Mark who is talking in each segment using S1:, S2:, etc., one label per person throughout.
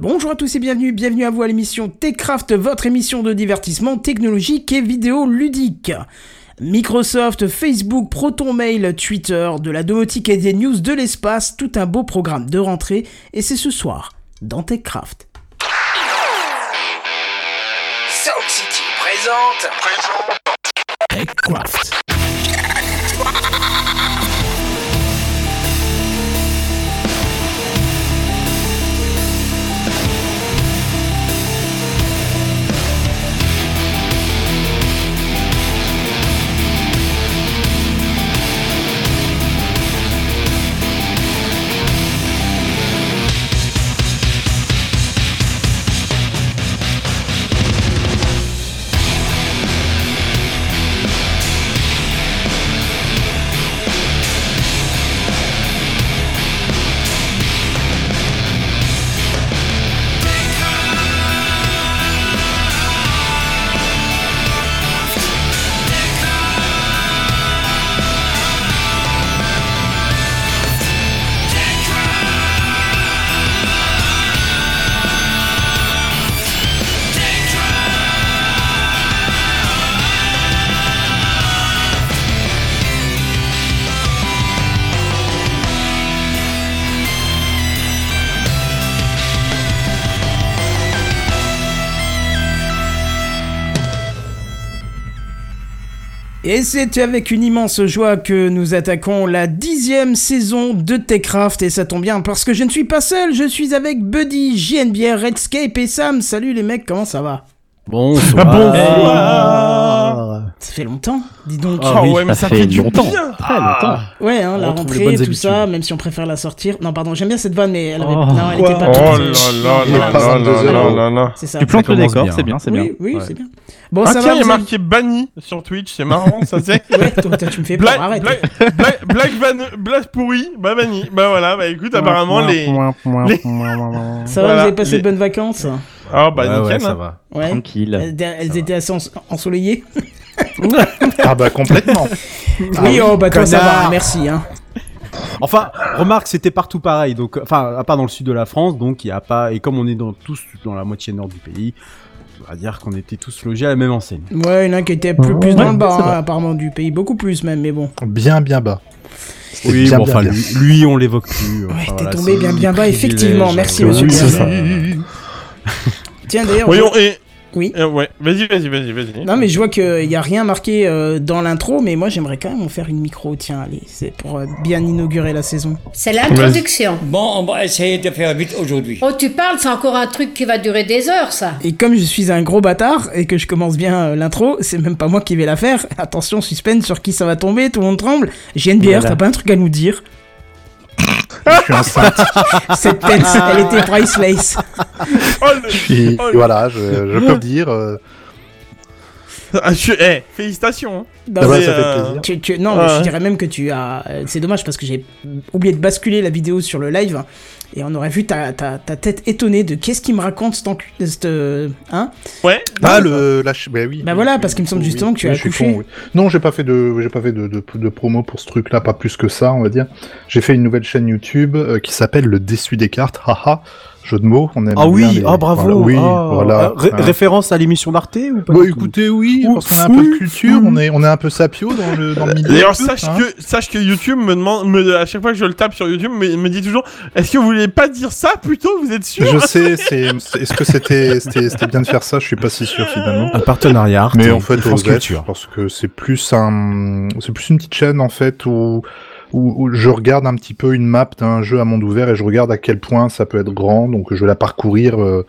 S1: Bonjour à tous et bienvenue, bienvenue à vous à l'émission TechCraft, votre émission de divertissement technologique et vidéo ludique. Microsoft, Facebook, ProtonMail, Twitter, de la domotique et des news de l'espace, tout un beau programme de rentrée, et c'est ce soir, dans TechCraft.
S2: City présente.
S1: TechCraft. Et c'est avec une immense joie que nous attaquons la dixième saison de TechCraft. Et ça tombe bien parce que je ne suis pas seul, je suis avec Buddy, JNBR, Redscape et Sam. Salut les mecs, comment ça va?
S3: Bonsoir.
S4: Bonsoir.
S1: Ça fait longtemps, dis donc.
S3: Ah oui,
S4: ouais, mais ça fait du
S3: longtemps.
S4: bien.
S3: Très longtemps.
S1: Ouais, hein, la rentrée, tout
S3: habitudes.
S1: ça, même si on préfère la sortir. Non, pardon, j'aime bien cette vanne, mais elle, avait...
S3: Oh.
S1: non, elle était pas
S4: Oh
S5: Oh là là là là
S4: 22
S5: là
S4: heures.
S5: là là.
S1: C'est ça.
S3: Tu plantes le décor, c'est bien, c'est bien.
S1: Oui, oui,
S3: Ouais.
S1: c'est bien. Bon,
S5: Ah
S1: ça
S5: tiens,
S1: va,
S5: il y a marqué banni sur Twitch, c'est marrant, ça c'est.
S1: Ouais, toi, tu me fais peur,
S5: Blague,
S1: arrête.
S5: blague pourrie, bah banni. Bah voilà, bah écoute, apparemment les.
S1: Ça va, vous avez passé de bonnes vacances?
S5: Ah bah
S4: Ouais, ça
S5: hein.
S4: va.
S1: Ouais.
S3: Tranquille.
S1: Elles, elles étaient assez ens- ensoleillées
S4: Ah bah complètement.
S1: Oui, oh bah toi ça va,
S4: connard.
S1: merci. Hein.
S4: Enfin, remarque, c'était partout pareil. Donc, enfin, à part dans le sud de la France, donc il y a pas. Et comme on est dans, tous dans la moitié nord du pays, on va dire qu'on était tous logés à la même enseigne.
S1: Ouais, il y en a qui étaient plus, plus dans le bas, hein, apparemment, du pays, beaucoup plus même, mais bon.
S6: Bien, bien bas.
S4: Oui,
S6: bien,
S4: bon,
S6: bien,
S4: enfin,
S6: bien.
S4: lui, lui, on l'évoque plus.
S1: Ouais,
S4: Enfin,
S1: t'es
S4: voilà,
S1: tombé bien bien bas, effectivement, merci
S4: euh,
S1: monsieur Tiens d'ailleurs,
S5: Voyons,
S1: je-
S5: et.
S1: oui.
S5: euh, ouais, vas-y, vas-y, vas-y, vas-y.
S1: Non mais je vois qu'il n'y a rien marqué euh, dans l'intro, mais moi j'aimerais quand même en faire une micro, tiens, allez, c'est pour euh, bien inaugurer la saison.
S7: C'est l'introduction.
S8: Bon, on va essayer de faire vite aujourd'hui.
S7: Oh, tu parles, c'est encore un truc qui va durer des heures, ça.
S1: Et comme je suis un gros bâtard et que je commence bien euh, l'intro, c'est même pas moi qui vais la faire. Attention, suspense sur qui ça va tomber, tout le monde tremble. J'ai une bière,
S3: Voilà.
S1: t'as pas un truc à nous dire
S6: Je suis enceinte.
S1: Cette tête, elle était priceless.
S5: Oh, le-
S6: Puis,
S5: Oh,
S6: voilà, je, je peux le dire. euh,
S5: Ah, je- eh, félicitations. hein.
S1: Non, mais,
S6: ça fait plaisir.
S1: tu- tu- non, mais
S5: Ouais.
S1: je dirais même que tu as. euh, C'est dommage parce que j'ai oublié de basculer la vidéo sur le live et on aurait vu ta, ta, ta tête étonnée de qu'est-ce qu'il me raconte cet encu- cette, euh, Hein?
S5: Ouais.
S6: Ah, le. La... ch- Bah oui.
S1: Bah voilà, parce qu'il me semble
S6: oui,
S1: justement que tu
S6: oui,
S1: as accouché.
S6: con, oui. Non, j'ai pas fait de, j'ai pas fait de, de, de promo pour ce truc-là, pas plus que ça, on va dire. J'ai fait une nouvelle chaîne YouTube euh, qui s'appelle le Dessus des cartes, haha. Jeu de mots, on aime
S4: Ah
S6: bien
S4: oui,
S6: les-
S4: ah bravo.
S6: voilà, oui,
S4: ah.
S6: voilà.
S4: Euh, ré-
S6: hein.
S4: Référence à l'émission d'Arte ou pas
S6: Bah écoutez, oui,
S4: Ouf,
S6: parce qu'on a un peu de culture, on est, on est un peu sapio dans le, dans le milieu.
S5: D'ailleurs, sache
S6: hein.
S5: que, sache que YouTube me demande, me, à chaque fois que je le tape sur YouTube, me, me dit toujours, est-ce que vous voulez pas dire ça plutôt? Vous êtes sûr?
S6: Je sais, est-ce que c'était, c'était, c'était bien de faire ça? Je suis pas si sûr finalement.
S4: Un partenariat Arte
S6: Mais en fait,
S4: France Culture.
S6: parce que c'est plus un, c'est plus une petite chaîne en fait où, où, où je regarde un petit peu une map d'un jeu à monde ouvert et je regarde à quel point ça peut être grand. Donc je vais la parcourir. euh,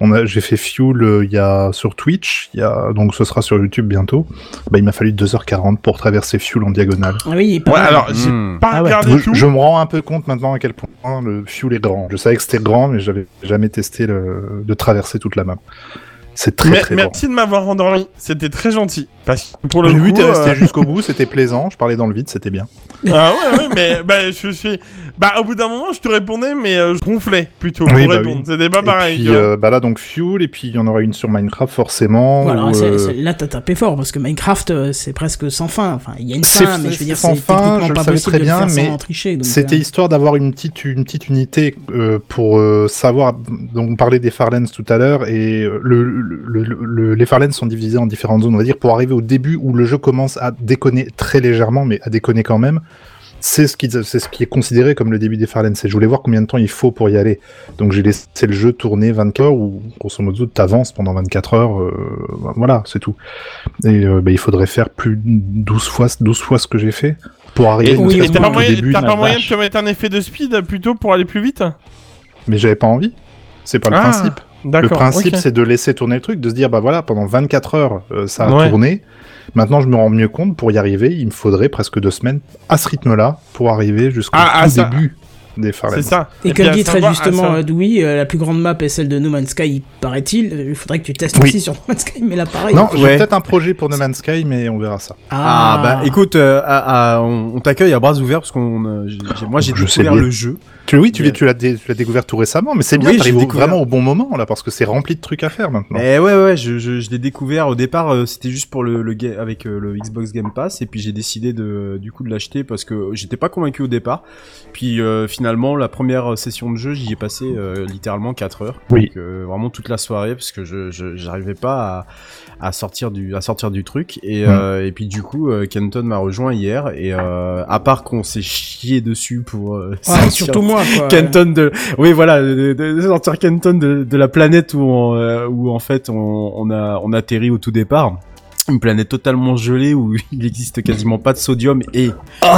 S6: on a, j'ai fait Fuel euh, il y a sur Twitch, il y a donc ce sera sur YouTube bientôt. Bah il m'a fallu 2h40 pour traverser Fuel en diagonale.
S1: Ah oui, pas
S5: Ouais,
S1: mal.
S5: alors, j'ai
S4: Hmm.
S5: pas
S1: Ah ouais.
S6: Je, me rends un peu compte maintenant à quel point le Fuel est grand. Je savais que c'était grand, mais j'avais jamais testé le, de traverser toute la map. C'est très
S5: Mais-
S6: très grand.
S5: merci de m'avoir endormi, c'était très gentil. Parce que pour le
S6: J'ai vu,
S5: coup,
S6: t'es
S5: euh,
S6: resté jusqu'au bout, c'était plaisant. Je parlais dans le vide, c'était bien.
S5: Ah ouais, ouais, mais bah, je suis. Bah, au bout d'un moment, je te répondais, mais euh, je ronflais plutôt
S6: Oui,
S5: pour
S6: bah
S5: répondre.
S6: oui.
S5: C'était pas
S6: Et
S5: pareil.
S6: puis euh, bah là donc Fuel et puis il y en aura une sur Minecraft forcément.
S1: Voilà,
S6: où,
S1: c'est-
S6: euh,
S1: c'est- là t'as tapé fort parce que Minecraft c'est presque sans fin. Enfin, il y a une
S6: C'est-
S1: fin, mais je veux dire,
S6: c'est sans
S1: c'est
S6: fin,
S1: techniquement
S6: je le
S1: pas
S6: savais
S1: possible
S6: très
S1: de
S6: bien,
S1: le faire
S6: mais
S1: sans tricher. donc,
S6: C'était
S1: euh,
S6: histoire d'avoir une petite une petite unité euh, pour euh, savoir. Donc on parlait des Farlands tout à l'heure et le, le- le- le- les Farlands sont divisés en différentes zones. On va dire pour arriver au début où le jeu commence à déconner très légèrement, mais à déconner quand même. C'est ce qui c'est ce qui est considéré comme le début des Farlands. Et je voulais voir combien de temps il faut pour y aller. Donc j'ai laissé le jeu tourner 24 heures ou grosso modo t'avances pendant 24 heures. euh, voilà, c'est tout. Et euh, bah, il faudrait faire plus de 12 fois 12 fois ce que j'ai fait pour arriver
S5: Et
S1: oui,
S6: ne
S5: et
S6: serait-ce
S5: t'as
S6: que
S5: pas
S6: au
S5: moyen,
S6: début.
S5: t'as pas moyen de te mettre un effet de speed plutôt pour aller plus vite?
S6: Mais j'avais pas envie. C'est pas le
S5: Ah,
S6: principe. Le principe, c'est de laisser tourner le truc, de se dire, bah voilà, pendant 24 heures, euh, ça a
S5: Ouais.
S6: tourné. Maintenant, je me rends mieux compte, pour y arriver, il me faudrait presque deux semaines à ce rythme-là pour arriver jusqu'au
S5: Ah, ah,
S6: tout
S5: ça-
S6: début des Farlands.
S5: C'est ça.
S1: Et,
S5: puis
S1: comme dit très
S5: à
S1: justement
S5: savoir-
S1: euh, euh, la plus grande map est celle de No Man's Sky, paraît-il. Il faudrait que tu testes
S6: Oui.
S1: aussi sur No Man's Sky, mais là pareil.
S6: Non, j'ai
S4: Ouais.
S6: peut-être un projet pour No Man's Sky, mais on verra ça.
S4: Ah, bah écoute, euh, à- à- on, on t'accueille à bras ouverts parce qu'on, euh, moi j'ai découvert le jeu.
S6: Tu, oui, tu, l'as- tu l'as dé- tu l'as découvert tout récemment, mais c'est bien,
S4: Oui,
S6: t'arrives
S4: découvert.
S6: vraiment au bon moment, là, parce que c'est rempli de trucs à faire maintenant.
S4: Eh ouais ouais, je, je, je l'ai découvert au départ, euh, c'était juste pour le, le avec euh, le Xbox Game Pass et puis j'ai décidé de du coup de l'acheter parce que j'étais pas convaincu au départ. Puis euh, finalement la première session de jeu, j'y ai passé euh, littéralement 4 heures.
S6: Oui.
S4: Donc, euh, vraiment toute la soirée parce que je j'arrivais pas à, à sortir du à sortir du truc et
S6: Mm.
S4: euh, et puis du coup euh, Kenton m'a rejoint hier et euh, à part qu'on s'est chié dessus pour euh,
S1: surtout moi,
S4: de oui voilà de, de- de sortir Kenton de, de la planète où on, euh, où en fait on, on a on atterrit au tout départ une planète totalement gelée où il existe quasiment pas de sodium et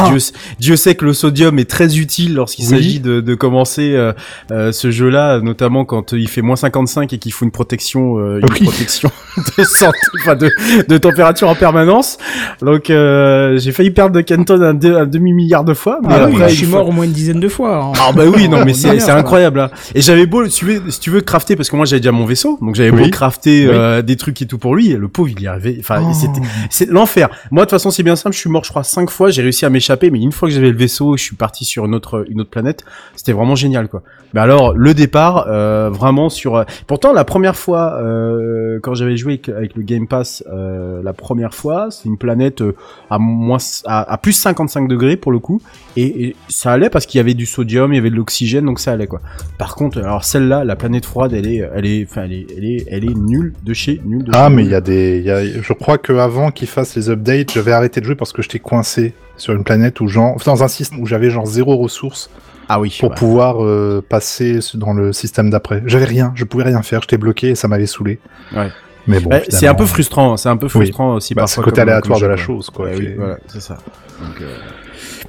S4: Dieu, Dieu sait que le sodium est très utile lorsqu'il
S6: Oui.
S4: s'agit de, de commencer euh, euh, ce jeu-là, notamment quand il fait moins 55 et qu'il faut une protection, euh, une
S6: Oui.
S4: protection de santé, enfin de, de température en permanence. Donc euh, j'ai failli perdre Kenton un, demi milliard de fois, mais
S1: Ah oui,
S4: après
S1: je
S4: une
S1: suis mort au moins une dizaine de fois. hein.
S4: ah bah oui, non mais c'est incroyable. Hein. Et j'avais beau, si tu veux, si tu veux crafter, parce que moi j'avais déjà mon vaisseau, donc j'avais beau
S6: Oui.
S4: crafter euh, des trucs et tout pour lui. Et le pauvre, il y arrivait. Enfin,
S6: Oh.
S4: c'était c'est l'enfer. Moi de toute façon c'est bien simple. Je suis mort, je crois cinq fois. J'ai réussi à m'échapper, mais une fois que j'avais le vaisseau, je suis parti sur une autre une autre planète. C'était vraiment génial quoi. Mais alors le départ, euh, vraiment sur. euh, Pourtant la première fois euh, quand j'avais joué avec, avec le Game Pass, euh, la première fois, c'est une planète à moins à, à plus 55 degrés pour le coup et, et ça allait parce qu'il y avait du sodium, il y avait de l'oxygène, donc ça allait quoi. Par contre, alors celle-là, la planète froide, elle est, elle est, enfin, elle est, elle est, elle est nulle de chez nulle de
S6: Ah,
S4: chez
S6: mais il y a des. il Y a... Je crois qu'avant qu'ils fassent les updates, j'avais arrêté de jouer parce que j'étais coincé sur une planète où genre. Dans un système où j'avais genre zéro ressources
S4: Ah oui.
S6: pour
S4: ouais.
S6: pouvoir euh, passer dans le système d'après. J'avais rien, je pouvais rien faire, j'étais bloqué et ça m'avait saoulé.
S4: Ouais.
S6: Mais bon.
S4: Ouais, c'est un peu frustrant, c'est un peu frustrant aussi
S6: bah, c'est
S4: parfois.
S6: le côté
S4: comme-
S6: aléatoire de la chose, quoi.
S4: Ouais, oui, voilà, c'est ça. Donc, euh,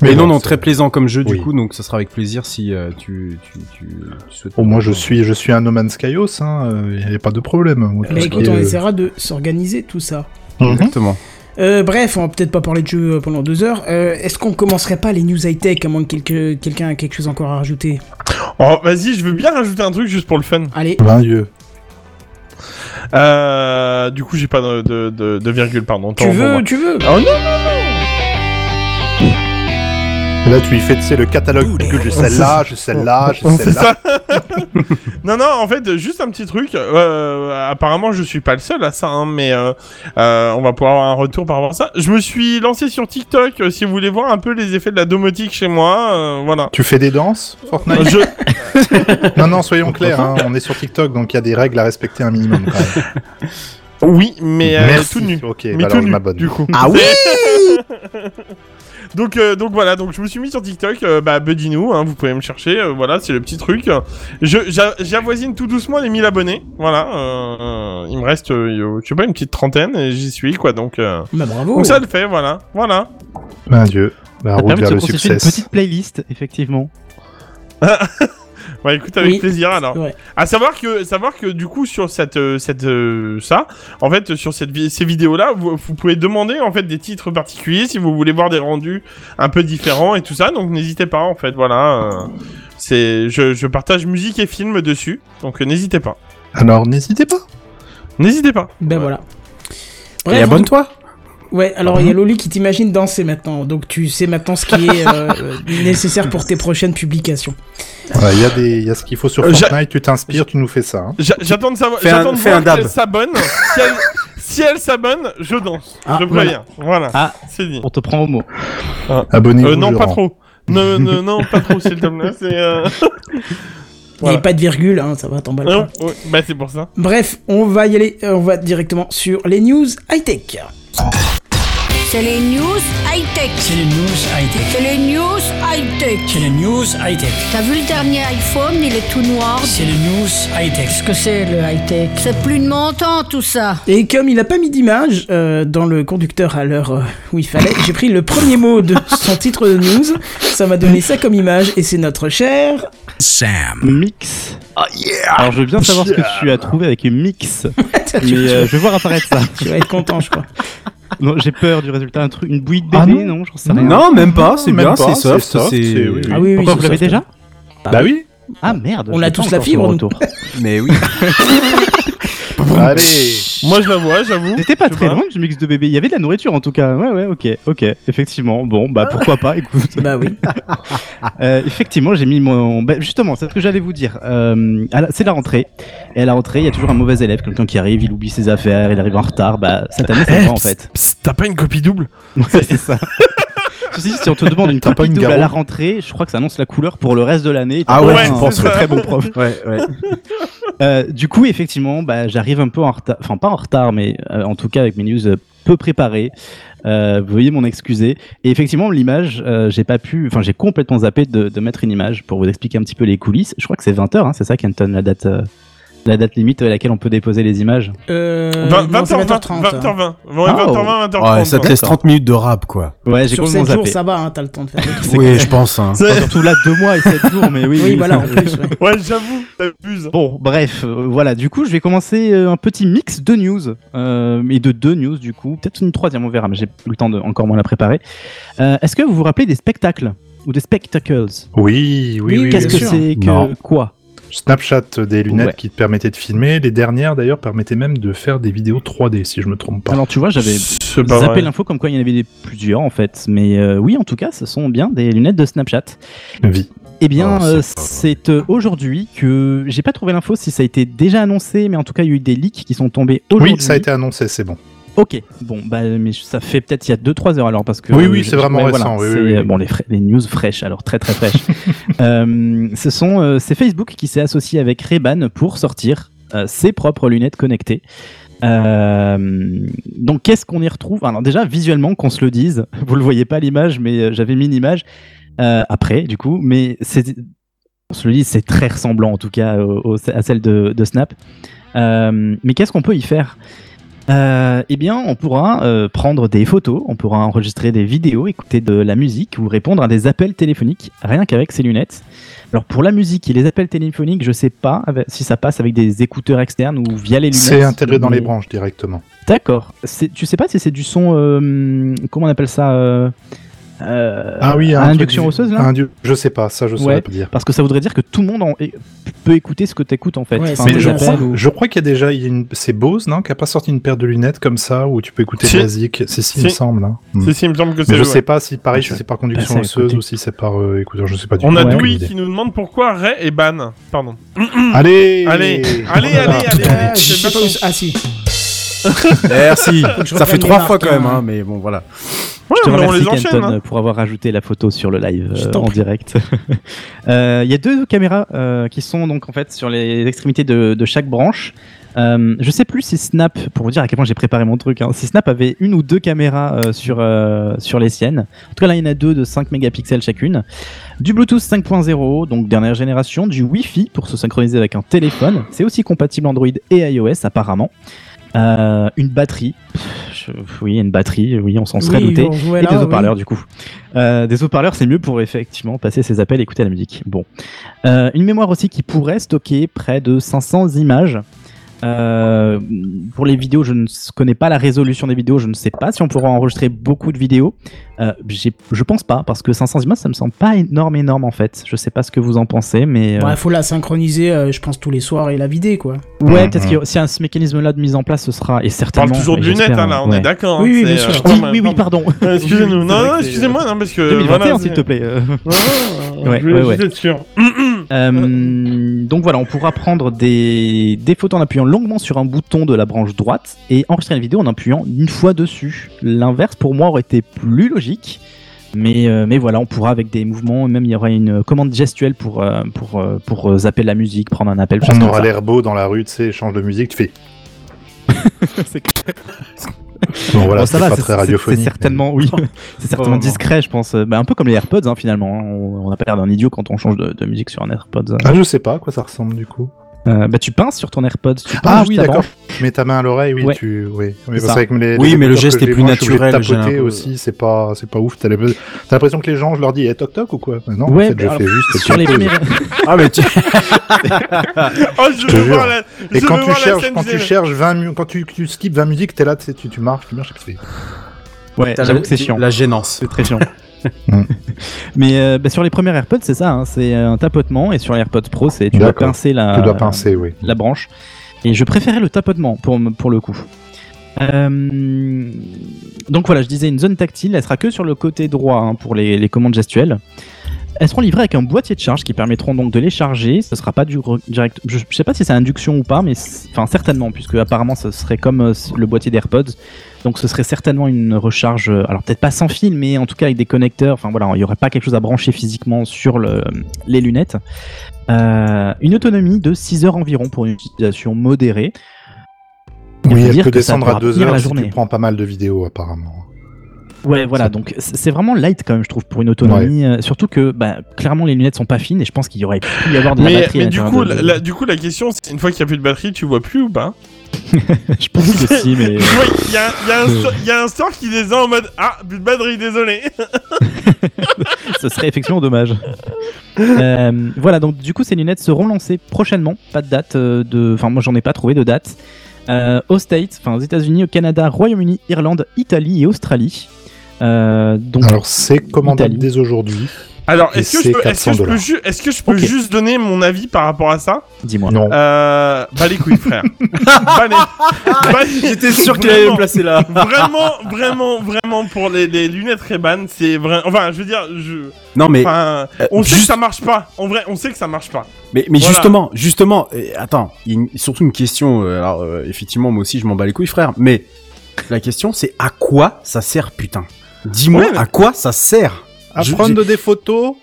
S6: Mais
S4: Mais non, non,
S6: c'est-
S4: très plaisant comme jeu du coup, donc ça sera avec plaisir si euh, tu, tu, tu, tu souhaites.
S6: Oh, moi, je suis, je suis un No Man's Skyos, hein, il n'y a pas de problème. Moi,
S1: Mais écoute, on essaiera de s'organiser tout ça.
S6: Mhm.
S4: Exactement.
S1: Euh, bref, on va peut-être pas parler de jeu euh, pendant deux heures. Euh, Est-ce qu'on commencerait pas les news high-tech, à moins que quelque- quelqu'un a quelque chose encore à rajouter
S5: Oh, vas-y, je veux bien rajouter un truc juste pour le fun.
S1: Allez,
S6: Ben, Dieu.
S5: Euh, du coup, j'ai pas de, de, de, de virgule, pardon.
S1: tu veux, tu veux
S5: Oh non
S6: là, tu lui fais, tu sais, le catalogue. J'ai celle-là, j'ai celle-là, j'ai celle-là.
S5: non, non, en fait, juste un petit truc. Euh, apparemment, je suis pas le seul à ça, hein, mais euh, euh, on va pouvoir avoir un retour par rapport à ça. Je me suis lancé sur TikTok. si vous voulez voir un peu les effets de la domotique chez moi, euh, voilà.
S6: Tu fais des danses, Fortnite?
S5: Je...
S6: Non, non, soyons clairs, hein, on est sur TikTok, donc il y a des règles à respecter un minimum quand même.
S5: Oui, mais euh,
S6: Merci.
S5: tout nu.
S6: Ok,
S5: mais
S6: bah
S5: tout
S6: alors je
S5: nu,
S6: m'abonne.
S5: du coup.
S4: Ah oui
S5: Donc, euh, donc voilà, donc je me suis mis sur TikTok, euh, bah Buddy Nous, hein, vous pouvez me chercher, euh, voilà, c'est le petit truc. J'avoisine tout doucement les 1000 abonnés, voilà. euh, euh, il me reste, euh, je sais pas, une petite trentaine et j'y suis quoi, donc. euh,
S1: Bah bravo
S5: donc ça le fait, voilà, voilà.
S6: Ben Dieu, la route vers le
S3: une petite playlist, effectivement.
S5: Ouais, écoute avec
S1: Oui.
S5: plaisir alors.
S1: Ouais.
S5: À savoir que, savoir que du coup sur cette, euh, cette, euh, ça, en fait sur cette ces vidéos là, vous, vous pouvez demander en fait des titres particuliers si vous voulez voir des rendus un peu différents et tout ça. Donc n'hésitez pas en fait, voilà. euh, c'est, je, je partage musique et film dessus, donc euh, n'hésitez pas,
S6: Alors n'hésitez pas.
S5: n'hésitez pas.
S1: Ben
S5: Ouais.
S1: voilà.
S4: Et abonne-toi.
S1: Ouais, alors il y a Loli qui t'imagine danser maintenant, donc tu sais maintenant ce qui est euh, nécessaire pour tes prochaines publications.
S6: Il y a des, il y a ce qu'il faut sur
S5: Euh,
S6: Fortnite. Tu t'inspires, tu nous fais ça. hein.
S5: J'a- J'attends de savoir,
S4: Fais un-
S5: j'attends de
S4: fais
S5: voir
S4: un dab.
S5: si elle s'abonne. si elle, si elle s'abonne, je danse.
S1: Ah,
S5: je préviens. Voilà.
S3: Ah.
S5: C'est dit.
S3: On te prend au mot.
S6: Abonnez-vous.
S5: Euh, non, pas
S6: rends.
S5: trop. Non, non, non, pas trop, s'il te plaît. C'est. Euh...
S1: Il
S5: Voilà.
S1: n'y a pas de virgule, hein, ça va, t'emballes
S5: non,
S1: pas.
S5: ouais, bah c'est pour ça.
S1: Bref, on va y aller, euh, on va directement sur les news high-tech.
S7: C'est les news high-tech.
S8: C'est les news high-tech.
S7: C'est les news high-tech.
S8: C'est les news high-tech.
S7: T'as vu le dernier iPhone, il est tout noir.
S8: C'est les news high-tech.
S7: Qu'est-ce que c'est le high-tech? C'est plus de mon temps tout ça.
S1: Et comme il n'a pas mis d'image euh, dans le conducteur à l'heure euh, où il fallait, j'ai pris le premier mot de son titre de news, ça m'a donné ça comme image, et c'est notre cher...
S2: Sam.
S3: Mix. Alors je veux bien savoir ce que tu as trouvé avec mix, mais euh, je vais voir apparaître ça.
S1: tu vas être content, je crois.
S3: Non, j'ai peur du résultat. Un truc, une bouillie de
S6: Ah
S3: bébé,
S6: non.
S3: non, j'en sais rien.
S4: Non, même pas, c'est bien, c'est soft,
S6: c'est soft, oui, oui.
S1: Ah oui, oui,
S3: Pourquoi vous l'avez déjà
S6: Bah oui.
S3: Ah merde.
S1: On a tous la fibre,
S3: retour.
S4: Mais oui.
S6: Allez.
S5: Moi, je la vois, j'avoue.
S3: C'était pas très loin du mix de bébé. Il y avait de la nourriture en tout cas. Ouais, ouais, ok, ok. Effectivement. Bon, bah pourquoi pas. Écoute.
S1: Bah oui.
S3: Euh, effectivement, j'ai mis mon. bah, justement, c'est ce que j'allais vous dire. Euh, la- c'est la rentrée. Et à la rentrée, il y a toujours un mauvais élève, quelqu'un qui arrive, il oublie ses affaires, il arrive en retard. Bah, cette année, c'est
S5: Eh,
S3: moi en fait.
S5: T'as pas une copie double?
S3: Ouais, c'est ça. Si on te demande une copie double à la rentrée, je crois que ça annonce la couleur pour le reste de l'année.
S4: Ah ouais, je pense.
S3: un très bon prof.
S4: Ouais, ouais.
S3: Euh, du coup, effectivement, bah, j'arrive un peu en retard, enfin pas en retard, mais euh, en tout cas avec mes news euh, peu préparées. Veuillez m'en excuser. Et effectivement, l'image, j'ai pas pu, j'ai complètement zappé de, mettre une image pour vous expliquer un petit peu les coulisses. Je crois que c'est 20h, hein, c'est ça, Kenton, la date, la date limite à laquelle on peut déposer les images.
S1: Euh,
S5: 20,
S1: non, c'est
S5: 20h20.
S1: 20h30.
S5: 20h20. Ouais,
S3: Ah,
S5: 20h20, 20h30.
S4: Ouais, ça te laisse 30 minutes de rap, quoi.
S3: Ouais, j'ai
S1: Sur
S3: complètement
S1: 7 jours, ça va, hein, t'as le temps de faire des trucs.
S4: Oui, je pense. Hein.
S3: Enfin, surtout là, deux mois et sept jours, mais oui.
S1: Oui, voilà, en plus. ouais.
S5: Ouais, j'avoue, t'abuses.
S3: Bon, bref, euh, voilà. Du coup, je vais commencer euh, un petit mix de news euh, et de deux news du coup, peut-être une troisième, on verra, mais j'ai le temps de encore moins la préparer. Euh, Est-ce que vous vous rappelez des spectacles ou des spectacles?
S6: Oui, oui, oui.
S1: Oui,
S3: Qu'est-ce que c'est que
S4: Non.
S3: quoi?
S6: Snapchat, des lunettes
S3: Ouais.
S6: qui te permettaient de filmer. Les dernières, d'ailleurs, permettaient même de faire des vidéos 3D, si je me trompe pas.
S3: Alors tu vois, j'avais zappé l'info comme quoi il y en avait des plusieurs en fait, mais euh, oui, en tout cas, ce sont bien des lunettes de Snapchat.
S6: Vie.
S3: Eh bien,
S6: Oh, c'est
S3: euh, c'est euh, aujourd'hui que j'ai pas trouvé l'info si ça a été déjà annoncé, mais en tout cas, il y a eu des leaks qui sont tombés aujourd'hui.
S6: Oui, ça a été annoncé, c'est bon.
S3: Ok, bon, bah, mais ça fait peut-être il y a 2-3 heures alors parce que.
S6: Oui, oui,
S3: euh,
S6: c'est vraiment récent, oui,
S3: c'est,
S6: oui, oui.
S3: euh, Bon, les, news fraîches, alors très très fraîches. Euh, ce sont, euh, c'est Facebook qui s'est associé avec Ray-Ban pour sortir euh, ses propres lunettes connectées. Euh, donc, qu'est-ce qu'on y retrouve? Alors, déjà, visuellement, qu'on se le dise, vous le voyez pas l'image, mais euh, j'avais mis l'image euh, après, du coup, mais c'est. On se le dit, c'est très ressemblant en tout cas au- au- à celle de, de Snap. Euh, mais qu'est-ce qu'on peut y faire? Euh, eh bien, on pourra euh, prendre des photos, on pourra enregistrer des vidéos, écouter de la musique ou répondre à des appels téléphoniques rien qu'avec ces lunettes. Alors pour la musique et les appels téléphoniques, je sais pas si ça passe avec des écouteurs externes ou via les lunettes.
S6: C'est intégré dans
S3: mais-
S6: les branches directement.
S3: D'accord. Tu sais pas si c'est du son, euh, comment on appelle ça euh,
S6: Ah oui,
S3: à induction osseuse là
S6: indu- Je sais pas, ça je saurais
S3: Ouais.
S6: pas dire.
S3: Parce que ça voudrait dire que tout le monde en- peut écouter ce que tu écoutes en fait.
S1: Ouais,
S3: Enfin,
S6: Mais je crois,
S3: appels ou-
S6: je crois qu'il y a déjà, il y a une... c'est Bose, non, qui a pas sorti une paire de lunettes comme ça où tu peux écouter
S5: Si.
S6: zik. C'est si, il me semble. hein.
S5: Si, si, il me semble que c'est
S6: je
S5: le-
S6: sais pas si pareil, si c'est par conduction
S3: Bah,
S6: osseuse ou si c'est par euh, écouteur, je sais pas du
S5: On
S6: tout.
S5: a
S3: Ouais.
S6: aucune
S5: Dewey
S6: idée.
S5: qui nous demande pourquoi Ray est ban. Pardon.
S6: Allez,
S5: Allez, allez, allez, allez,
S1: Ah, sais Ah si.
S4: Merci. Ça fait trois fois quand même,
S1: hein,
S4: mais bon, voilà.
S5: Ouais,
S3: Je te
S5: mais on
S3: remercie
S5: les enchaîne.
S3: Kenton
S5: hein.
S3: pour avoir rajouté la photo sur le live euh, en direct. Euh, Il y a deux caméras euh, qui sont donc en fait sur les extrémités de, de chaque branche. Euh, je sais plus si Snap, pour vous dire à quel point j'ai préparé mon truc, hein, si Snap avait une ou deux caméras euh, sur, euh, sur les siennes. En tout cas, là, il y en a deux de 5 mégapixels chacune. Du Bluetooth 5.0, donc dernière génération. Du Wi-Fi pour se synchroniser avec un téléphone. C'est aussi compatible Android et iOS apparemment. Euh, une batterie. Je- oui, une batterie, oui, on s'en serait
S1: Oui,
S3: douté. et
S1: là,
S3: des
S1: oui.
S3: haut-parleurs du coup. Euh, des haut-parleurs, c'est mieux pour effectivement passer ses appels et écouter la musique. Bon. Euh, une mémoire aussi qui pourrait stocker près de 500 images. Pour les vidéos, je ne connais pas la résolution des vidéos. Je ne sais pas si on pourra enregistrer beaucoup de vidéos. Euh, je pense pas, parce que 500 images, ça me semble pas énorme, énorme en fait. Je sais pas ce que vous en pensez, mais. euh,
S1: Ouais, faut la synchroniser, euh, je pense, tous les soirs et la vider, quoi.
S3: Ouais,
S6: Mhm.
S3: peut-être que si un ce mécanisme-là de mise en place, ce sera et
S5: On
S3: certainement.
S5: parle toujours de lunettes, hein, là, on
S3: ouais.
S5: est d'accord.
S1: Oui, oui,
S5: hein, c'est,
S1: sûr.
S5: euh,
S3: Oui, oui, oui, pardon.
S5: Excusez-nous,
S3: Oui,
S5: non, non, excusez-moi, non, parce que.
S3: 2021,
S5: voilà,
S3: s'il te plaît. euh.
S5: Ouais,
S3: Ouais,
S5: je
S3: ouais,
S5: être sûr.
S3: Euh, donc voilà, on pourra prendre des, des photos en appuyant longuement sur un bouton de la branche droite et enregistrer une vidéo en appuyant une fois dessus. L'inverse pour moi aurait été plus logique. Mais, euh, mais voilà, on pourra avec des mouvements, même il y aura une commande gestuelle pour, euh, pour, euh, pour zapper la musique, prendre un appel.
S6: On aura l'air beau dans la rue, tu sais, change de musique, tu fais.
S3: C'est clair.
S6: Bon, voilà,
S3: Bon, ça va, c'est-. C'est certainement, oui, c'est certainement discret, je pense. Bah, un peu comme les AirPods, hein, finalement. hein. On n'a pas l'air d'un idiot quand on change de, de musique sur un AirPods.
S6: mais- Ah, je sais pas à quoi ça ressemble du coup.
S3: Euh, bah, tu pinces sur ton AirPods. Tu
S6: Ah oui, d'accord. Tu mets ta main à l'oreille, oui,
S3: Ouais.
S6: tu, oui.
S3: C'est
S6: parce
S3: ça.
S6: qu'avec les,
S4: Oui,
S6: les
S4: mais le geste est plus naturel,
S6: tapoter aussi, c'est pas, c'est pas ouf. T'as l'impression que les gens, je leur dis, eh, toc toc ou quoi? Mais Non,
S3: Ouais,
S6: en fait, je
S3: alors,
S6: fais juste.
S3: Sur les premières.
S4: Ah, mais tu...
S5: Oh, je
S6: te
S5: veux
S6: jure.
S5: voir la.
S6: Et quand tu cherches, quand tu cherches 20 mu- quand tu, tu skips 20 musiques, t'es là, tu tu, marches, tu marches, et tu fais.
S3: Ouais,
S4: T'as
S3: j'avoue
S4: la-
S3: que c'est chiant.
S4: La gênance.
S3: C'est très chiant.
S6: Mm.
S3: Mais euh, bah, sur les premières AirPods, c'est ça, hein, c'est un tapotement, et sur les AirPods Pro, c'est tu dois pincer la,
S6: Tu dois pincer, oui.
S3: la branche. Et je préférais le tapotement pour, pour le coup. Euh, donc voilà, je disais une zone tactile, elle sera que sur le côté droit hein, pour les, les commandes gestuelles. Elles seront livrées avec un boîtier de charge qui permettront donc de les charger. Ce sera pas du direct. Je, je sais pas si c'est induction ou pas, mais enfin certainement, puisque apparemment ce serait comme euh, le boîtier d'AirPods. Donc ce serait certainement une recharge. euh, Alors peut-être pas sans fil, mais en tout cas avec des connecteurs. Enfin voilà, il y aurait pas quelque chose à brancher physiquement sur le, les lunettes. Euh, une autonomie de 6 heures environ pour une utilisation modérée. Il
S6: Oui, elle
S3: dire
S6: peut
S3: que ça
S6: descendre à
S3: pourra
S6: 2
S3: tenir
S6: heures
S3: la
S6: si
S3: journée.
S6: tu prends pas mal de vidéos, apparemment.
S3: Ouais, voilà, donc c'est vraiment light quand même, je trouve, pour une autonomie. euh, surtout que, bah, clairement, les lunettes sont pas fines et je pense qu'il y aurait pu y avoir de la
S5: Mais,
S3: batterie. à
S5: mais du,
S3: l'intérieur
S5: coup,
S3: de-
S5: la, la- du coup, la question, c'est une fois qu'il n'y a plus de batterie, tu vois plus ou pas?
S3: je pense que si, mais.
S5: Oui, il y a, il y a un store- il y a un store qui les a en mode Ah, plus de batterie, désolé.
S3: ce serait effectivement dommage. Euh, voilà, donc du coup, ces lunettes seront lancées prochainement. Pas de date euh, de. Enfin, moi, j'en ai pas trouvé de date. Euh, aux States, enfin aux États-Unis, au Canada, Royaume-Uni, Irlande, Italie et Australie. Euh, donc,
S6: Alors, c'est commandable dès aujourd'hui.
S5: Alors, est-ce que, je peux, est-ce que
S6: 400
S5: je peux,
S6: dollars.
S5: ju- est-ce que je peux
S3: Ok.
S5: juste donner mon avis par rapport à ça
S3: dis-moi.
S6: Non.
S5: euh, Bah les couilles, frère. bah les... bah
S4: J'étais sûr qu'il allait
S5: Vraiment.
S4: placer là.
S5: Vraiment, vraiment, vraiment pour les, les lunettes Ray-Ban, c'est vrai. Enfin, je veux dire, je.
S4: Non, mais,
S5: Enfin,
S4: euh,
S5: on sait
S4: juste-
S5: que ça marche pas. En vrai, on sait que ça marche pas.
S4: mais, mais
S5: Voilà.
S4: justement, justement, euh, attends, il y a une- surtout une question. euh, alors, euh, effectivement, moi aussi, je m'en bats les couilles, frère. Mais la question, c'est à quoi ça sert, putain? Dis-moi,
S5: Ouais, mais-
S4: à quoi ça sert
S6: À
S4: Je-
S6: prendre des photos,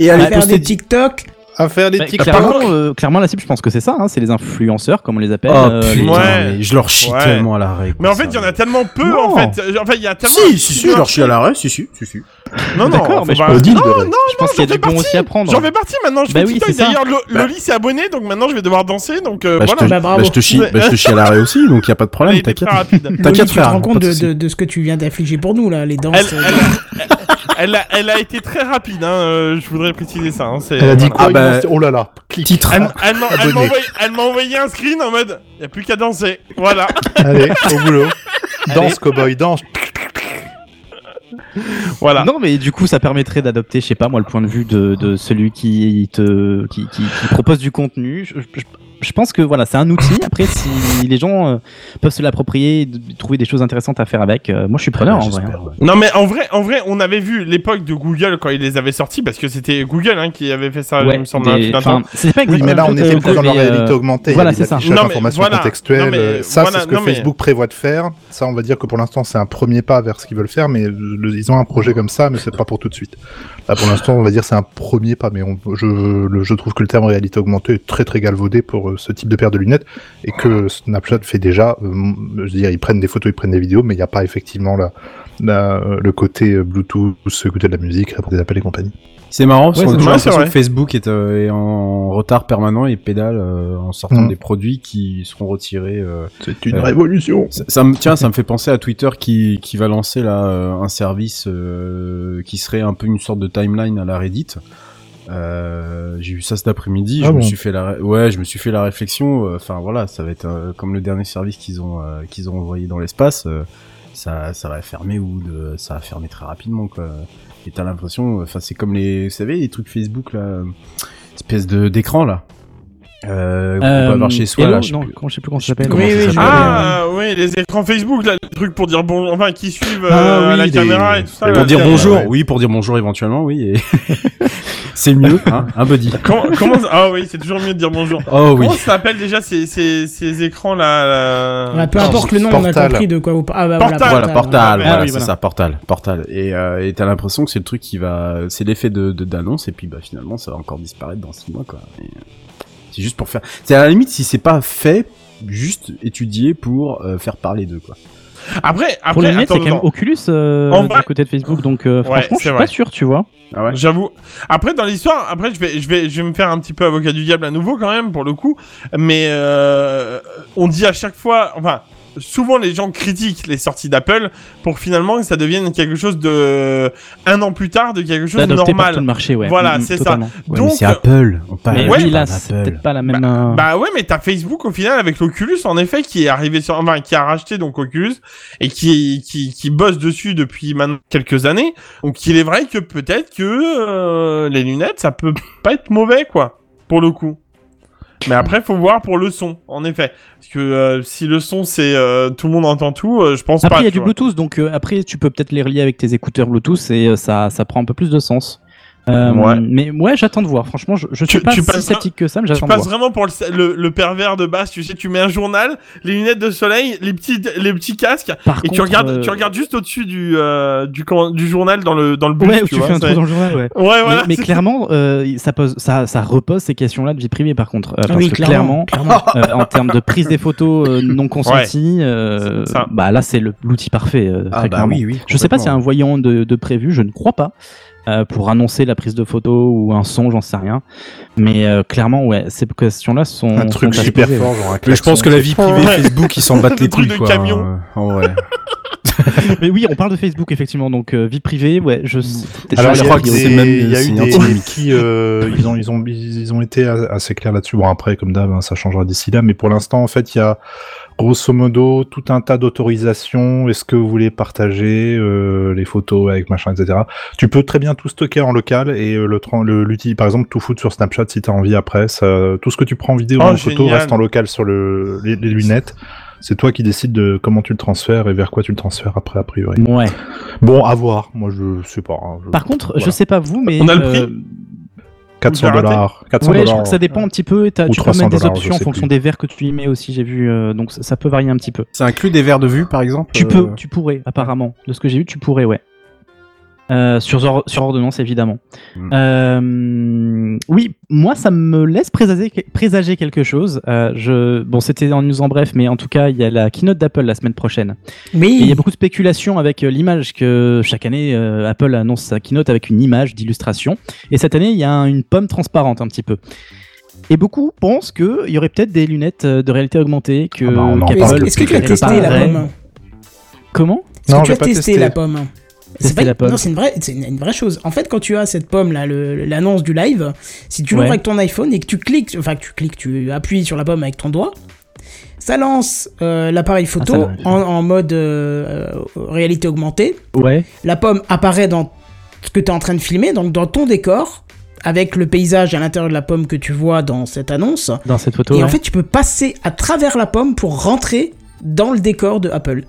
S4: Et à
S1: À
S4: les
S1: faire
S4: poster
S1: des TikTok.
S6: à faire des
S3: Bah,
S6: TikTok.
S3: clairement, euh, clairement, la cible, je pense que c'est ça. hein, c'est les influenceurs, comme on les appelle.
S4: Oh
S3: euh, les-
S4: putain,
S5: Ouais.
S4: mais je leur chie
S5: Ouais.
S4: tellement à l'arrêt.
S5: Mais en fait, il y en a tellement peu,
S4: Non.
S5: en fait. Enfin, il y a tellement.
S4: Si, si, si, je leur chie à l'arrêt, si, si, si, si.
S5: Non, non,
S3: D'accord, mais je
S5: pas- Non, non,
S3: je pense qu'il y a
S5: j'en
S3: du
S5: fais
S3: bon aussi à prendre.
S5: J'en fais partie maintenant, je
S3: Bah
S5: fais
S3: oui,
S5: TikTok. D'ailleurs, Lo- Loli s'est abonné, donc maintenant je vais devoir danser. Donc euh,
S4: Bah, je
S5: voilà.
S4: te,
S1: Bah,
S4: bah, je te chie, bah, je te chie à l'arrêt aussi, donc y a pas de problème, t'inquiète. T'inquiète,
S1: tu te rends compte
S4: de
S1: ce que tu viens d'affliger pour nous, là, les danses.
S5: Elle, a, elle a été très rapide, hein, euh, je voudrais préciser ça. Hein,
S6: Elle a dit quoi
S4: Ah bah,
S6: il Oh là là, clic.
S4: Titre.
S5: Elle, elle m'a- envoyé, elle m'a envoyé un screen en mode y a plus qu'à danser. Voilà.
S6: Allez, au boulot. Danse, cowboy, danse.
S5: voilà.
S3: Non, mais du coup, ça permettrait d'adopter, je sais pas moi, le point de vue de, de celui qui te qui, qui- qui propose du contenu. Je, je- je pense que voilà, c'est un outil. Après, si les gens euh, peuvent se l'approprier, et de- trouver des choses intéressantes à faire avec, euh, moi, je suis preneur en vrai.
S4: Ouais.
S5: Non mais en vrai, en vrai, on avait vu l'époque de Google quand ils les avaient sortis parce que c'était Google hein, qui avait fait ça, il me semble.
S3: c'est pas
S6: Oui, mais là, on était plus dans la
S3: euh,
S6: réalité augmentée.
S3: voilà, c'est ça.
S5: Non, mais voilà.
S6: contextuelles.
S5: Non, mais
S6: ça,
S5: voilà,
S6: c'est ce que
S5: non, mais-
S6: Facebook prévoit de faire. Ça, on va dire que pour l'instant, c'est un premier pas vers ce qu'ils veulent faire, mais le- ils ont un projet comme ça, mais c'est pas pour tout de suite. Là, pour l'instant, on va dire c'est un premier pas, mais on- je, le- je trouve que le terme réalité augmentée est très très galvaudé pour euh, ce type de paire de lunettes et que Snapchat fait déjà. euh, je veux dire, ils prennent des photos, ils prennent des vidéos, mais il n'y a pas effectivement la, la- le côté Bluetooth, écouter de la musique, répondre des appels et compagnie.
S4: C'est marrant parce
S5: Ouais,
S4: qu'on a l'impression que Facebook est, euh, est en retard permanent et pédale euh, en sortant
S6: Mm.
S4: des produits qui seront retirés. euh.
S6: C'est une
S4: Euh,
S6: révolution.
S4: Ça, ça me tiens, ça me fait penser à Twitter qui, qui va lancer là euh, un service euh, qui serait un peu une sorte de timeline à la Reddit Euh, j'ai vu ça cet après-midi.
S6: Ah
S4: je me suis fait la, ouais, je me suis fait la réflexion. Enfin voilà, ça va être comme le dernier service qu'ils ont qu'ils ont envoyé dans l'espace. ça, ça va fermer ou de, ça va fermer très rapidement quoi. Et t'as l'impression, enfin c'est comme les, vous savez, les trucs Facebook là, espèce de d'écran là. Euh,
S3: Euh,
S4: avoir chez soi
S3: Hello
S4: là. je
S3: non,
S4: plus.
S3: je sais plus comment ça s'appelle.
S1: Oui, oui,
S4: s'appelle.
S5: Ah, oui, les écrans Facebook, là, les trucs pour dire bon, enfin, qui suivent
S4: Ah
S5: euh,
S4: oui,
S5: la
S4: des-
S5: caméra et tout ça.
S4: Pour
S5: là,
S4: dire bonjour,
S6: ouais.
S4: oui, pour dire bonjour éventuellement, oui. Et... c'est mieux, hein, un buddy.
S5: Comment, comment ça- Ah oui, c'est toujours mieux de dire bonjour.
S4: Oh oui.
S5: Comment ça s'appelle déjà ces, ces, ces écrans là,
S1: peu importe le nom, on a compris de quoi vous parlez. Ah, bah,
S5: Portal.
S4: Voilà, Portal,
S5: Ah,
S4: voilà,
S3: oui,
S4: c'est
S3: voilà.
S4: ça, Portal, Portal. Et euh, et t'as l'impression que c'est le truc qui va, c'est l'effet de d'annonce et puis bah finalement ça va encore disparaître dans six mois quoi. Et, euh, c'est juste pour faire, c'est à la limite si c'est pas fait, juste étudié pour euh, faire parler d'eux quoi.
S5: Après,
S3: Pour
S5: après,
S3: les lunettes, c'est quand même. Oculus euh,
S5: En vrai-
S3: côté de Facebook, donc euh,
S5: Ouais,
S3: franchement, je
S5: c'est
S3: suis
S5: vrai.
S3: pas sûr, tu vois.
S4: Ah ouais.
S5: J'avoue. Après, dans l'histoire, après, je vais, je vais, je vais me faire un petit peu avocat du diable à nouveau quand même pour le coup. Mais euh, on dit à chaque fois, enfin, souvent les gens critiquent les sorties d'Apple pour finalement que ça devienne quelque chose de un an plus tard de quelque chose de
S3: tout le
S5: normal.
S3: marché, ouais.
S5: Voilà,
S3: Mm,
S5: c'est ça.
S4: Ouais,
S5: Donc,
S4: c'est Apple, on parle
S3: Mais oui, là, c'est peut-être pas la même. euh,
S5: Bah ouais, mais t'as Facebook au final avec l'Oculus en effet qui est arrivé sur, enfin qui a racheté donc Oculus et qui qui qui bosse dessus depuis maintenant quelques années. Donc il est vrai que peut-être que euh, les lunettes ça peut pas être mauvais quoi pour le coup. Mais après faut voir pour le son en effet parce que euh, si le son c'est euh, tout le monde entend tout, euh, je pense
S3: Après,
S5: pas.
S3: il y a du
S5: vois.
S3: Bluetooth, donc après, tu peux peut-être les relier avec tes écouteurs Bluetooth et ça, ça prend un peu plus de sens. Euh,
S5: Ouais.
S3: Mais ouais, j'attends de voir. Franchement, je, je
S5: Tu-
S3: suis pas
S5: tu
S3: si
S5: passes-
S3: sceptique que ça, mais
S5: Tu
S3: j'attends de
S5: passes
S3: voir.
S5: vraiment pour le, le, le pervers de base, tu sais, tu mets un journal, les lunettes de soleil, les petits, les petits casques,
S3: Par
S5: et tu regardes,
S3: euh,
S5: tu regardes juste au-dessus du, euh, du, du journal dans le, dans le bus,
S3: Ouais, où
S5: tu
S3: tu
S5: vois,
S3: fais un trou dans le journal, ouais.
S5: Ouais, voilà.
S3: mais, mais clairement, euh, ça, pose, ça, ça repose ces questions-là de vie privée, par contre. Euh,
S1: Ah
S3: parce
S1: oui,
S3: que
S1: clairement.
S3: clairement, euh, en termes de prise des photos euh, non consenties, euh, bah là, c'est le- l'outil parfait. euh,
S4: Ah
S3: très
S4: bah
S3: clairement.
S4: oui, oui.
S3: Je sais pas s'il y a un voyant de, de prévu, je ne crois pas, euh, pour annoncer la prise de photo ou un son, j'en sais rien. Mais euh, clairement, ouais, ces questions-là sont.
S6: Un truc super
S3: ouais.
S6: fort, genre
S4: Mais je pense que la vie privée
S5: Ouais.
S4: Facebook, ils s'en battent
S5: Le
S4: les couilles quoi.
S5: camion.
S4: euh, en vrai.
S3: Mais oui, on parle de Facebook effectivement, donc euh, vie privée, ouais, je. peut-être
S6: Alors, je crois que
S3: priorité.
S6: c'est
S4: même-
S6: il y a eu
S4: une
S6: des
S4: antinomique.
S6: qui euh, ils ont ils ont ils ont été assez clairs là-dessus. Bon après comme d'hab hein, ça changera d'ici là, mais pour l'instant en fait il y a grosso modo tout un tas d'autorisations. Est-ce que vous voulez partager euh, les photos avec machin etc. Tu peux très bien tout stocker en local et euh, le par exemple tout foutre sur Snapchat si t'as envie après. Ça, tout ce que tu prends en vidéo
S5: Oh,
S6: en photo reste en local sur le les, les lunettes. C'est toi qui décides de comment tu le transfères et vers quoi tu le transfères après a priori.
S3: Ouais.
S6: Bon à voir. Moi je sais pas. hein, je-
S3: Par contre, je sais pas vous, mais.
S5: On a le prix?
S3: euh,
S6: 400
S5: Vous l'avez
S6: dollars. 400
S3: Ouais, je crois que ça dépend un petit peu. et
S6: Ou
S3: tu peux
S6: 300
S3: mettre des options en fonction
S6: plus.
S3: des verres que tu y mets aussi, j'ai vu. euh, donc ça, ça peut varier un petit peu.
S4: Ça inclut des verres de vue, par exemple.
S3: Tu
S4: euh,
S3: peux, tu pourrais, apparemment. De ce que j'ai vu, tu pourrais, ouais. Euh, sur, or- sur ordonnance, évidemment.
S4: Hmm.
S3: Euh, oui, moi, ça me laisse présager, présager quelque chose. Euh, je, bon, c'était en news en bref, mais en tout cas, il y a la keynote d'Apple la semaine prochaine. Et il y
S1: Oui.
S3: a beaucoup de spéculations avec l'image que chaque année, euh, Apple annonce sa keynote avec une image d'illustration. Et cette année, il y a un- une pomme transparente un petit peu. Et beaucoup pensent qu'il y aurait peut-être des lunettes de réalité augmentée que
S6: Ah bah,
S1: Est-ce que tu as testé la pomme
S3: Comment?
S1: Est-ce
S6: Non,
S1: que tu as testé, la pomme? C'est pas-
S3: la pomme.
S1: Non, c'est une vraie, c'est une, une vraie chose. En fait, quand tu as cette pomme là, l'annonce du live, si tu l'ouvres
S3: Ouais.
S1: avec ton iPhone et que tu cliques, enfin que tu cliques, tu appuies sur la pomme avec ton doigt, ça lance euh, l'appareil photo
S3: Ah,
S1: en, en mode euh, euh, réalité augmentée.
S3: Ouais.
S1: La pomme apparaît dans ce que tu es en train de filmer, donc dans ton décor, avec le paysage à l'intérieur de la pomme que tu vois dans cette annonce.
S3: Dans cette photo.
S1: et
S3: ouais.
S1: en fait, tu peux passer à travers la pomme pour rentrer dans le décor de Apple.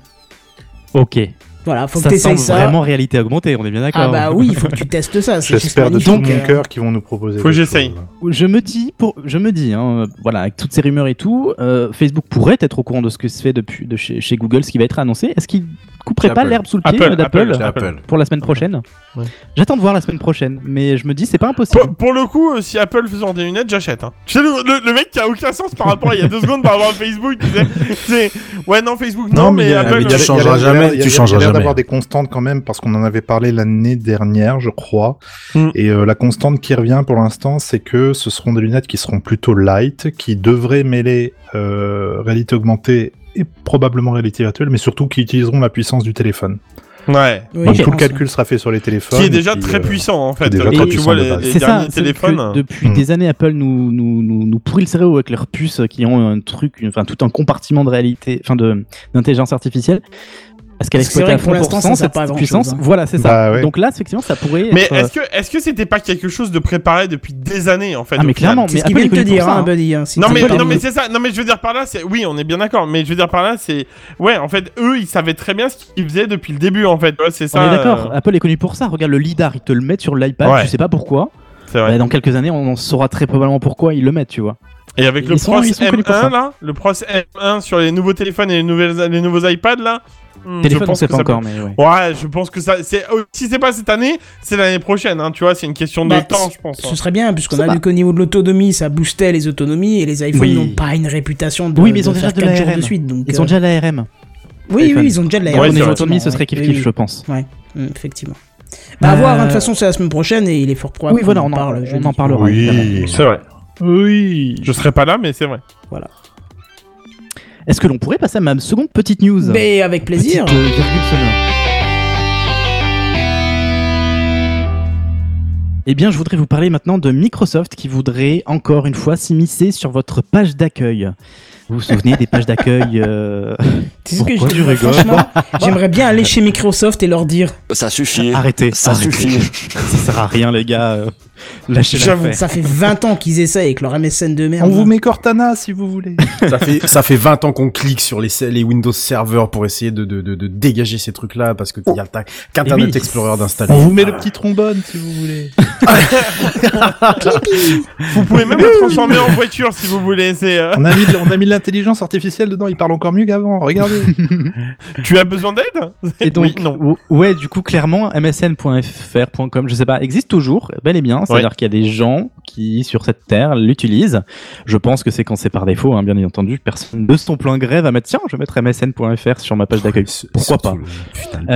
S3: ok.
S1: Voilà, faut
S3: ça
S1: que tu ça.
S3: vraiment réalité augmentée, on est bien d'accord.
S1: Ah bah oui, il faut que tu testes ça.
S6: J'espère de tout mon
S1: euh.
S6: cœur qu'ils vont nous proposer.
S5: Faut que j'essaye.
S3: Je me dis, pour, je me dis, hein, euh, voilà, avec toutes ces rumeurs et tout, euh, Facebook pourrait être au courant de ce que se fait depuis de chez, chez Google, ce qui va être annoncé. Est-ce qu'il couperait pas l'herbe sous le pied
S5: Apple,
S3: euh, d'Apple
S5: Apple.
S3: pour la semaine prochaine
S5: Ouais.
S3: J'attends de voir la semaine prochaine, mais je me dis c'est pas impossible.
S5: Pour, pour le coup, euh, si Apple faisait des lunettes, j'achète. Hein. Tu sais, le, le- le mec qui a aucun sens par rapport à il y a deux secondes par rapport à Facebook, tu sais. C'est, ouais, non, Facebook, non, mais, Apple.
S4: tu changeras jamais, tu changeras jamais.
S6: D'avoir des constantes quand même, parce qu'on en avait parlé l'année dernière, je crois.
S5: Hmm.
S6: Et euh, la constante qui revient pour l'instant, c'est que ce seront des lunettes qui seront plutôt light, qui devraient mêler euh, réalité augmentée et probablement réalité virtuelle, mais surtout qui utiliseront la puissance du téléphone.
S5: Ouais.
S1: Oui,
S6: Donc
S1: je
S6: tout le calcul sera fait sur les téléphones.
S5: Qui est déjà
S6: puis,
S5: très
S6: euh,
S5: puissant en fait. Quand
S6: très
S5: tu vois les, derniers
S3: ça,
S5: téléphones.
S3: depuis
S6: Hmm.
S3: des années, Apple nous, nous, nous, nous pourrit le cerveau avec leurs puces qui ont un truc, enfin tout un compartiment de réalité, enfin de d'intelligence artificielle. Parce qu'elle exploite à
S1: vrai que pour l'instant, ça
S3: 100%
S1: sert
S3: cette
S1: pas
S3: puissance.
S1: chose, hein.
S3: Voilà, c'est ça.
S6: Bah ouais.
S3: Donc là, effectivement, ça pourrait.
S5: Mais
S3: être,
S5: est-ce que est-ce que c'était pas quelque chose de préparé depuis des années en fait
S3: Ah, mais clairement,
S1: C'est
S3: mais
S1: ce qu'il te
S3: connu
S1: dire,
S3: pour ça,
S1: hein,
S3: hein.
S1: Buddy. hein, si
S5: Non
S1: tu
S5: mais, non mais c'est ça, non mais je veux dire par là, c'est oui on est bien d'accord, mais je veux dire par là c'est ouais en fait eux ils savaient très bien ce qu'ils faisaient depuis le début en fait, Ouais, c'est ça.
S3: On est d'accord,
S5: euh,
S3: Apple est connu pour ça. Regarde le lidar, ils te le mettent sur l'iPad,
S5: Ouais.
S3: tu sais pas pourquoi.
S5: c'est vrai.
S3: Bah, dans quelques années, on saura très probablement pourquoi ils le mettent, tu vois.
S5: Et avec le Pros
S3: ils sont connus pour ça.
S5: M1 là, le Pros M1 sur les nouveaux téléphones et les nouvelles les nouveaux iPads là. hmm, je
S3: Téléphone, on
S5: pense
S3: sait
S5: que
S3: pas
S5: ça
S3: encore,
S5: peut-
S3: mais ouais.
S5: Ouais, je pense que ça c'est oh, si c'est pas cette année, c'est l'année prochaine hein, tu vois, c'est une question de
S1: Bah,
S5: temps, je pense. hein.
S1: Ce serait bien, puisqu'on a vu qu'au niveau de l'autonomie, ça boostait les autonomies et les iPhones
S3: Oui.
S1: n'ont pas une réputation de,
S3: Oui, mais ils
S1: de
S3: ont déjà de
S1: 4 jours
S3: l'ARM.
S1: de suite. Donc,
S3: Ils
S1: euh,
S3: ont déjà l'ARM.
S1: Oui, oui, ils ont déjà de la
S5: Ouais,
S3: les autonomies, ce serait kiff
S1: Oui,
S3: kiff,
S1: oui.
S3: je pense.
S1: Ouais, hum, effectivement. Bah, à
S3: Euh,
S1: voir, hein, de toute façon, c'est la semaine prochaine et il est fort probable
S3: Oui, voilà, on en,
S1: parle
S3: on en parlera.
S6: Oui.
S5: C'est vrai. Oui. Je serais pas là mais c'est vrai.
S3: Est-ce que l'on pourrait passer à ma seconde petite news?
S1: Mais avec plaisir.
S3: Petite, euh. Eh bien, je voudrais vous parler maintenant de Microsoft qui voudrait encore une fois s'immiscer sur votre page d'accueil. Vous vous souvenez des pages d'accueil euh,
S1: C'est ce que
S3: Pourquoi
S1: je
S3: tu
S1: dis. Franchement, j'aimerais bien aller chez Microsoft et leur dire
S9: Ça suffit.
S3: Arrêtez,
S9: Ça
S3: arrêtez.
S9: suffit.
S3: Ça sert à rien, les gars. euh, Lâchez
S5: J'avoue,
S1: ça fait 20 ans qu'ils essayent avec leur MSN de merde.
S6: On vous met Cortana si vous voulez.
S4: ça fait ça fait 20 ans qu'on clique sur les les Windows Server pour essayer de de de, de dégager ces trucs là parce que il y a ta- qu'Internet
S3: Et oui.
S4: Explorer d'installer.
S6: On vous met le petit trombone si vous voulez.
S5: Vous pouvez même le transformer en voiture si vous voulez, c'est euh,
S6: On a mis, de- on a mis de l'intelligence artificielle dedans, il parle encore mieux qu'avant, regardez.
S5: Tu as besoin d'aide?
S3: Et donc,
S5: Oui, non.
S3: ou- ouais, du coup, clairement, msn.fr.com, je sais pas, existe toujours, bel et bien. C'est-à-dire qu'il y a des gens qui, sur cette terre, l'utilisent. Je pense que c'est quand c'est par défaut, hein, bien entendu. Personne de son plein gré va mettre, tiens, je vais mettre msn.fr sur ma page d'accueil. Pourquoi pas
S4: Putain, le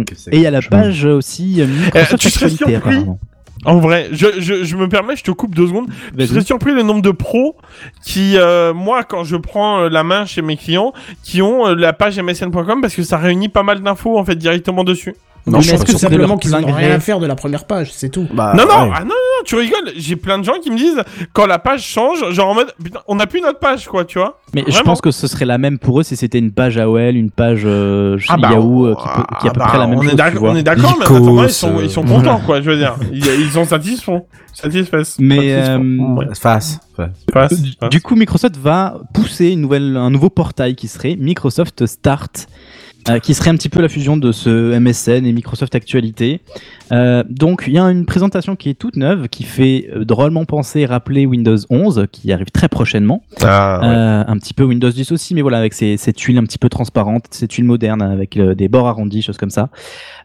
S3: Euh. Et il y a la page aussi euh, Microsoft
S5: Euh, tu serais
S3: Actualité,
S5: surpris
S3: apparemment.
S5: En vrai, je, je, je me permets, je te coupe deux secondes. Je serais surpris le nombre de pros qui, euh, moi, quand je prends euh, la main chez mes clients, qui ont euh, la page msn.com parce que ça réunit pas mal d'infos en fait directement dessus.
S4: Non,
S1: mais est-ce que simplement qu'ils n'ont rien à faire de la première page, c'est tout.
S4: Bah,
S5: non, non,
S4: ouais.
S5: ah non, non, tu rigoles. J'ai plein de gens qui me disent quand la page change, genre en mode putain, on n'a plus notre page quoi, tu vois.
S3: Mais je pense que ce serait la même pour eux si c'était une page AOL, une page euh, chez
S5: Ah bah,
S3: Yahoo euh, qui, peut- qui est à peu
S5: ah
S3: près la
S5: bah,
S3: même
S5: on
S3: chose.
S5: Est
S3: tu
S5: d'accord-
S3: vois.
S5: on est d'accord, mais attendant, ils sont,
S4: euh,
S5: ils sont contents quoi, je veux dire. Ils, ils sont satisfaits. Satisfaits.
S3: Mais, euh,
S5: Ouais.
S4: Face.
S3: Du-
S5: passe.
S3: Du coup, Microsoft va pousser une nouvelle, un nouveau portail qui serait Microsoft Start, euh, qui serait un petit peu la fusion de ce MSN et Microsoft Actualité. Euh, donc, il y a une présentation qui est toute neuve, qui fait euh, drôlement penser et rappeler Windows 11, qui arrive très prochainement.
S5: Ah, ouais.
S3: Un petit peu Windows 10 aussi, mais voilà, avec ces, cette tuile un petit peu transparente, cette tuile moderne avec des bords arrondis, choses comme ça.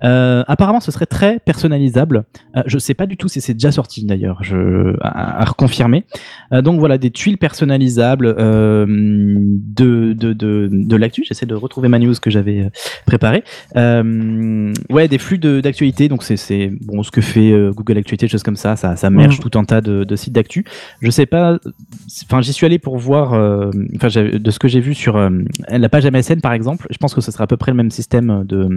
S3: Apparemment, ce serait très personnalisable. Je sais pas du tout si c'est déjà sorti d'ailleurs, je à, à reconfirmer. Donc voilà, des tuiles personnalisables de de de, de l'actu. J'essaie de retrouver ma news que j'avais euh, préparée. Euh, ouais, des flux de- d'actualité. Donc c'est c'est bon ce que fait euh, Google Actualité, choses comme ça. Ça ça merge tout un tas de, de sites d'actu. Je sais pas. Enfin, j'y suis allé pour voir. Enfin, de ce que j'ai vu sur euh, la page MSN par exemple. Je pense que ce sera à peu près le même système de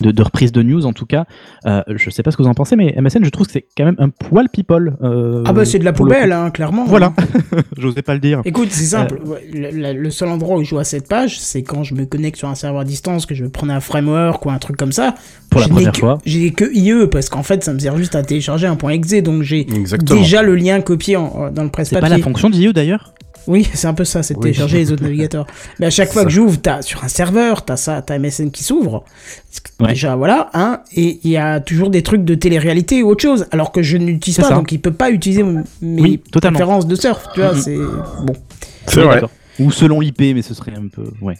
S3: de, de reprise de news en tout cas. Euh, je sais pas ce que vous en pensez, mais MSN, je trouve que c'est quand même un poil people. euh,
S1: Ah bah c'est de la poubelle, hein, clairement.
S3: Voilà. J'osais pas le dire.
S1: Écoute, c'est simple. Le, seul endroit où je à cette page, c'est quand je me connecte sur un serveur à distance, que je veux prendre un framework ou un truc comme ça.
S3: Pour la première
S1: que-
S3: fois.
S1: J'ai que IE parce qu'en fait, ça me sert juste à télécharger un point .exe, donc j'ai déjà le lien copié en- dans le presse
S3: C'est pas la fonction d'IE d'ailleurs
S1: Oui, c'est un peu ça, c'est de
S4: Oui.
S1: télécharger les autres navigateurs. Mais à chaque fois
S4: Ça.
S1: que j'ouvre, t'as sur un serveur, t'as ça, t'as MSN qui s'ouvre.
S3: Ouais.
S1: Déjà, voilà, hein, et il y a toujours des trucs de télé-réalité ou autre chose, alors que je n'utilise pas,
S3: ça.
S1: donc il peut pas utiliser mes
S3: Oui,
S1: préférences de surf, tu vois,
S3: Mhm.
S1: c'est bon.
S5: C'est vrai.
S3: Ou selon IP, mais ce serait un peu. Ouais.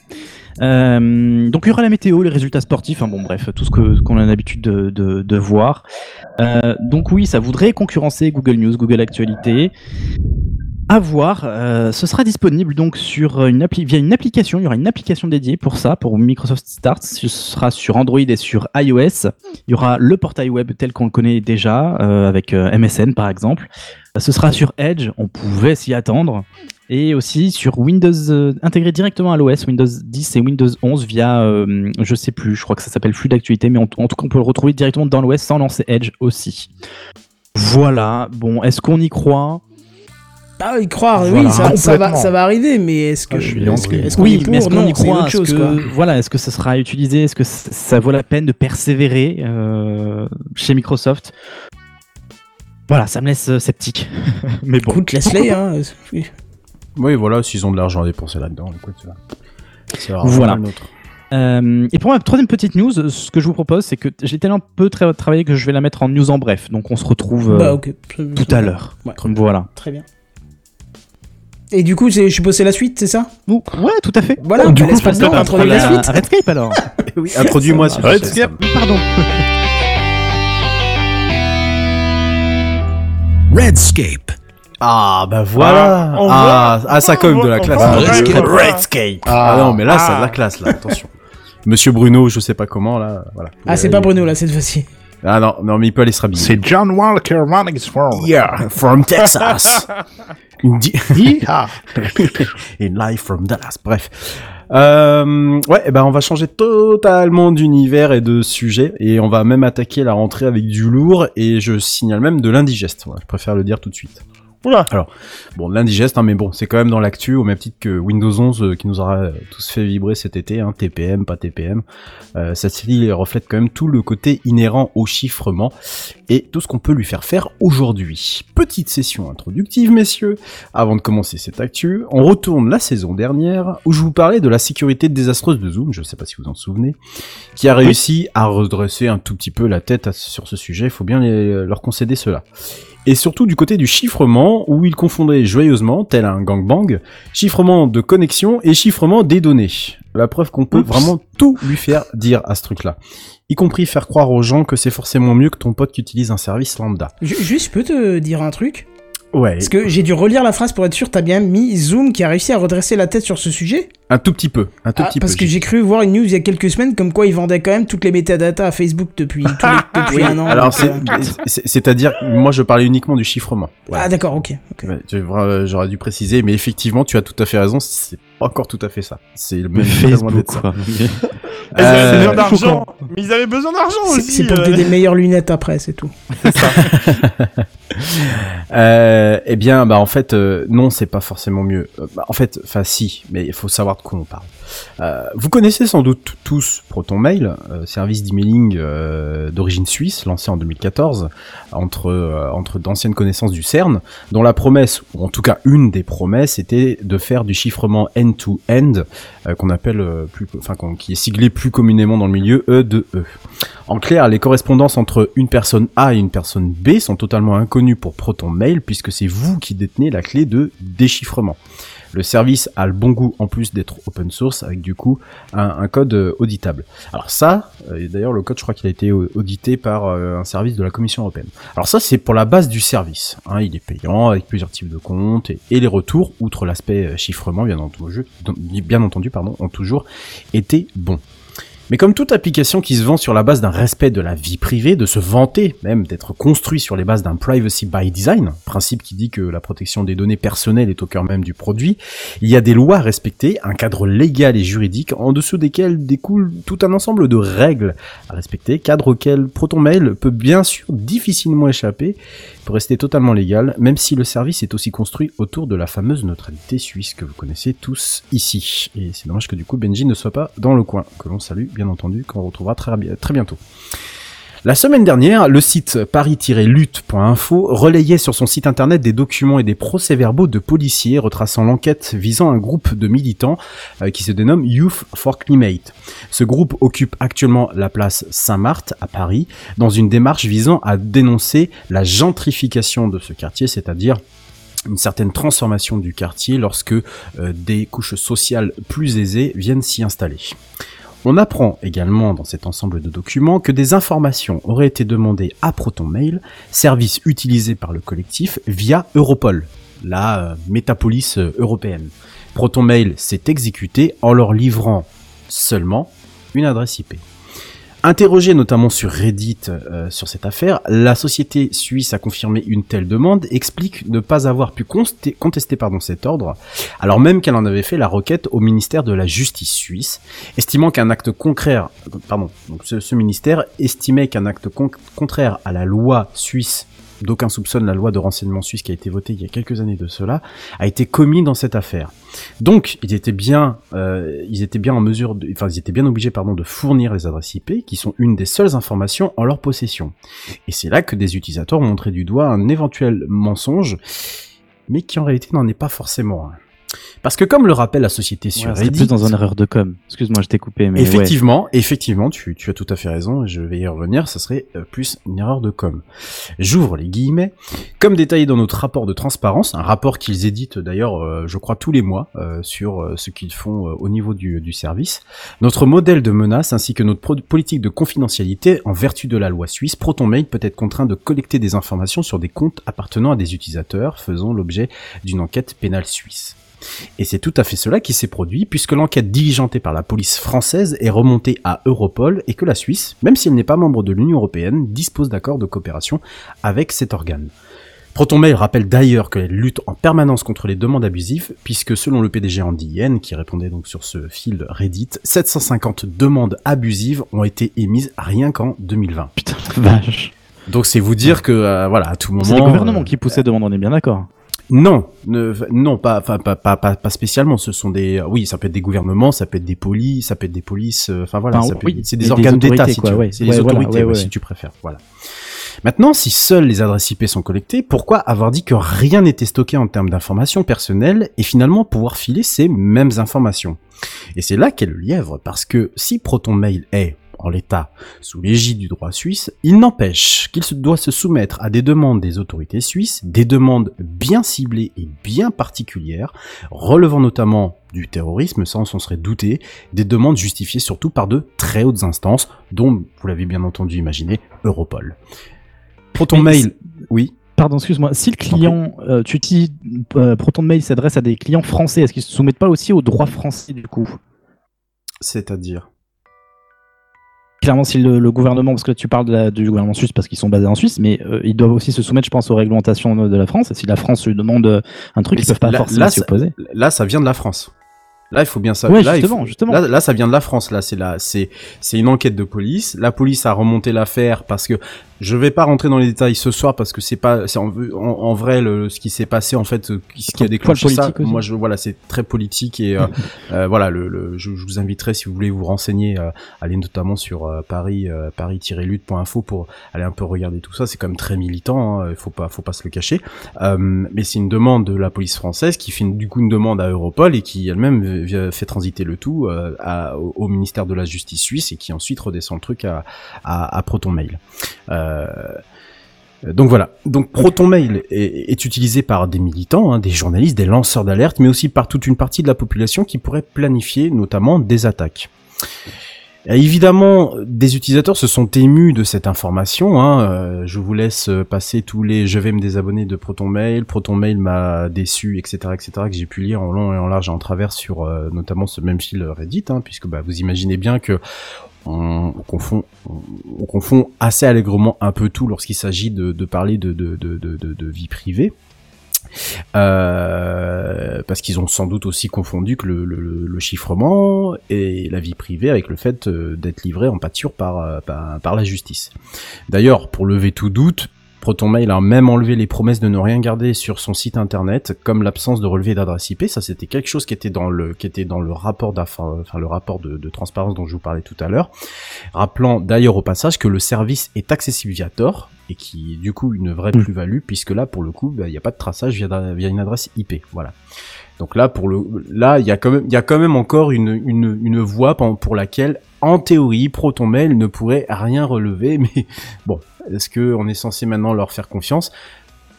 S3: Euh, donc il y aura la météo, les résultats sportifs, enfin bon bref, tout ce qu'on a l'habitude de, voir. Euh, donc oui, ça voudrait concurrencer Google News, Google Actualité. À voir, euh, ce sera disponible donc sur via une application. Il y aura une application dédiée pour ça, pour Microsoft Start. Ce sera sur Android et sur iOS. Il y aura le portail web tel qu'on le connaît déjà, avec MSN par exemple. Ce sera sur Edge. On pouvait s'y attendre. Et aussi sur Windows euh, intégré directement à l'OS, Windows 10 et Windows 11 via, euh, je sais plus, je crois que ça s'appelle flux d'actualité, mais en, en tout cas on peut le retrouver directement dans l'OS sans lancer Edge aussi. Voilà. Bon, est-ce qu'on y croit?
S1: Ah, y croire, oui, ça, ça va,
S6: complètement.
S1: ça va arriver, mais est-ce que.
S6: Ah,
S1: que-
S3: Oui,
S1: est pour
S3: mais est-ce qu'on y croit?
S1: autre chose, quoi.
S3: que, voilà, est-ce que ça sera utilisé? Est-ce que ça vaut la peine de persévérer euh, chez Microsoft? Voilà, ça me laisse euh, sceptique. mais bon.
S1: Écoute, laisse-les, hein. Oui.
S4: Voilà, s'ils ont de l'argent à dépenser là-dedans, écoute, ça. C'est rare,
S3: Voilà.
S4: un autre.
S3: Euh, et pour ma troisième petite news, ce que je vous propose, c'est que j'ai tellement peu tra- travaillé que je vais la mettre en news en bref. Donc on se retrouve euh,
S1: Bah, ok.
S3: tout à l'heure.
S1: Ouais.
S3: Voilà.
S1: Très bien. Et du coup, je suppose c'est la suite, c'est ça?
S3: Ouais, tout à fait.
S1: Voilà,
S3: du
S1: bah,
S3: coup,
S1: laisse pas le
S3: je
S1: introduire la
S3: la-
S1: suite.
S3: Redscape alors.
S4: oui, introduis-moi, te plaît,
S6: Redscape.
S3: Pardon.
S2: Redscape.
S4: Ah, bah voilà.
S5: Ah,
S4: ah,
S5: voit-
S4: ah, ça cogne
S5: voit-
S4: de la classe. Ah,
S6: Redscape.
S4: Redscape.
S6: Ah.
S4: Ah, non, mais là, ça a de la classe, là, attention. Monsieur Bruno, je sais pas comment, là, voilà.
S1: Ah, c'est pas Bruno, là, cette fois-ci.
S4: Ah non, non, mais il peut aller se rhabiller.
S6: C'est John Walker running forward.
S4: Yeah, from Texas. In live from Dallas. Bref. Euh, ouais, eh ben on va changer totalement d'univers et de sujet et on va même attaquer la rentrée avec du lourd et je signale même de l'indigeste. Je préfère le dire tout de suite.
S5: Oula.
S4: Bon, l'indigeste, hein, mais bon, c'est quand même dans l'actu, au même titre que Windows 11 euh, qui nous aura euh, tous fait vibrer cet été, hein, TPM, pas TPM. Euh, cette série reflète quand même tout le côté inhérent au chiffrement et tout ce qu'on peut lui faire faire aujourd'hui. Petite session introductive, messieurs. Avant de commencer cette actu, on retourne la saison dernière où je vous parlais de la sécurité désastreuse de Zoom, je ne sais pas si vous en souvenez, qui a réussi à redresser un tout petit peu la tête à- sur ce sujet, il faut bien les- leur concéder cela et surtout du côté du chiffrement, où il confondait joyeusement, tel un gangbang, chiffrement de connexion et chiffrement des données. La preuve qu'on peut
S3: Oups.
S4: vraiment tout lui faire dire à ce truc-là. Y compris faire croire aux gens que c'est forcément mieux que ton pote qui utilise un service lambda.
S1: Ju- Juste, je peux te dire un truc?
S4: Ouais,
S1: Parce que j'ai dû relire la phrase pour être sûr, t'as bien mis Zoom qui a réussi à redresser la tête sur ce sujet
S4: un tout petit peu, un tout
S1: Ah,
S4: petit
S1: Parce
S4: peu.
S1: que j'ai cru voir une news il y a quelques semaines comme quoi ils vendaient quand même toutes les métadatas à Facebook depuis, tous les- depuis un an.
S4: Alors,
S1: euh,
S4: c'est- c'est-à-dire, moi je parlais uniquement du chiffrement. Voilà.
S1: Ah d'accord, ok.
S4: J'aurais dû préciser, mais effectivement, tu as tout à fait raison, c'est encore tout à fait ça. C'est le même
S3: Facebook,
S4: d'être ça.
S3: quoi.
S5: Ils avaient
S4: Euh,
S5: besoin d'argent. Mais ils avaient besoin d'argent
S1: C'est
S5: aussi.
S1: c'est pour
S5: euh,
S1: des meilleures lunettes après, c'est tout.
S4: Euh, eh bien, bah en fait, euh, non, c'est pas forcément mieux. Euh, bah, en fait, enfin si, mais il faut savoir de quoi on parle. Euh, vous connaissez sans doute tous ProtonMail, euh, service d'emailing euh, d'origine suisse, lancé en 2014 entre euh, entre d'anciennes connaissances du CERN, dont la promesse, ou en tout cas une des promesses, était de faire du chiffrement end-to-end, euh, qu'on appelle plus, enfin qui est siglé plus communément dans le milieu E de E. En clair, les correspondances entre une personne A et une personne B sont totalement inconnues pour ProtonMail puisque c'est vous qui détenez la clé de déchiffrement. Le service a le bon goût en plus d'être open source avec du coup un, code euh, auditable. Alors ça, euh, d'ailleurs le code je crois qu'il a été au- audité par euh, un service de la Commission européenne. Alors ça c'est pour la base du service. hein, il est payant avec plusieurs types de comptes et, les retours, outre l'aspect euh, chiffrement bien entendu, bien entendu pardon, ont toujours été bons. Mais comme toute application qui se vend sur la base d'un respect de la vie privée, de se vanter même d'être construit sur les bases d'un privacy by design, principe qui dit que la protection des données personnelles est au cœur même du produit, il y a des lois à respecter, un cadre légal et juridique en dessous desquels découle tout un ensemble de règles à respecter, cadre auquel ProtonMail peut bien sûr difficilement échapper pour rester totalement légal, même si le service est aussi construit autour de la fameuse neutralité suisse que vous connaissez tous ici. Et c'est dommage que du coup Benji ne soit pas dans le coin, que l'on salue bien entendu, qu'on retrouvera très, très bientôt. La semaine dernière, le site paris-lutte.info relayait sur son site internet des documents et des procès-verbaux de policiers retraçant l'enquête visant un groupe de militants euh, qui se dénomme Youth for Climate. Ce groupe occupe actuellement la place Saint-Marthe à Paris dans une démarche visant à dénoncer la gentrification de ce quartier, c'est-à-dire une certaine transformation du quartier lorsque euh, des couches sociales plus aisées viennent s'y installer. On apprend également dans cet ensemble de documents que des informations auraient été demandées à ProtonMail, service utilisé par le collectif via Europol, la euh, métapolis euh, européenne. ProtonMail s'est exécuté en leur livrant seulement une adresse IP. Interrogé notamment sur Reddit euh, sur cette affaire, la société suisse a confirmé une telle demande, explique ne pas avoir pu contester pardon, cet ordre, alors même qu'elle en avait fait la requête au ministère de la Justice suisse, estimant qu'un acte contraire, pardon, donc ce, ministère estimait qu'un acte con- contraire à la loi suisse d'aucun soupçonne la loi de renseignement suisse qui a été votée il y a quelques années de cela, a été commis dans cette affaire. Donc, ils étaient bien, euh, ils étaient bien en mesure, de, enfin, ils étaient bien obligés, pardon, de fournir les adresses IP, qui sont une des seules informations en leur possession. Et c'est là que des utilisateurs ont montré du doigt un éventuel mensonge, mais qui en réalité n'en est pas forcément un. Parce que comme le rappelle la société sur
S3: Ouais,
S4: Reddit,
S3: plus dans une erreur de com. Excuse-moi, je t'ai coupé, mais ouais.
S4: Effectivement, effectivement, tu, tu as tout à fait raison, et je vais y revenir, ça serait euh, plus une erreur de com. J'ouvre les guillemets. Comme détaillé dans notre rapport de transparence, un rapport qu'ils éditent d'ailleurs, euh, je crois, tous les mois, euh, sur euh, ce qu'ils font au niveau du, du service, notre modèle de menace ainsi que notre politique de confidentialité en vertu de la loi suisse, ProtonMail peut être contraint de collecter des informations sur des comptes appartenant à des utilisateurs faisant l'objet d'une enquête pénale suisse. Et c'est tout à fait cela qui s'est produit, puisque l'enquête diligentée par la police française est remontée à Europol et que la Suisse, même s'il n'est pas membre de l'Union Européenne, dispose d'accords de coopération avec cet organe. ProtonMail rappelle d'ailleurs qu'elle lutte en permanence contre les demandes abusives, puisque selon le PDG Andy Yen, qui répondait donc sur ce fil Reddit, 750 demandes abusives ont été émises rien qu'en 2020.
S3: Putain, vache.
S4: Donc c'est vous dire que, euh, voilà, à tout moment...
S3: C'est les gouvernements
S4: euh,
S3: qui poussaient demande, on est bien d'accord.
S4: Non, ne- non, pas, pas, pas, pas, pas spécialement. Ce sont des, oui, ça peut être des gouvernements, ça peut être des polices, ça peut être des polices. euh, Enfin voilà, c'est des
S3: des
S4: organes d'État, si tu. C'est
S3: voilà,
S4: autorités,
S3: ouais.
S4: si tu préfères. Voilà. Maintenant, si seules les adresses IP sont collectées, pourquoi avoir dit que rien n'était stocké en termes d'informations personnelles et finalement pouvoir filer ces mêmes informations? Et c'est là qu'est le lièvre, parce que si ProtonMail est en l'état, sous l'égide du droit suisse, il n'empêche qu'il se doit se soumettre à des demandes des autorités suisses, des demandes bien ciblées et bien particulières, relevant notamment du terrorisme, ça on s'en serait douté, des demandes justifiées surtout par de très hautes instances, dont, vous l'avez bien entendu imaginé, Europol. ProtonMail, oui.
S3: Pardon, excuse-moi. Si le client, euh, tu utilises euh, ProtonMail s'adresse à des clients français, est-ce qu'ils se soumettent pas aussi au droit français du coup?
S4: C'est-à-dire?
S3: Clairement, si le, le gouvernement, parce que tu parles de la- du gouvernement suisse parce qu'ils sont basés en Suisse, mais euh, ils doivent aussi se soumettre, je pense, aux réglementations de la France. Et si la France lui demande euh, un truc,
S4: Mais
S3: ils peuvent pas
S4: là-
S3: forcément s'y opposer.
S4: Là, ça vient de la France. Là, il faut bien savoir.
S3: Ouais,
S4: là,
S3: justement,
S4: faut-
S3: justement.
S4: Là, là, ça vient de la France. Là, c'est là, c'est, c'est une enquête de police. La police a remonté l'affaire parce que je vais pas rentrer dans les détails ce soir parce que c'est pas, c'est en, en- en vrai le, ce qui s'est passé en fait, euh, ce qui a déclenché ça.
S3: aussi.
S4: Moi, je, voilà, c'est très politique et euh, euh, voilà, le, le- je, je vous inviterai si vous voulez vous renseigner, euh, aller notamment sur euh, Paris, euh, paris-lutte.info pour aller un peu regarder tout ça. C'est quand même très militant. Hein, il faut pas, faut pas se le cacher. Euh, mais c'est une demande de la police française qui fait une- du coup une demande à Europol et qui elle-même fait transiter le tout euh, à- au, au ministère de la Justice suisse et qui ensuite redescend le truc à, à, à ProtonMail. Euh, donc voilà. Donc ProtonMail est, est utilisé par des militants, hein, des journalistes, des lanceurs d'alerte, mais aussi par toute une partie de la population qui pourrait planifier notamment des attaques. Évidemment, des utilisateurs se sont émus de cette information. Hein. euh, je vous laisse passer tous les « je vais me désabonner » de ProtonMail. ProtonMail m'a déçu, etc., etc., que j'ai pu lire en long et en large et en travers sur euh, notamment ce même fil Reddit, hein, puisque bah, vous imaginez bien que on, on confond, on, on confond assez allègrement un peu tout lorsqu'il s'agit de, parler de, de, de, vie privée. Euh, parce qu'ils ont sans doute aussi confondu que le chiffrement et la vie privée avec le fait euh, d'être livré en pâture par, euh, par, par la justice. D'ailleurs, pour lever tout doute, ProtonMail a même enlevé les promesses de ne rien garder sur son site internet, comme l'absence de relevé d'adresse IP. Ça, c'était quelque chose qui était dans le, qui était dans le rapport d'affaires, enfin, le rapport de, de transparence dont je vous parlais tout à l'heure. Rappelant d'ailleurs au passage que le service est accessible via Tor et qui est du coup une vraie
S3: Mm.
S4: plus-value puisque là, pour le coup, bah, il n'y a pas de traçage via, via une adresse IP. Voilà. Donc là, pour le, là, il y a quand même, il y a quand même encore une, une, une voie pour laquelle, en théorie, ProtonMail ne pourrait rien relever, mais bon, est-ce que on est censé maintenant leur faire confiance?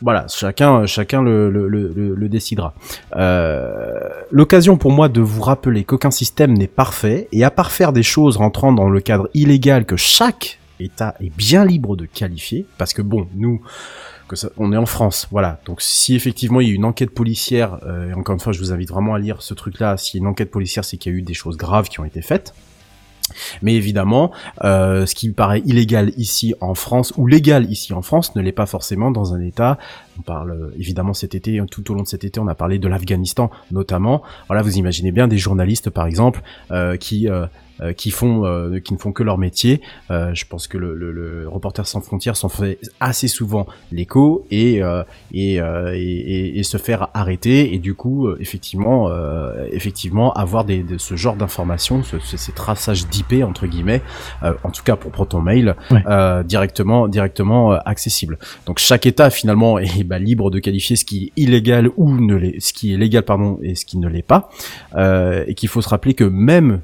S4: Voilà, chacun, chacun le, le, le, le- le décidera. Euh, L'occasion pour moi de vous rappeler qu'aucun système n'est parfait, et à part faire des choses rentrant dans le cadre illégal que chaque État est bien libre de qualifier, parce que bon, nous, on est en France, voilà. Donc si effectivement il y a une enquête policière, euh, et encore une fois je vous invite vraiment à lire ce truc-là, a une enquête policière c'est qu'il y a eu des choses graves qui ont été faites. Mais évidemment, euh, ce qui me paraît illégal ici en France ou légal ici en France ne l'est pas forcément dans un État. On parle euh, évidemment cet été, tout au long de cet été, on a parlé de l'Afghanistan notamment. Voilà, vous imaginez bien des journalistes par exemple qui euh, qui font euh, qui ne font que leur métier. Euh, je pense que le, le, le Reporter sans frontières s'en fait assez souvent l'écho et euh, et, euh, et, et- et se faire arrêter et du coup euh, effectivement euh, effectivement avoir des, de ce genre d'informations, ce, ce- ces traçages d'IP entre guillemets, euh, en tout cas pour ProtonMail,
S3: Ouais.
S4: euh, directement directement accessible. Donc chaque État finalement est bah, libre de qualifier ce qui est illégal ou ne l'est, ce qui est légal pardon et ce qui ne l'est pas, euh, et qu'il faut se rappeler que même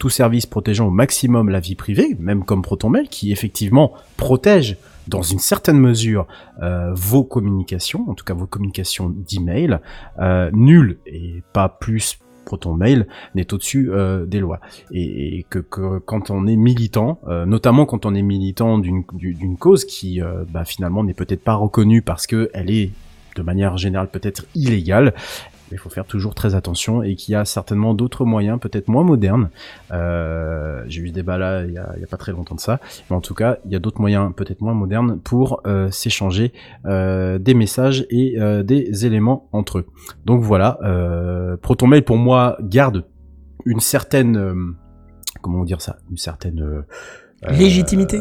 S4: tout service protégeant au maximum la vie privée, même comme ProtonMail, qui effectivement protège dans une certaine mesure euh, vos communications, en tout cas vos communications d'email, euh, nul et pas plus ProtonMail n'est au-dessus euh, des lois. Et, que, quand on est militant, euh, notamment quand on est militant d'une du- d'une cause qui bah, finalement n'est peut-être pas reconnue parce que elle est de manière générale peut-être illégale, il faut faire toujours très attention et qu'il y a certainement d'autres moyens, peut-être moins modernes. Euh, J'ai eu ce débat là il y, a, il y a pas très longtemps de ça, mais en tout cas, il y a d'autres moyens, peut-être moins modernes, pour euh, s'échanger euh, des messages et des éléments entre eux. Donc voilà, ProtonMail pour moi garde une certaine, comment dire ça, une certaine euh,
S1: Légitimité.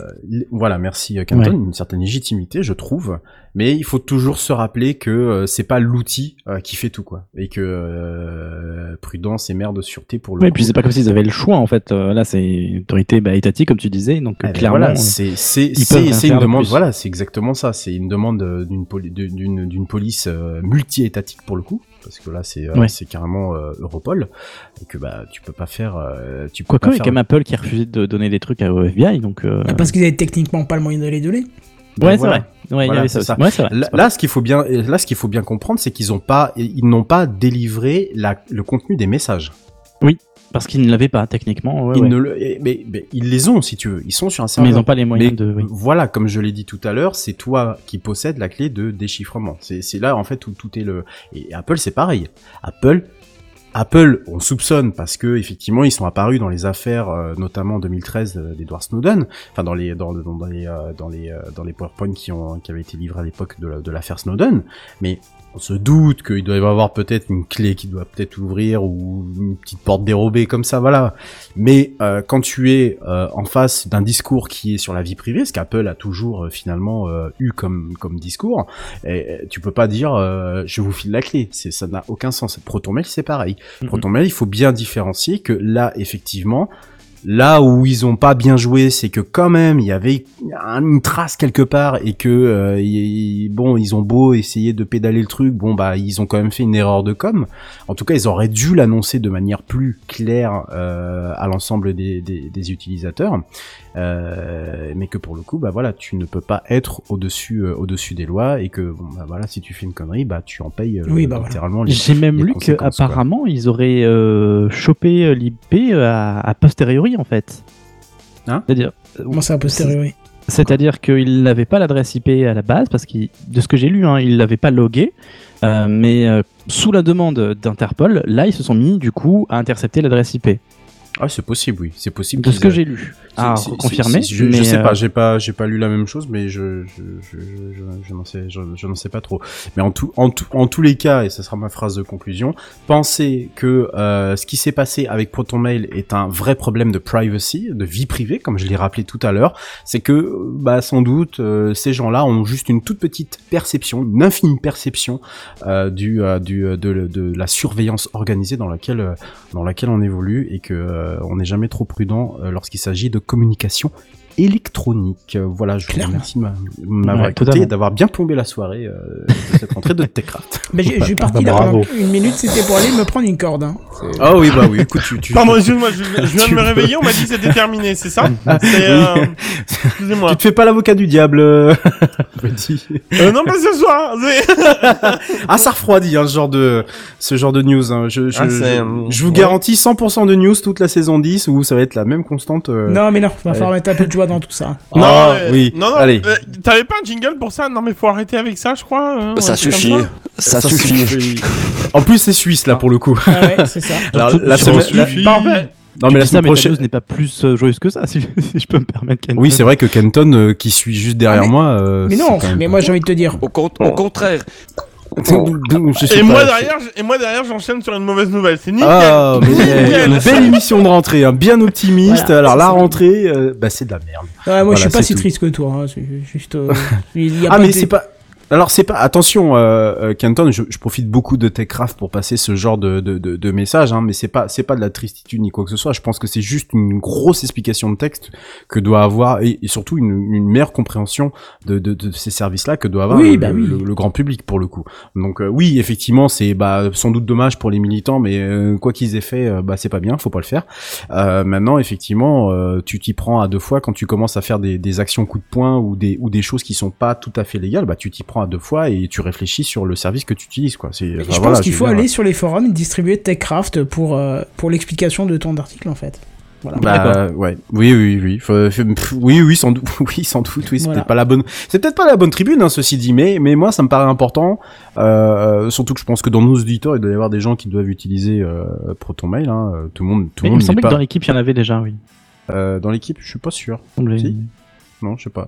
S4: Voilà, merci Canton,
S3: Ouais.
S4: une certaine légitimité, je trouve. Mais il faut toujours se rappeler que euh, c'est pas l'outil euh, qui fait tout quoi, et que euh, prudence et mère de sûreté pour le. Coup.
S3: puis c'est pas comme s'ils avaient le choix en fait. Euh, là, c'est une autorité bah, étatique comme tu disais, donc
S4: Eh ben
S3: clairement.
S4: voilà, c'est c'est c'est une
S3: de
S4: demande. Voilà, c'est exactement ça. C'est une demande d'une poli- de- d'une d'une police euh, multi-étatique pour le coup, parce que là c'est euh,
S3: Ouais.
S4: c'est carrément euh, Europol et que bah tu peux pas faire. euh, tu peux
S3: Quoique,
S4: pas
S3: il y a
S4: faire
S3: quand même Apple qui a refusé de donner des trucs au FBI, donc. euh,
S1: Parce qu'ils avaient techniquement pas le moyen de les donner.
S3: Ouais, c'est vrai. Ouais,
S4: Voilà,
S3: ça. Ouais, vrai.
S4: Là, ce qu'il faut bien, là, ce qu'il faut bien comprendre, c'est qu'ils ont pas, ils n'ont pas délivré la, le contenu des messages.
S3: Parce qu'ils ne l'avaient pas techniquement. ouais,
S4: ils ne le, mais, mais ils les ont, si tu veux. Ils sont sur un
S3: Mais
S4: serveur.
S3: ils n'ont pas les moyens
S4: Mais
S3: de. oui.
S4: Voilà, comme je l'ai dit tout à l'heure, c'est toi qui possèdes la clé de déchiffrement. C'est c'est là en fait où tout est le. Et Apple, c'est pareil. Apple, Apple, on soupçonne parce que effectivement ils sont apparus dans les affaires, euh, notamment en 2013 euh, d'Edward Snowden, enfin dans les dans, dans, les euh, dans les euh, dans les PowerPoint qui ont qui avaient été livrés à l'époque de l'affaire Snowden. Mais on se doute qu'il doit y avoir peut-être une clé qui doit peut-être ouvrir ou une petite porte dérobée comme ça, voilà. Mais euh, quand tu es euh, en face d'un discours qui est sur la vie privée, ce qu'Apple a toujours euh, finalement euh, eu comme comme discours, et, et tu peux pas dire euh, je vous file la clé, c'est ça n'a aucun sens. ProtonMail c'est pareil.
S3: Mhm.
S4: ProtonMail il faut bien différencier que là effectivement Là où ils ont pas bien joué, c'est que quand même il y avait une trace quelque part et que euh, bon ils ont beau essayer de pédaler le truc, bon bah ils ont quand même fait une erreur de com. En tout cas ils auraient dû l'annoncer de manière plus claire euh, à l'ensemble des, utilisateurs, mais que pour le coup bah voilà tu ne peux pas être au dessus au dessus des lois et que bon bah voilà si tu fais une connerie bah tu en payes euh,
S1: Oui, bah voilà.
S4: littéralement les,
S3: J'ai même
S4: les
S3: lu qu'apparemment, ils auraient euh, chopé euh, l'IP à, à posteriori, en fait.
S4: Hein?
S3: C'est-à-dire,
S1: Comment ça, a posteriori?
S3: c'est-à-dire qu'ils n'avaient pas l'adresse IP à la base, parce que de ce que j'ai lu, hein, ils l'avaient pas logué, euh, mais euh, sous la demande d'Interpol, là, ils se sont mis, du coup, à intercepter l'adresse IP.
S4: Ah c'est possible oui c'est possible.
S3: De ce que j'ai lu. Confirmer.
S4: c'est- Je,
S3: mais,
S4: sais
S3: euh,
S4: pas, j'ai pas, j'ai pas lu la même chose, mais je, je, je, je, n'en sais, je, n'en sais pas trop. Mais en tout, en tout, en tous les cas, et ce sera ma phrase de conclusion, pensez que euh, ce qui s'est passé avec ProtonMail est un vrai problème de privacy, de vie privée, comme je l'ai rappelé tout à l'heure. C'est que, bah, sans doute, euh, ces gens-là ont juste une toute petite perception, une infime perception euh, du, euh, du, euh, de, de la surveillance organisée dans laquelle, euh, dans laquelle on évolue, et que euh, on n'est jamais trop prudent euh, lorsqu'il s'agit de communication électronique. Euh, Voilà, je vous remercie de m'a- m'avoir
S3: Ouais,
S4: d'avoir bien plombé la soirée euh, de cette rentrée de Techcraft.
S1: Mais j'ai- je suis parti
S6: Bah,
S1: là
S6: bravo.
S1: pendant une minute, c'était pour aller me prendre une corde. Hein.
S4: Ah oui, bah oui, écoute, tu... tu
S5: Pardon, excuse-moi, je, je viens de me réveiller, on m'a dit que c'était terminé, c'est ça euh, Excusez-moi.
S4: tu te fais pas l'avocat du diable, petit.
S5: Euh, non, pas ce soir. c'est-
S4: Ah, ça refroidit, hein, ce genre de, ce genre de news. Hein. Je, je,
S5: Ah,
S4: je, je vous
S5: ouais.
S4: garantis 100% de news toute la saison 10 où ça va être la même constante. euh.
S1: Non, mais non, va
S4: ouais.
S1: falloir mettre un peu de joie dans tout ça.
S4: Ah,
S5: euh,
S4: oui.
S5: Non, non,
S4: Allez.
S5: euh, T'avais pas un jingle pour ça Non, mais faut arrêter avec ça, je crois. hein,
S9: Ça suffit.
S5: ça.
S9: Ça, suffit.
S4: En plus, c'est suisse, là, pour le coup.
S1: Ah ouais, c'est ça.
S4: Alors, la semaine, la-
S5: suffit.
S1: Bah, en fait,
S4: Non,
S3: Tu
S4: mais la semaine prochaine.
S3: n'est pas plus euh, joyeuse que ça, si, je peux me permettre. Kenton.
S4: Oui, c'est vrai que Kenton, euh, qui suit juste derrière
S1: mais-
S4: moi. euh,
S1: Mais non,
S4: quand même
S1: mais moi j'ai envie de te dire.
S9: Au, con- au contraire,
S5: Et moi derrière, et moi derrière, j'enchaîne sur une mauvaise nouvelle. C'est nickel.
S4: Ah, mais
S5: Nickel.
S4: une belle émission de rentrée, hein, bien optimiste.
S1: Voilà,
S4: Alors la
S1: ça.
S4: rentrée, euh, bah c'est de la merde.
S1: Ouais, moi je suis pas si
S4: tout.
S1: triste que toi. hein, juste. euh, il y a
S4: Ah
S1: pas
S4: mais c'est pas. Alors c'est pas. Attention, euh, euh, Kenton, je, je profite beaucoup de Techcraft pour passer ce genre de de, de, de message, hein, mais c'est pas c'est pas de la tristitude ni quoi que ce soit. Je pense que c'est juste une grosse explication de texte que doit avoir et, et surtout une, une meilleure compréhension de, de, de ces services-là que doit avoir
S1: Oui,
S4: le,
S1: bah
S4: le-
S1: oui.
S4: le- le grand public pour le coup. Donc euh, oui, effectivement, c'est bah sans doute dommage pour les militants, mais euh, quoi qu'ils aient fait, euh, bah c'est pas bien, faut pas le faire. Euh, maintenant, effectivement, euh, tu t'y prends à deux fois quand tu commences à faire des, des actions coup de poing ou des ou des choses qui sont pas tout à fait légales. Bah, tu t'y prends à deux fois et tu réfléchis sur le service que tu utilises, quoi. C'est.
S1: Je pense qu'il faut
S4: dire,
S1: aller sur les forums et distribuer TechCraft pour, euh, pour l'explication de ton article en fait. Voilà.
S4: Bah ouais, oui, oui, oui, Faut- faut- pff, oui, oui, sans doute, oui, sans doute, oui, c'est
S1: Voilà.
S4: peut-être pas la bonne, c'est peut-être pas la bonne tribune, hein, ceci dit, mais, mais moi, ça me paraît important, euh, surtout que je pense que dans nos auditeurs, il doit y avoir des gens qui doivent utiliser euh, ProtonMail, hein, euh, tout le monde, tout
S3: Mais il me semblait que dans l'équipe, il y en avait déjà, oui.
S4: euh, dans l'équipe, je suis pas sûr, Si. non, je sais pas,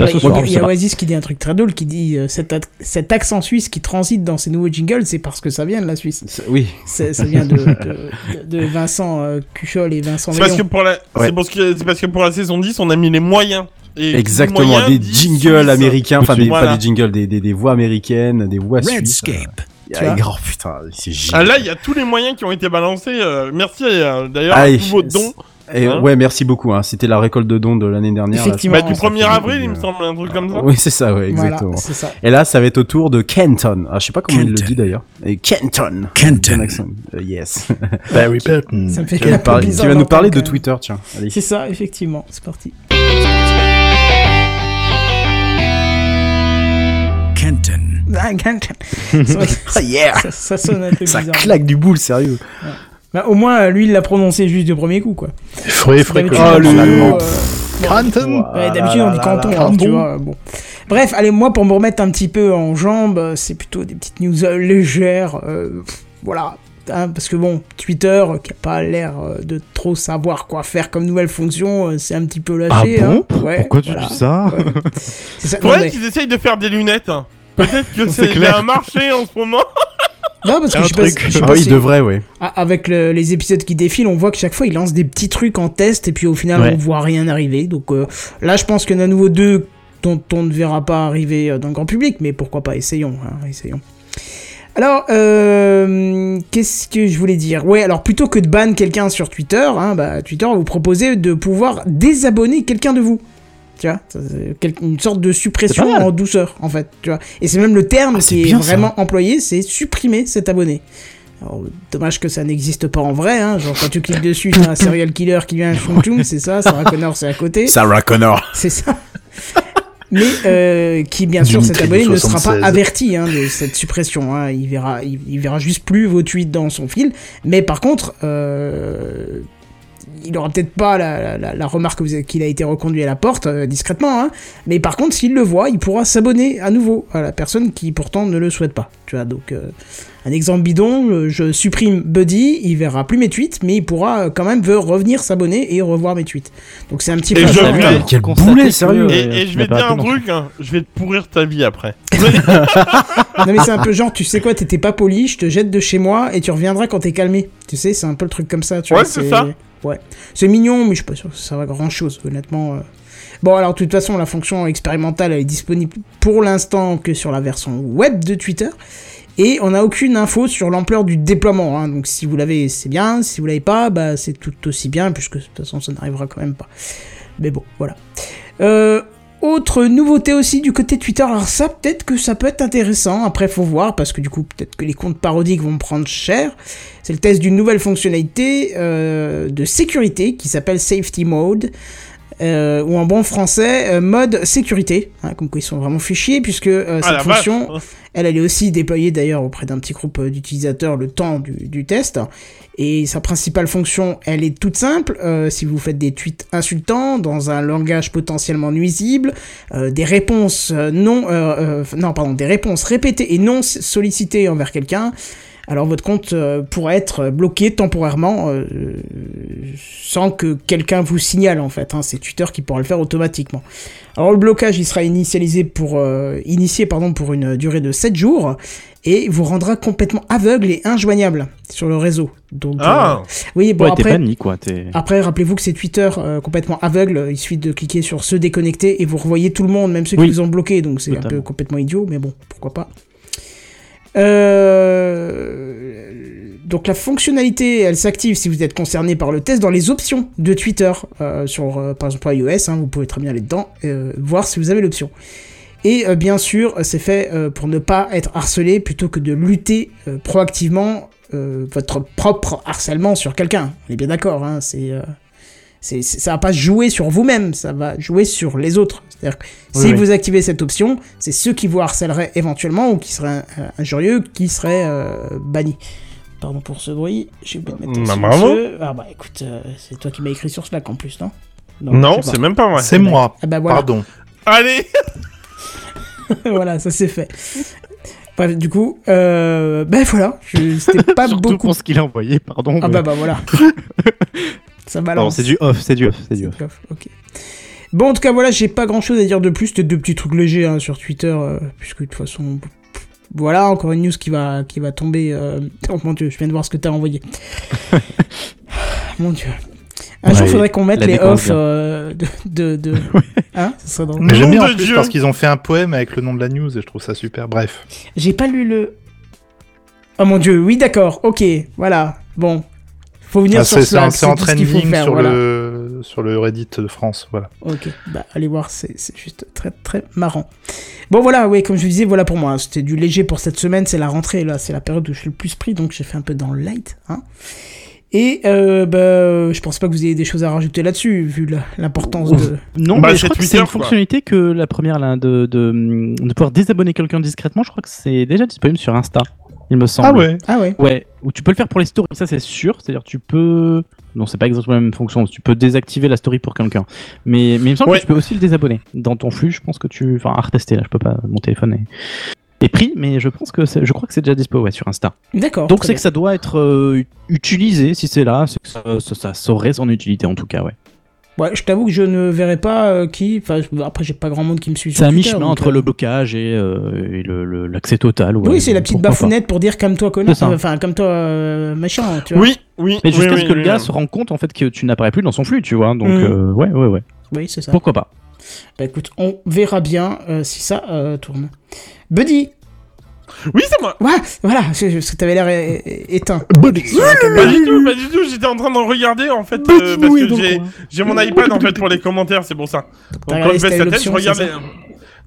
S1: Il y a, y. Oasis qui dit un truc très drôle qui dit euh, cet, ac- cet accent suisse qui transite dans ces nouveaux jingles, c'est parce que ça vient de la Suisse.
S4: C'est- Oui,
S1: Ça vient de, de, de Vincent euh, Cuchol et Vincent
S5: C'est parce que pour la, c'est
S4: Ouais.
S5: parce que c'est parce que pour la saison 10, on a mis les moyens. Et
S4: exactement,
S5: moyens
S4: des jingles
S5: Suisse.
S4: américains, enfin des,
S5: Voilà.
S4: pas des jingles, des, des, des voix américaines, des voix suisses.
S8: Redscape.
S1: Tu vois
S4: Ah, oh, putain, c'est
S5: Ah,
S4: génial.
S5: là, il y a tous les moyens qui ont été balancés. euh, merci euh, d'ailleurs à tous vos dons.
S4: Et,
S5: Hein
S4: ouais, merci beaucoup. Hein. C'était la récolte de dons de l'année dernière. là.
S1: Effectivement.
S5: Bah, du
S1: ça
S5: 1er
S4: fait
S5: avril, il me semble, un truc comme ça.
S4: Oui, c'est ça, ouais, exactement.
S1: ça.
S4: Et là, ça va être au tour de Kenton. Ah, je sais pas comment il le
S8: Kenton.
S4: dit d'ailleurs. Et Kenton.
S8: Kenton.
S4: Euh, yes.
S6: Barry Burton.
S1: Ça me fait
S4: qui va nous
S1: un peu
S4: parler,
S1: bizarre
S4: qui va nous parler de. Twitter, tiens.
S1: C'est ça, effectivement. C'est parti.
S8: Kenton.
S1: Ah, que
S4: Ah, yeah
S1: ça, ça sonne un peu
S4: Ça
S1: bizarre.
S4: claque du boule, sérieux.
S1: Bah, au moins, lui, il l'a prononcé juste du premier coup, quoi.
S6: Il faudrait que
S1: euh,
S6: Canton.
S1: Ouais, d'habitude on dit canton, hein, tu vois. Bon. Bref, allez, moi pour me remettre un petit peu en jambes, euh, c'est plutôt des petites news euh, légères. euh, voilà. hein, parce que bon, Twitter, qui a pas l'air de trop savoir quoi faire comme nouvelle fonction, c'est un petit peu
S3: Ah
S1: lâché.
S3: bon
S1: hein. Ouais,
S3: Pourquoi tu
S1: voilà.
S3: dis ça
S1: Ouais. C'est
S5: Faudrait
S1: mais-
S5: qu'ils essayent de faire des lunettes. hein. Peut-être que
S3: C'est
S5: un marché en ce moment.
S1: non, parce que je sais pas,
S3: truc.
S1: je sais
S4: Ah
S1: pas
S4: oui, il
S1: si-
S4: devrait, ouais.
S1: a- avec le- les épisodes qui défilent, on voit que chaque fois il lance des petits trucs en test et puis au final
S3: Ouais.
S1: on voit rien arriver. Donc euh, là, je pense qu'il y en a à nouveau deux dont on ne verra pas arriver euh, dans le grand public, mais pourquoi pas, essayons, hein, essayons. Alors, euh, qu'est-ce que je voulais dire? Ouais, alors plutôt que de ban quelqu'un sur Twitter, hein, bah, Twitter va vous proposer de pouvoir désabonner quelqu'un de vous. Tu vois, une sorte de suppression en douceur, en fait. Tu vois, et c'est même le terme
S4: Ah,
S1: qui est
S4: ça.
S1: vraiment employé, c'est supprimer cet abonné. Alors, dommage que ça n'existe pas en vrai, hein. Genre, quand tu cliques dessus, t'as un serial killer qui vient choum, c'est ça, Sarah Connor, c'est à côté.
S4: Sarah Connor.
S1: C'est ça. Mais euh, qui, bien sûr, cet abonné ne sera pas
S6: 76.
S1: averti hein, de cette suppression. Hein. Il, verra, il, il verra juste plus vos tweets dans son fil. Mais par contre, euh, il aura peut-être pas la, la- remarque qu'il a été reconduit à la porte euh, discrètement. Hein. Mais par contre, s'il le voit, il pourra s'abonner à nouveau à la personne qui pourtant ne le souhaite pas. Tu vois, donc euh, un exemple bidon, euh, je supprime Buddy, il verra plus mes tweets, mais il pourra euh, quand même veut revenir s'abonner et revoir mes tweets. Donc c'est un petit
S5: Et
S1: peu
S5: je
S1: ça.
S5: vais-
S4: Quel boulet, sérieux.
S5: Et, je vais te dire un truc, hein, je vais te pourrir ta vie après.
S1: Non mais c'est un peu genre, tu sais quoi, t'étais pas poli, je te jette de chez moi et tu reviendras quand t'es calmé. Tu sais, c'est un peu le truc comme ça, tu
S5: Ouais, c'est ça.
S1: Ouais. C'est mignon, mais je suis pas sûr que ça va grand chose, honnêtement. euh. Bon, alors, de toute façon, la fonction expérimentale, elle est disponible pour l'instant que sur la version web de Twitter. Et on n'a aucune info sur l'ampleur du déploiement. hein. Donc si vous l'avez, c'est bien. Si vous l'avez pas, bah, c'est tout aussi bien, puisque de toute façon, ça n'arrivera quand même pas. Mais bon, voilà. Euh, autre nouveauté aussi du côté Twitter, alors ça peut-être que ça peut être intéressant, après faut voir, parce que du coup peut-être que les comptes parodiques vont prendre cher. C'est le test d'une nouvelle fonctionnalité euh, de sécurité qui s'appelle Safety Mode. Euh, ou en bon français, euh, mode sécurité, hein, comme quoi ils sont vraiment fait chier, puisque euh,
S5: Ah,
S1: cette
S5: vache.
S1: fonction, elle, elle est aussi déployée d'ailleurs auprès d'un petit groupe euh, d'utilisateurs le temps du, du test. Et sa principale fonction, elle est toute simple. Euh, si vous faites des tweets insultants dans un langage potentiellement nuisible, euh, des réponses non, non pardon, des réponses répétées et non sollicitées envers quelqu'un, alors votre compte euh, pourrait être bloqué temporairement euh, sans que quelqu'un vous signale en fait. hein. C'est Twitter qui pourra le faire automatiquement. Alors le blocage il sera initialisé pour euh, initié pardon pour une durée de 7 jours et vous rendra complètement aveugle et injoignable sur le réseau. Donc
S5: Ah.
S1: euh, oui bon
S3: ouais,
S1: après
S3: banni, quoi.
S1: Après, rappelez-vous que c'est Twitter euh, complètement aveugle. Il suffit de cliquer sur se déconnecter et vous revoyez tout le monde, même ceux
S3: Oui.
S1: qui vous ont bloqué. Donc c'est un peu complètement idiot, mais bon, pourquoi pas. Euh, Donc la fonctionnalité, elle s'active si vous êtes concerné par le test dans les options de Twitter. Euh, sur euh, par exemple iOS, hein, vous pouvez très bien aller dedans, voir si vous avez l'option. Et bien sûr, c'est fait pour ne pas être harcelé plutôt que de lutter proactivement votre propre harcèlement sur quelqu'un. On est bien d'accord, hein, c'est, c'est, c'est- ça va pas jouer sur vous-même, ça va jouer sur les autres. C'est-à-dire que
S3: Oui,
S1: si
S3: oui.
S1: vous activez cette option, c'est ceux qui vous harcèleraient éventuellement ou qui seraient euh, injurieux qui seraient euh, bannis. Pardon pour ce bruit, j'ai oublié de mettre un
S5: Bah, bravo.
S1: Ah bah écoute, euh, c'est toi qui m'as écrit sur Slack en plus, non?
S5: Non, c'est même pas vrai.
S6: C'est moi.
S1: Ah bah voilà.
S6: Pardon.
S5: Allez
S1: voilà, ça c'est fait. Bref, du coup, euh, ben voilà, je- c'était pas
S3: Surtout
S1: beaucoup.
S3: pour ce qu'il a envoyé, pardon.
S1: Ah
S3: mais-
S1: bah bah voilà. ça balance.
S3: c'est du off, c'est du off, c'est du off.
S1: Ok. Bon, en tout cas, voilà, j'ai pas grand chose à dire de plus. C'était deux petits trucs légers hein, sur Twitter, euh, puisque de toute façon. Voilà, encore une news qui va, qui va tomber. euh, Oh mon dieu, je viens de voir ce que t'as envoyé. mon dieu. Un jour,
S3: Ouais,
S1: faudrait qu'on mette les
S3: découverte
S1: off
S3: bien.
S1: euh, de. de, de... Hein Ça serait drôle.
S6: Mais j'aime bien en plus parce qu'ils ont fait un poème avec le nom de la news et je trouve ça super. Bref.
S1: J'ai pas lu le. Oh mon dieu, oui, d'accord, ok, voilà. Bon. Faut venir
S6: Ah,
S1: sur Slack,
S6: c'est en trending
S1: faire,
S6: sur,
S1: voilà.
S6: le, sur le Reddit de France. Voilà.
S1: Ok, bah allez voir, c'est c'est juste très très marrant. Bon voilà, oui, comme je vous disais, voilà pour moi. C'était du léger pour cette semaine, c'est la rentrée, là, c'est la période où je suis le plus pris, donc j'ai fait un peu dans le light. Hein. Et euh, bah, je pense pas que vous ayez des choses à rajouter là-dessus, vu l'importance de...
S3: Non,
S5: Bah,
S3: mais
S5: c'est
S3: je crois que c'est une
S5: quoi.
S3: fonctionnalité que la première là, de, de, de pouvoir désabonner quelqu'un discrètement, je crois que c'est déjà disponible sur Insta, il me semble.
S1: Ah ouais
S3: Ouais, ou tu peux le faire pour les stories, ça c'est sûr. C'est-à-dire tu peux. Non, c'est pas exactement la même fonction. Tu peux désactiver la story pour quelqu'un. Mais, mais il me semble
S5: Ouais.
S3: que tu peux aussi le désabonner. Dans ton flux, je pense que tu. Enfin, à retester là, je peux pas. Mon téléphone est, est pris, mais je pense que c'est- je crois que c'est déjà dispo ouais, sur Insta.
S1: D'accord.
S3: Donc c'est que ça doit être euh, utilisé. Si c'est là, c'est que ça, ça, ça saurait son utilité en tout cas, ouais.
S1: Ouais, je t'avoue que je ne verrai pas euh, qui... Enfin, après, j'ai pas grand monde qui me suit
S3: C'est un mi-chemin entre
S1: euh,
S3: le blocage et, euh, et le- le- l'accès total. ouais.
S1: Oui, c'est la petite bafounette pour dire comme toi connard, enfin comme toi euh, machin, tu vois.
S5: Oui, oui.
S3: Mais jusqu'à
S5: oui,
S3: ce que le gars
S5: oui.
S3: se rende compte en fait que tu n'apparais plus dans son flux, tu vois. Donc euh, ouais, ouais, ouais.
S1: Oui, c'est ça.
S3: Pourquoi pas.
S1: Bah écoute, on verra bien euh, si ça euh, tourne. Buddy
S5: Oui, c'est moi.
S1: Ouais, voilà, je- je- parce que t'avais l'air éteint. Caméra.
S5: Pas du tout, pas du tout. J'étais en train de regarder en fait euh, parce que j'ai j'ai mon iPad en fait pour les commentaires, c'est pour ça. Donc quand je baisse la tête, je
S1: l'option,
S5: regardais.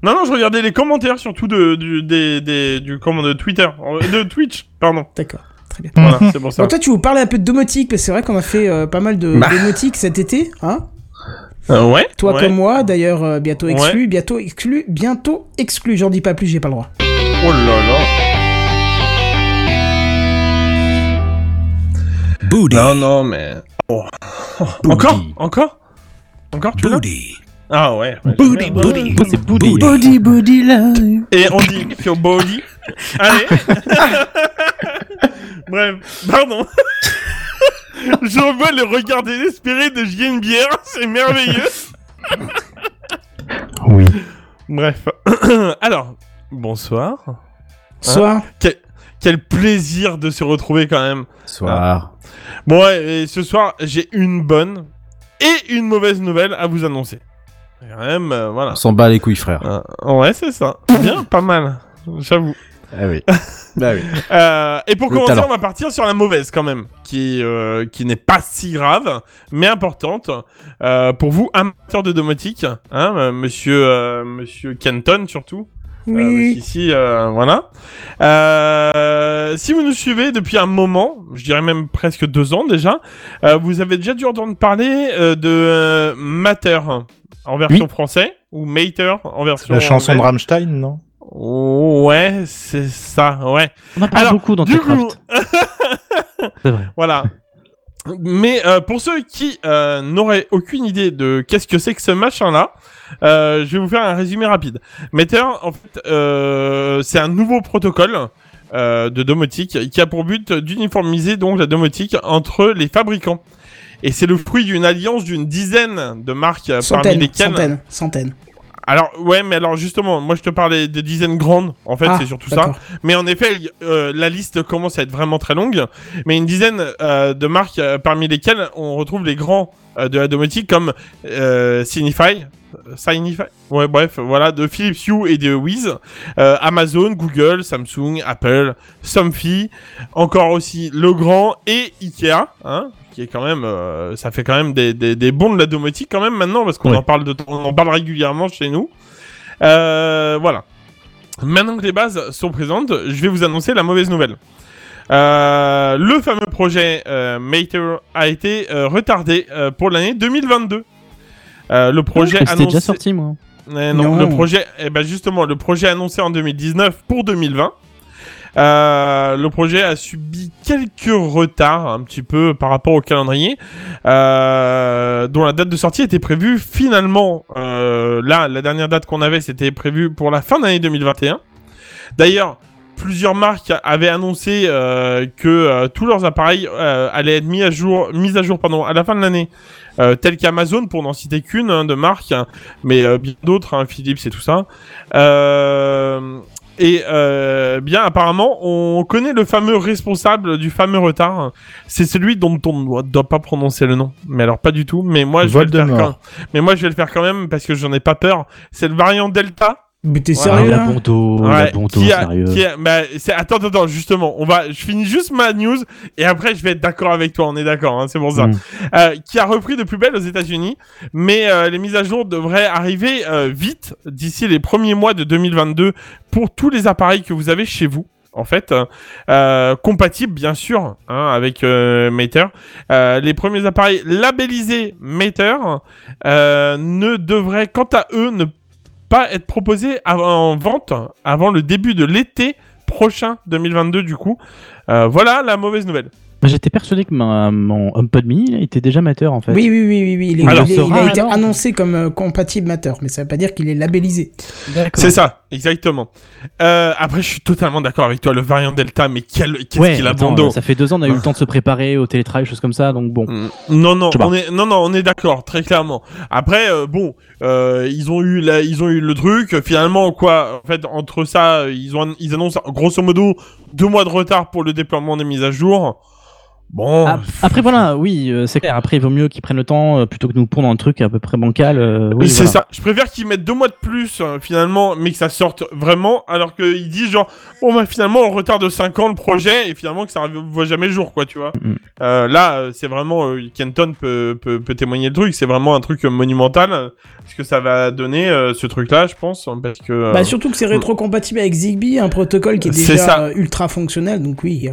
S5: Non, non, je regardais les commentaires surtout de du des, des du comment de Twitter, euh, de Twitch, pardon.
S1: D'accord, très bien.
S5: Voilà, c'est pour ça.
S1: Bon, toi, tu vous parlais un peu de domotique, parce que c'est vrai qu'on a fait euh, pas mal de
S5: Bah.
S1: domotique cet été, hein?
S5: Euh, ouais.
S1: Toi
S5: ouais.
S1: comme moi, d'ailleurs, euh, bientôt
S5: Ouais.
S1: exclu, bientôt exclu, bientôt exclu. J'en dis pas plus, j'ai pas le droit.
S5: Oh là là.
S8: Booty.
S5: Non, non, mais. Oh. Encore, encore, encore. Tu
S8: Booty.
S5: Ah ouais. ouais,
S8: Booty, booty.
S3: C'est Booty.
S8: Booty.
S1: body live.
S5: Et on dit sur body. Allez. Bref, pardon. Je vois le regard désespéré de Bière, c'est merveilleux.
S6: Oui.
S5: Bref. Alors, bonsoir.
S1: Soir.
S5: Quel, quel plaisir de se retrouver quand même.
S4: Soir.
S5: Bon, ouais, et ce soir, j'ai une bonne et une mauvaise nouvelle à vous annoncer. Quand même, euh, voilà.
S4: On s'en bat les couilles, frère.
S5: Euh, ouais, c'est ça. Bien, pas mal. J'avoue.
S4: Ah oui. bah oui.
S5: Euh, et pour
S4: Le
S5: commencer,
S4: talent.
S5: on va partir sur la mauvaise quand même, qui, euh, qui n'est pas si grave, mais importante. Euh, pour vous, amateurs de domotique, hein, euh, monsieur, euh, monsieur Kenton surtout. Euh,
S1: Oui.
S5: euh, voilà. Euh, si vous nous suivez depuis un moment, je dirais même presque deux ans déjà, euh, vous avez déjà dû entendre parler euh, de euh, Matter en version français ou Mater en version
S6: La chanson de. Rammstein, non?
S5: Ouais, c'est ça, ouais.
S3: On en parle
S5: Alors,
S3: beaucoup dans
S5: du coup,
S3: Techcraft. C'est vrai.
S5: Voilà. Mais euh, pour ceux qui euh, n'auraient aucune idée de qu'est-ce que c'est que ce machin-là, euh, je vais vous faire un résumé rapide. Meter, en fait, euh, c'est un nouveau protocole euh, de domotique qui a pour but d'uniformiser donc la domotique entre les fabricants. Et c'est le fruit d'une alliance d'une dizaine de marques euh, parmi lesquelles.
S1: centaines, centaines.
S5: Alors ouais, mais alors justement, moi je te parlais de dizaines grandes. En fait,
S1: Ah,
S5: c'est surtout ça. Mais en effet, euh, la liste commence à être vraiment très longue. Mais une dizaine euh, de marques euh, parmi lesquelles on retrouve les grands de la domotique comme Signify. Signify? Ouais, bref, voilà, de Philips Hue et de Wiz, Amazon, Google, Samsung, Apple, Somfy, encore aussi Legrand et Ikea, hein, qui est quand même, euh, ça fait quand même des, des, des bons de la domotique quand même maintenant, parce qu'on
S3: Ouais.
S5: en parle de, on en parle régulièrement chez nous. Euh, voilà. Maintenant que les bases sont présentes, je vais vous annoncer la mauvaise nouvelle. Euh, le fameux projet Mater a été retardé pour l'année 2022. Euh, le projet
S3: C'était
S5: annoncé...
S3: déjà sorti, moi.
S5: Eh non,
S1: Non.
S5: le projet, eh ben justement, le projet annoncé en 2019 pour 2020. Euh, le projet a subi quelques retards un petit peu par rapport au calendrier, euh, dont la date de sortie était prévue finalement. Euh, là, la dernière date qu'on avait, c'était prévu pour la fin d'année 2021. D'ailleurs, plusieurs marques avaient annoncé euh, que euh, tous leurs appareils allaient être mis à jour, mis à jour pardon, à la fin de l'année, euh, tel qu'Amazon, pour n'en citer qu'une hein, de marque, hein, mais euh, bien d'autres, hein, Philips et tout ça. Euh, et euh, bien apparemment, on connaît le fameux responsable du fameux retard. C'est celui dont on ne doit, pas prononcer le nom. Mais alors pas du tout. Mais moi je vais le faire quand. Mais moi je vais le faire quand même parce que j'en ai pas peur. C'est le variant Delta.
S1: Mais t'es sérieux
S3: la
S1: là
S3: bonto, la
S5: Ouais,
S3: bonto,
S5: qui a,
S3: sérieux.
S5: qui a- bah, attends, attends, justement, on va, je finis juste ma news et après je vais être d'accord avec toi, on est d'accord, hein, c'est pour ça.
S3: Mm.
S5: Euh, qui a repris de plus belle aux États-Unis, mais euh, les mises à jour devraient arriver euh, vite d'ici les premiers mois de 2022 pour tous les appareils que vous avez chez vous. En fait, euh, compatibles bien sûr hein, avec euh, Mater. Euh, les premiers appareils labellisés Mater euh, ne devraient, quant à eux, ne pas être proposés avant- en vente avant le début de l'été prochain 2022 du coup. Euh, voilà la mauvaise nouvelle.
S3: J'étais persuadé que ma- mon HomePod mini était déjà mateur en fait.
S1: Oui, oui, oui, oui, oui. Il, est-
S5: Alors,
S1: il est-
S3: ce
S1: il a été
S3: alors
S1: annoncé comme euh, compatible Matter, mais ça veut pas dire qu'il est labellisé.
S5: C'est ça, exactement. Euh, après, je suis totalement d'accord avec toi. Le variant Delta, mais quel, qu'est-ce
S3: Ouais,
S5: qu'il a
S3: attends,
S5: bon dos
S3: euh, ça fait deux ans, on a eu le temps de se préparer au télétravail, choses comme ça, donc bon.
S5: Mm. Non, non, on est, non, non, on est d'accord, très clairement. Après, euh, bon, euh, ils ont eu, la, ils ont eu le truc. Finalement, quoi, en fait, entre ça, ils ont, ils annoncent grosso modo deux mois de retard pour le déploiement des mises à jour. Bon,
S3: Après voilà, oui, euh, c'est clair. Après, il vaut mieux qu'ils prennent le temps euh, plutôt que de nous pondre un truc à peu près bancal. euh, oui,
S5: c'est
S3: voilà.
S5: ça. Je préfère qu'ils mettent deux mois de plus euh, finalement, mais que ça sorte vraiment, alors qu'ils disent genre, bon bah finalement on retarde de 5 ans le projet et finalement que ça ne voit jamais le jour, quoi, tu vois.
S3: Mm.
S5: Euh, là, c'est vraiment euh, Kenton peut, peut, peut témoigner le truc. C'est vraiment un truc monumental, ce que ça va donner euh, ce truc-là, je pense, parce que. euh,
S1: Bah, surtout que c'est rétrocompatible avec Zigbee, un protocole qui est déjà
S5: ça.
S1: euh, ultra fonctionnel, donc oui.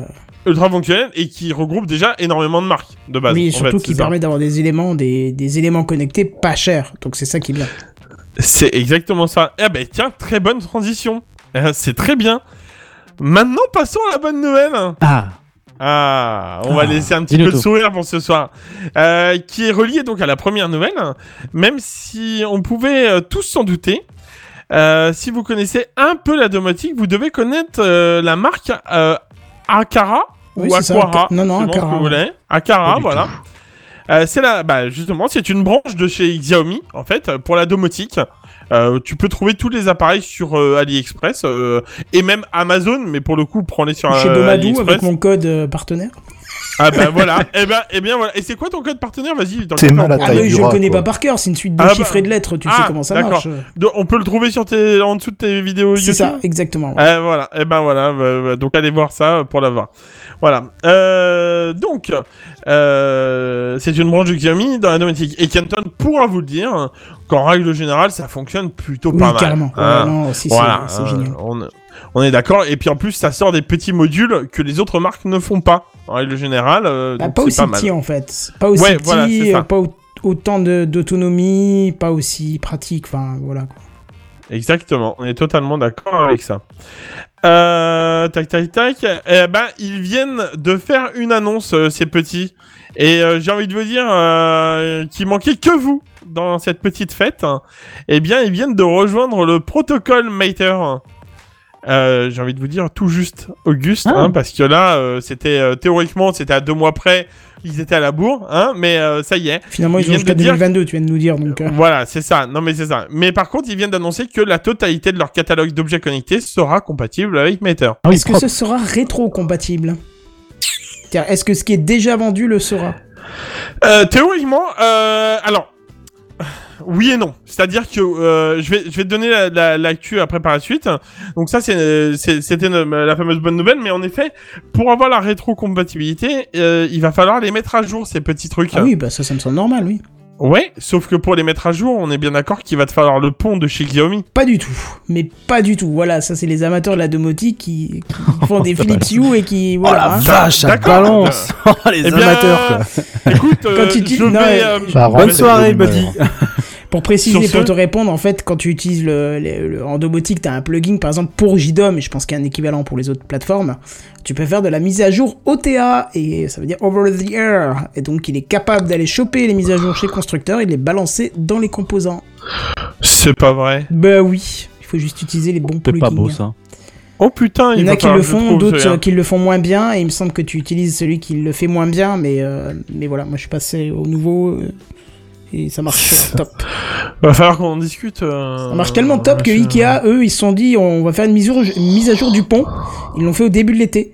S5: Ultra fonctionnel et qui regroupe déjà énormément de marques de base.
S1: oui,
S5: en
S1: surtout
S5: fait,
S1: qui permet d'avoir des éléments, des, des éléments connectés pas chers. Donc c'est ça qui est bien.
S5: C'est exactement ça. Eh ben tiens, très bonne transition. Euh, c'est très bien. Maintenant, passons à la bonne nouvelle.
S3: Ah,
S5: Ah, on va
S3: Ah,
S5: laisser un petit peu de
S3: tout.
S5: sourire pour ce soir. Euh, qui est relié donc à la première nouvelle, même si on pouvait euh, tous s'en douter. Euh, si vous connaissez un peu la domotique, vous devez connaître euh, la marque euh, Akara
S1: Oui,
S5: ou
S1: c'est
S5: Aquara.
S1: Non, non,
S5: selon ce que
S1: Akara,
S5: vous voulez. Akara, voilà. Euh, c'est la, bah justement, c'est une branche de chez Xiaomi en fait pour la domotique. Euh, tu peux trouver tous les appareils sur euh, AliExpress euh, et même Amazon, mais pour le coup, prends-les sur
S1: Chez
S5: euh,
S1: Domadou, avec mon code euh, partenaire.
S5: Ah bah voilà. et ben, et bien voilà. Et c'est quoi ton code partenaire? Vas-y.
S6: C'est mal à
S1: Ah,
S6: taille
S1: je le
S6: rat,
S1: connais
S6: quoi.
S1: pas par cœur, c'est une suite de
S5: Ah, bah-
S1: chiffres et de lettres, tu
S5: Ah,
S1: sais comment ça marche.
S5: de- on peut le trouver sur tes, en dessous de tes vidéos
S1: C'est
S5: YouTube?
S1: ça, exactement. ouais.
S5: Euh, voilà, et ben voilà, bah, bah, donc allez voir ça pour l'avoir. Voilà. Euh, donc, euh, c'est une branche de Xiaomi dans la domotique. Et Kenton pourra vous le dire qu'en règle générale, ça fonctionne plutôt
S1: Oui,
S5: pas mal.
S1: carrément. Ouais,
S5: Hein.
S1: c'est-
S5: voilà,
S1: c'est
S5: euh,
S1: génial.
S5: on, on est d'accord. Et puis en plus, ça sort des petits modules que les autres marques ne font pas. En règle générale, euh,
S1: Bah,
S5: donc
S1: pas aussi petit en fait. Pas aussi
S5: Ouais,
S1: petit,
S5: voilà,
S1: pas au- autant d'autonomie, pas aussi pratique. Enfin, voilà. quoi.
S5: Exactement, on est totalement d'accord avec ça. Euh, tac, tac, tac. Eh ben, ils viennent de faire une annonce, euh, ces petits. Et euh, j'ai envie de vous dire euh, qu'il manquait que vous dans cette petite fête. Eh bien, ils viennent de rejoindre le protocole Mater. J'ai envie de vous dire tout juste Auguste,
S3: Ah.
S5: hein, parce que là, c'était théoriquement, c'était à deux mois près, ils étaient à la bourre, hein, mais euh, ça y est.
S1: Finalement, ils,
S5: Ils
S1: ont
S5: viennent
S1: jusqu'à
S5: de dire-
S1: 2022, tu viens de nous dire. Donc, euh,
S5: Voilà, c'est ça. Non, mais c'est ça. Mais par contre, ils viennent d'annoncer que la totalité de leur catalogue d'objets connectés sera compatible avec Matter.
S3: Ah oui,
S1: Est-ce que ce sera rétro-compatible? Est-ce que ce qui est déjà vendu le sera?
S5: Euh, théoriquement, euh, alors. Oui et non. C'est-à-dire que euh, je vais je vais te donner la- la- l'actu après par la suite. Donc ça c'est c'est- c'était no- la fameuse bonne nouvelle, mais en effet, pour avoir la rétrocompatibilité, euh, il va falloir les mettre à jour ces petits trucs.
S1: Ah oui, bah ça, ça me semble normal, oui.
S5: Ouais, sauf que pour les mettre à jour, on est bien d'accord qu'il va te falloir le pont de chez Xiaomi.
S1: Pas du tout. Mais pas du tout. Voilà, ça, c'est les amateurs de la domotique qui, qui font des Philips Hue et qui.
S4: Oh
S1: Voilà.
S4: la
S1: hein.
S4: vache, ça balance Les
S5: Eh bien,
S4: amateurs, quoi.
S5: Écoute, euh,
S1: Quand tu dis-
S5: je
S1: non,
S5: vais, euh,
S4: Bonne soirée, buddy.
S1: Pour préciser, pour te répondre, en fait, quand tu utilises le, le- le- en domotique, tu as un plugin, par exemple, pour JDOM, et je pense qu'il y a un équivalent pour les autres plateformes, tu peux faire de la mise à jour OTA, et ça veut dire over the air. Et donc, il est capable d'aller choper les mises à jour chez le constructeur et de les balancer dans les composants.
S5: C'est pas vrai.
S1: Bah oui, il faut juste utiliser les bons
S3: C'est
S1: plugins.
S3: pas beau ça.
S5: Oh putain,
S1: Il y en a qui le font, d'autres euh, qui le font moins bien, et il me semble que tu utilises celui qui le fait moins bien, mais, euh, mais voilà, moi je suis passé au nouveau, euh, et ça marche top.
S5: Va falloir qu'on en discute. euh,
S1: Ça marche tellement top que. Ikea, eux, ils se sont dit on va faire une mise, à jour- une mise à jour du pont. Ils l'ont fait au début de l'été.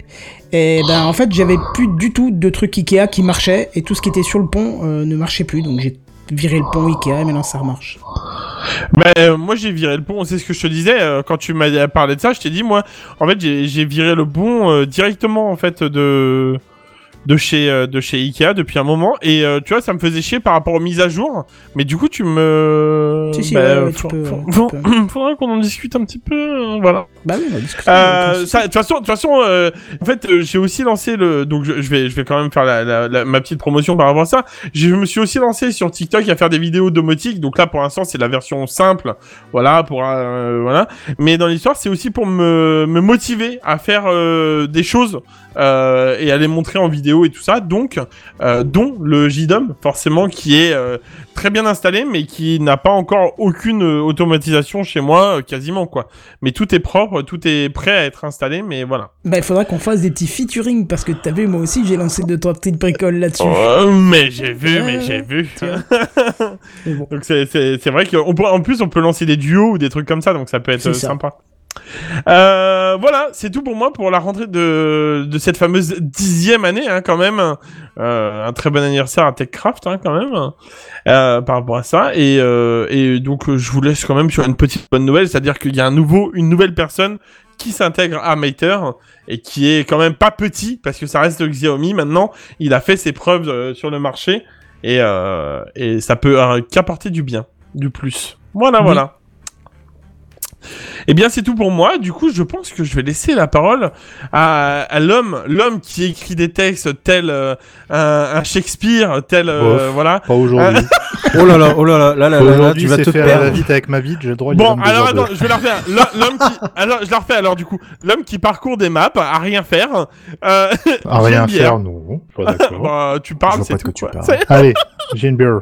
S1: Et ben en fait, j'avais plus du tout de trucs Ikea qui marchaient et tout ce qui était sur le pont euh, ne marchait plus. Donc j'ai viré le pont Ikea et maintenant ça remarche.
S5: Bah, euh, moi j'ai viré le pont, c'est ce que je te disais euh, quand tu m'as parlé de ça, je t'ai dit moi en fait j'ai viré le pont directement en fait de de chez euh, de chez Ikea depuis un moment. Et euh, tu vois ça me faisait chier par rapport aux mises à jour. Mais du coup tu me
S1: Si, si,
S5: bah,
S1: ouais, ouais, tu
S5: faut-
S1: peux,
S5: faut- faut- faudra qu'on en discute un petit peu euh, voilà.
S1: Bah oui,
S5: euh, ça, de toute façon, de toute façon, euh, en fait, euh, j'ai aussi lancé le, donc je, je vais, je vais quand même faire la, la- la- ma petite promotion par rapport à ça. Je me suis aussi lancé sur TikTok à faire des vidéos domotiques. Donc là, pour l'instant, c'est la version simple, voilà, pour, euh, voilà. Mais dans l'histoire, c'est aussi pour me, me motiver à faire euh, des choses euh, et à les montrer en vidéo et tout ça. Donc, euh, dont le JDOM, forcément, qui est euh, très bien installé, mais qui n'a pas encore aucune euh, automatisation chez moi, quasiment quoi. Mais tout est propre, tout est prêt à être installé, mais voilà.
S1: Bah il faudra qu'on fasse des petits featuring parce que t'as vu, moi aussi j'ai lancé deux trois petites bricoles là-dessus.
S5: Oh, mais j'ai vu, mais
S1: Ouais,
S5: j'ai vu.
S1: bon.
S5: donc c'est vrai qu'en en plus on peut lancer des duos ou des trucs comme ça, donc ça peut être sympa. Euh, voilà, c'est tout pour moi pour la rentrée de, de cette fameuse dixième année, hein, quand même. Euh, un très bon anniversaire à TechCraft, hein, quand même, euh, par rapport à ça. Et, et donc, je vous laisse quand même sur une petite bonne nouvelle, c'est-à-dire qu'il y a un nouveau, une nouvelle personne qui s'intègre à Mater et qui est quand même pas petit parce que ça reste le Xiaomi. Maintenant, il a fait ses preuves sur le marché et, et ça peut qu'apporter du bien, du plus. Voilà,
S1: Oui.
S5: voilà. Eh bien, c'est tout pour moi. Du coup, je pense que je vais laisser la parole à, à l'homme, l'homme qui écrit des textes tel euh, un, un Shakespeare, tel euh,
S6: Bof.
S5: voilà.
S6: Pas aujourd'hui.
S4: Oh là là, oh là là, là là là, tu vas te
S6: faire la
S4: perdre.
S6: vite avec ma vie, j'ai le droit de
S5: Bon, alors
S6: de-
S5: attends, je vais la refaire. L'ho- L'homme qui, alors je la refais alors du coup. L'homme qui parcourt des maps à rien faire. Euh,
S6: À rien faire, non. Pas d'accord.
S5: bah, tu parles, c'est tout.
S4: quoi tu
S5: quoi.
S4: parles.
S6: Allez, j'ai une bière.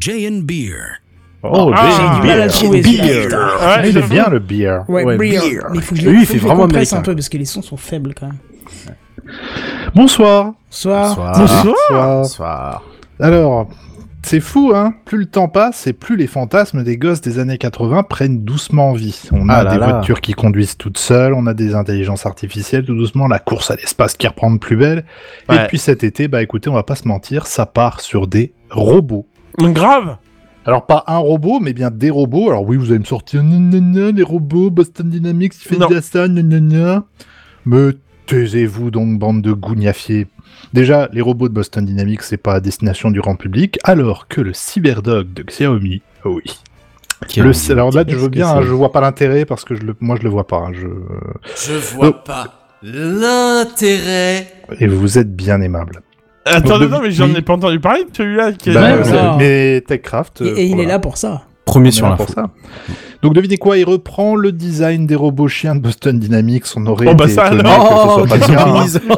S8: J&B Beer.
S6: Oh,
S5: Ah,
S6: j'ai
S1: du
S5: Ouais.
S6: Ah, il est bien le beer.
S1: Ouais,
S4: Ouais,
S1: beer.
S4: beer.
S1: Mais il faut que je
S4: Lui, il fait vraiment
S1: compresse un peu parce que les sons sont faibles quand même.
S6: Bonsoir.
S1: Soir.
S4: Bonsoir.
S6: Bonsoir.
S4: Bonsoir.
S6: Alors, c'est fou, hein Plus le temps passe et plus les fantasmes des gosses des années 80 prennent doucement vie. On a
S4: Ah là
S6: des
S4: là.
S6: voitures qui conduisent toutes seules, on a des intelligences artificielles tout doucement, la course à l'espace qui reprend de plus belle. Et depuis cet été, bah écoutez, on va pas se mentir, ça part sur des robots.
S5: Grave.
S6: Alors pas un robot, mais bien des robots. Alors oui, vous allez me sortir les robots, Boston Dynamics, ça, nanana. Mais taisez-vous donc, bande de gougnafiers. Déjà, les robots de Boston Dynamics, c'est pas à destination du grand public, alors que le Cyberdog de Xiaomi, oh oui. Le, alors là, je veux bien, hein, je vois pas l'intérêt parce que je le, moi je le vois pas. hein, je...
S9: Je vois
S6: Oh.
S9: pas l'intérêt.
S6: Et vous êtes bien aimable.
S5: Attends, non, mais j'en ai pas entendu parler de celui-là. Qui est-
S6: Bah, avez- mais TechCraft.
S1: Et,
S6: euh,
S1: et il est là pour ça.
S4: Premier sur l'info.
S6: pour ça. Donc devinez quoi, il reprend le design des robots chiens de Boston Dynamics. On aurait
S5: Oh, bah
S6: été
S5: ça alors.
S6: que ce soit
S4: Oh,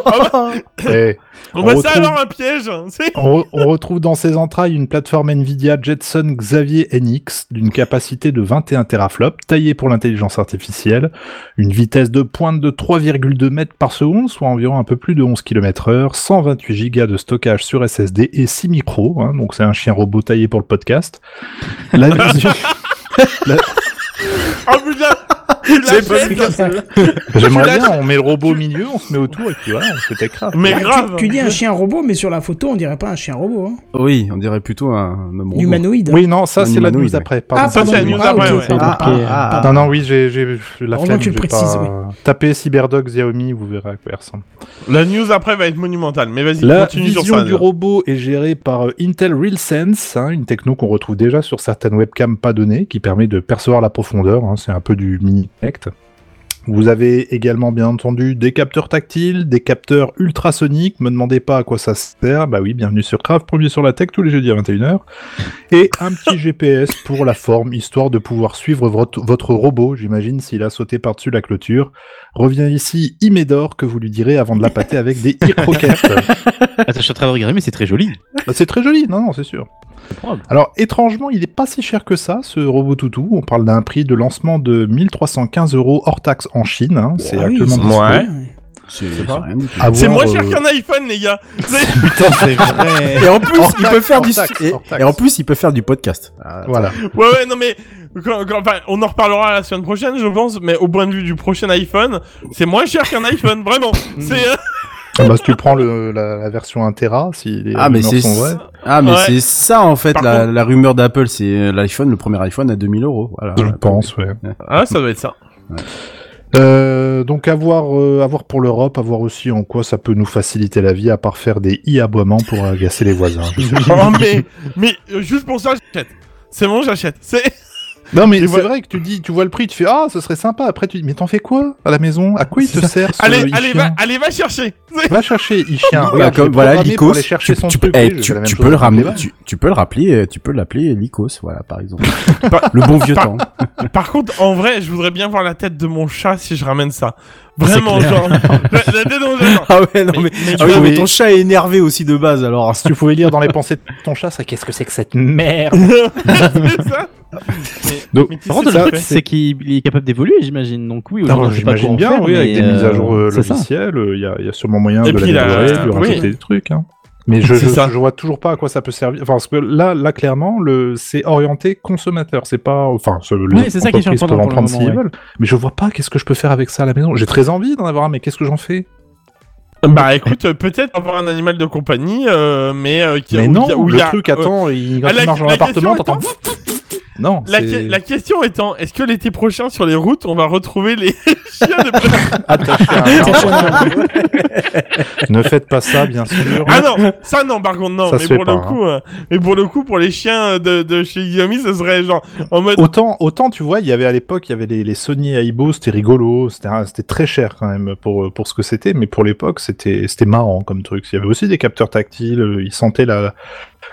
S6: pas
S5: On
S6: On
S5: voit ça
S6: retrouve-
S5: alors un piège c'est-
S6: On, re- on retrouve dans ses entrailles une plateforme Nvidia Jetson Xavier NX d'une capacité de 21 teraflops, taillée pour l'intelligence artificielle, une vitesse de pointe de 3,2 mètres par seconde, soit environ un peu plus de 11 km heure, 128 Go de stockage sur SSD et 6 micros, hein, donc c'est un chien robot taillé pour le podcast. La vision-
S5: putain
S4: J'ai pas ça.
S6: J'aimerais bien, on met le robot au milieu, on se met autour et puis voilà, on fait grave.
S5: Mais
S1: Ah, tu-
S5: grave
S1: Tu, dis un chien robot, mais sur la photo, on dirait pas un chien robot. Hein.
S4: Oui, on dirait plutôt un homme robot.
S1: Humanoïde.
S6: Oui, non, ça
S4: Un
S6: c'est la news
S4: ouais.
S6: après.
S1: Ah.
S5: Ça, c'est la news
S1: Ah,
S5: après, ouais.
S4: Ah, ah, ah.
S6: Non, non, oui, j'ai la flemme.
S1: tu précises,
S6: pas... Tapez Cyberdog Xiaomi, vous verrez à quoi il ressemble.
S5: La news après va être monumentale, mais vas-y,
S6: La
S5: continue sur
S6: vision
S5: ça.
S6: du robot est gérée par euh, Intel RealSense, hein, une techno qu'on retrouve déjà sur certaines webcams pas données, qui permet de percevoir la profondeur. hein, C'est un peu du Vous avez également, bien entendu, des capteurs tactiles, des capteurs ultrasoniques. Me demandez pas à quoi ça sert. Bah oui, bienvenue sur Craft, premier sur la tech, tous les jeudis à 21h. Et un petit GPS pour la forme, histoire de pouvoir suivre votre, votre robot, j'imagine, s'il a sauté par-dessus la clôture. Revient ici Imédor, que vous lui direz avant de la pâter avec des ear croquettes.
S3: Attends, je suis en train de regarder, mais c'est très joli.
S6: Bah, c'est très joli, non, non, c'est sûr. Alors, étrangement, il est pas si cher que ça, ce robot toutou. On parle d'un prix de lancement de 1315 euros hors taxe en Chine. hein. C'est
S1: Ah oui,
S6: actuellement.
S5: Ouais.
S4: C'est
S5: moins cher
S6: euh,
S5: qu'un iPhone, les gars
S6: Putain, c'est vrai.
S4: Et en plus, il peut faire du et, en plus, il peut faire du podcast. Ah,
S6: Voilà.
S5: Ouais, ouais, non, mais... quand- quand- enfin, on en reparlera la semaine prochaine, je pense, mais au point de vue du prochain iPhone, c'est moins cher qu'un iPhone, vraiment. C'est... euh,
S6: Ah bah, si tu prends le, la, la version 1 Tera, si les
S4: Ah mais c'est
S6: sont vraies,
S4: ah mais
S5: Ouais.
S4: c'est ça en fait la,
S5: contre-
S4: la rumeur d'Apple c'est l'iPhone le premier iPhone à 2000 euros voilà.
S6: je pense, ouais.
S5: Ah, ça doit être ça.
S6: Euh, donc à voir, euh, pour l'Europe, à voir aussi en quoi ça peut nous faciliter la vie, à part faire des i-aboiements pour agacer les voisins.
S5: oh, mais... Mais euh, juste pour ça, j'achète. C'est bon, j'achète. C'est...
S6: non mais c'est
S5: voilà.
S6: vrai que tu dis, tu vois le prix, tu fais ah, ce serait sympa. Après tu dis, mais t'en fais quoi à la maison? À quoi il te sert ce
S5: Allez, allez, va, allez, va chercher
S6: Va chercher i-chien.
S4: Voilà,
S6: je
S4: comme voilà Lycos, tu,
S6: son
S4: tu peux, eh, tu, peux le ramener, tu, tu peux le rappeler, euh, tu peux l'appeler Lycos, voilà par exemple. Le bon vieux
S5: par-
S4: temps.
S5: Par contre, en vrai, je voudrais bien voir la tête de mon chat si je ramène ça. Vraiment, genre... la, la tête de mon chat, genre...
S4: Ah ouais non
S5: Mais-
S4: mais,
S5: mais
S4: ah oui, mais
S6: pouvais-
S4: ton chat est énervé aussi de base alors.
S6: Si tu pouvais lire dans les pensées de ton chat, ça qu'est-ce que c'est que cette merde?
S5: C'est ça mais,
S6: Donc,
S3: Par
S5: c'est
S3: contre, le truc, c'est qu'il est capable d'évoluer, j'imagine. Donc oui, aujourd'hui,
S6: J'imagine bien,
S3: faire,
S6: oui, avec des mises à
S3: euh,
S6: jour euh, logicielles, il y, a, y a sûrement moyen
S5: Et
S6: de
S5: puis la-
S6: l'améliorer, de
S5: oui.
S6: rajouter des trucs. Hein. Mais je, je,
S5: ça.
S6: je vois toujours pas à quoi ça peut servir. Enfin, parce que là, là clairement, le, c'est orienté consommateur. C'est pas, enfin, ce- les
S3: Ouais, c'est ça qui est
S6: peuvent en prendre s'ils
S3: ouais.
S6: veulent. Mais je vois pas qu'est-ce que je peux faire avec ça à la maison. J'ai très envie d'en avoir un, mais qu'est-ce que j'en fais?
S5: Bah écoute, euh, peut-être avoir un animal de compagnie, euh, mais euh, qui
S6: Mais non,
S5: il y a- où
S6: le
S5: y a-
S6: truc,
S5: euh,
S6: attends, il, quand
S5: ah,
S6: il marche dans
S5: la
S6: l'appartement, t'entends. Non,
S5: La,
S6: c'est-
S5: que- la question étant, est-ce que l'été prochain sur les routes, on va retrouver les chiens de
S6: un ne faites pas ça, bien sûr.
S5: Ah non, ça non, par contre non.
S6: Ça
S5: mais pour
S6: pas,
S5: le coup, euh, mais pour le coup, pour les chiens de, de chez Xiaomi, ce serait genre en mode.
S6: Autant, autant, tu vois, il y avait à l'époque, il y avait les, les Sony Aibo, c'était rigolo, c'était très cher quand même pour, pour ce que c'était, mais pour l'époque, c'était c'était marrant comme truc. Il y avait aussi des capteurs tactiles, euh, ils sentaient la,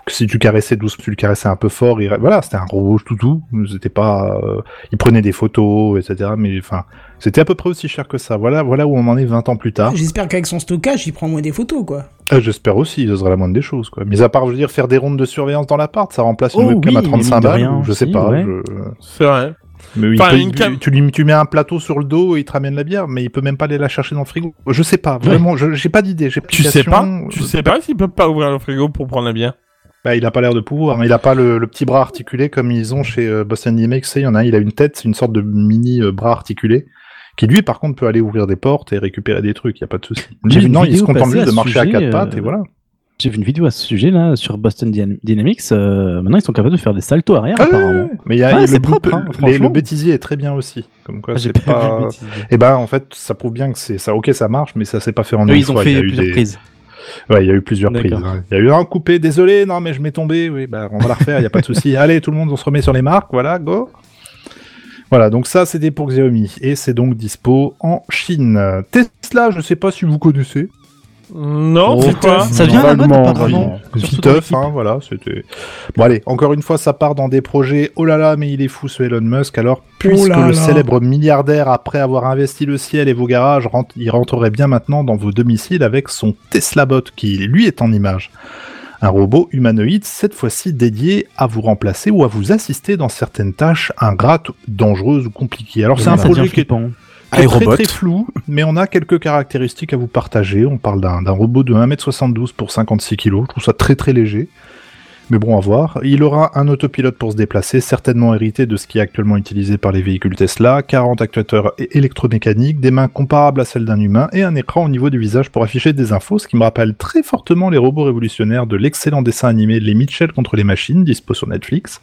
S6: que si tu caressais doucement, tu le caressais un peu fort, il- voilà, c'était un robot toutou, c'était pas, euh, il prenait des photos, etc., mais enfin, c'était à peu près aussi cher que ça. Voilà, voilà où on en est 20 ans plus tard.
S1: J'espère qu'avec son stockage, il prend moins des photos, quoi.
S6: Euh, J'espère aussi, il oserait la moindre des choses, quoi. Mais à part, je veux dire, faire des rondes de surveillance dans l'appart, ça remplace une
S3: Oh
S6: webcam
S3: oui,
S6: à 35
S3: mine de
S6: balles,
S3: rien
S6: je sais pas,
S3: ouais.
S6: je-
S5: C'est vrai.
S6: mais il
S5: Enfin,
S6: peut-
S5: une cam-
S6: tu, lui, tu mets un plateau sur le dos et il te ramène la bière, mais il peut même pas aller la chercher dans le frigo. Je sais pas, vraiment, je- j'ai pas d'idée.
S5: Tu sais pas. Tu sais pas s'ils peuvent pas ouvrir le frigo pour prendre la bière
S6: Bah, il a pas l'air de pouvoir. hein. Il a pas le, le petit bras articulé comme ils ont chez euh, Boston Dynamics. Il y en a un, il a une tête, c'est une sorte de mini euh, bras articulé. Qui lui, par contre, peut aller ouvrir des portes et récupérer des trucs, y a pas de souci. Non, il se contente juste de marcher à quatre pattes
S3: euh,
S6: et voilà.
S3: J'ai vu une vidéo à ce sujet là sur Boston Dyn- Dynamics. euh, maintenant, ils sont capables de faire des saltos arrière,
S6: Ah
S3: apparemment.
S6: Mais il y a,
S3: Ouais,
S6: il y a
S3: c'est
S6: le,
S3: propre, hein,
S6: les-
S3: franchement.
S6: le bêtisier est très bien aussi. Comme quoi,
S3: Ah,
S6: c'est
S3: pas
S6: pas. Et ben, en fait, ça prouve bien que c'est ça. Ok, ça marche, mais ça s'est pas fait en
S3: Eux,
S6: une
S3: ils ont.
S6: Il y
S3: fait
S6: a eu
S3: plusieurs
S6: des-
S3: prises.
S6: Ouais, il y a eu plusieurs prises. Hein. Il y a eu un coupé, désolé, non mais je m'ai tombé, oui, bah on va la refaire, il y a pas de souci. Allez, tout le monde, on se remet sur les marques, voilà, go. Voilà, donc ça c'était pour Xiaomi et c'est donc dispo en Chine. Tesla, je sais pas si vous connaissez.
S5: Non,
S3: Oh,
S5: c'est quoi
S3: Ça vient à la mode
S4: Vaguement,
S6: Viteuf, hein, voilà, c'était. Bon allez, encore une fois, ça part dans des projets. Oh là là, mais il est fou ce Elon Musk. Alors, puisque
S1: là
S6: le
S1: là.
S6: célèbre milliardaire, après avoir investi le ciel et vos garages, rentre- il rentrerait bien maintenant dans vos domiciles avec son Tesla Bot, qui lui est en image. Un robot humanoïde, cette fois-ci dédié à vous remplacer ou à vous assister dans certaines tâches ingrates, dangereuses ou compliquées. Alors c'est un projet qui est très, très flou, mais on a quelques caractéristiques à vous partager. On parle d'un robot de 1m72 pour 56 kg. Je trouve ça très très léger. Mais bon, à voir. Il aura un autopilote pour se déplacer, certainement hérité de ce qui est actuellement utilisé par les véhicules Tesla, 40 actuateurs électromécaniques, des mains comparables à celles d'un humain et un écran au niveau du visage pour afficher des infos, ce qui me rappelle très fortement les robots révolutionnaires de l'excellent dessin animé Les Mitchell contre les machines, dispo sur Netflix.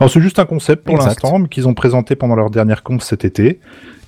S6: Alors c'est juste un concept pour l'instant, mais qu'ils ont présenté pendant leur dernière conf cet été.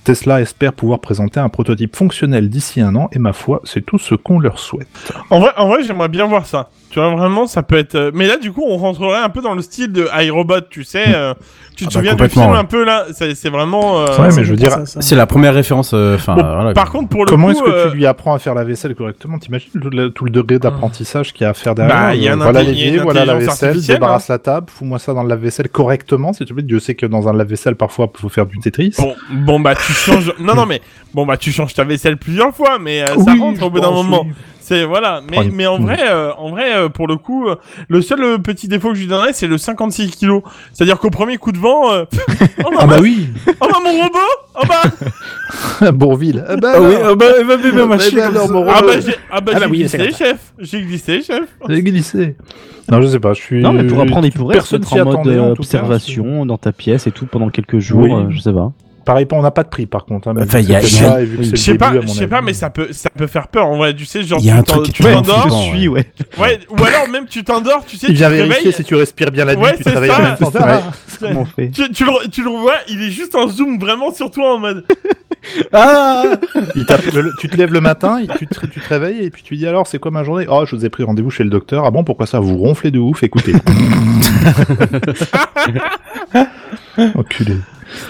S6: Tesla espère pouvoir présenter un prototype fonctionnel d'ici un an, et ma foi, c'est tout ce qu'on leur souhaite.
S5: En vrai, j'aimerais bien voir ça. Tu vois, vraiment, ça peut être. euh, Mais là, du coup, on rentrerait un peu dans le style de iRobot, tu sais. euh, Tu te
S4: Ah bah,
S5: souviens du film
S4: ouais.
S5: un peu là? C'est vraiment. euh,
S6: Ouais, mais je veux dire.
S4: C'est la première référence. euh, Enfin,
S5: Bon,
S4: voilà.
S5: Par contre, pour le
S6: Comment est-ce que
S5: euh,
S6: tu lui apprends à faire la vaisselle correctement? T'imagines tout le, tout le degré d'apprentissage qu'il y a à faire derrière?
S5: Bah, y a un
S6: Voilà l'évier, la vaisselle, débarrasse la table, fous-moi ça dans le lave-vaisselle correctement, si tu veux. Dieu sait que dans un lave-vaisselle, parfois, il faut faire du Tetris.
S5: Bon, bon, bah, tu changes. non, non, mais. Bon, bah, tu changes ta vaisselle plusieurs fois, mais euh, ça rentre au bout d'un moment. C'est voilà, mais, mais en vrai, euh, en vrai, euh, pour le coup, euh, le seul euh, petit défaut que je lui donnerais, c'est le 56 kilos. C'est-à-dire qu'au premier coup de vent, euh, oh, bah,
S6: Ah bah oui.
S5: oh bah mon robot, oh bah,
S6: Bourville. Ah bah
S4: Ah oui, ah bah, elle va bien
S6: Bah, bah,
S5: ah bah j'ai, ah bah,
S1: Ah bah
S5: j'ai
S1: oui,
S5: glissé, chef, j'ai glissé, chef.
S6: j'ai glissé. Non, je sais pas, je suis...
S3: Non, mais pour apprendre, il pourrait
S6: Personne s'y
S3: en mode
S6: cas,
S3: observation dans ta pièce et tout pendant quelques jours, je sais pas.
S6: Pareil, on n'a pas de prix par contre. Hein,
S4: Enfin, y a- y a-
S5: Je sais pas, je sais pas, mais ça peut, ça peut faire peur en vrai. Tu sais, genre
S4: Il y a
S5: tu
S4: un truc
S5: tu t'endors,
S3: suis, ouais.
S5: ouais, ou alors même tu t'endors, tu sais,
S6: Il
S5: tu
S6: vient
S5: te
S6: vérifier
S5: réveilles,
S6: si tu respires bien la nuit,
S5: Ouais,
S6: tu réveilles
S5: ça,
S6: en même temps. Ouais.
S5: Tu, tu le, tu le vois, il est juste en zoom vraiment sur toi en mode.
S6: Ah Il tape le- Tu te lèves le matin, tu te, tu te réveilles et puis tu dis alors c'est quoi ma journée? Oh je vous ai pris rendez-vous chez le docteur. Ah bon pourquoi ça? Vous ronflez de ouf, écoutez. Enculé.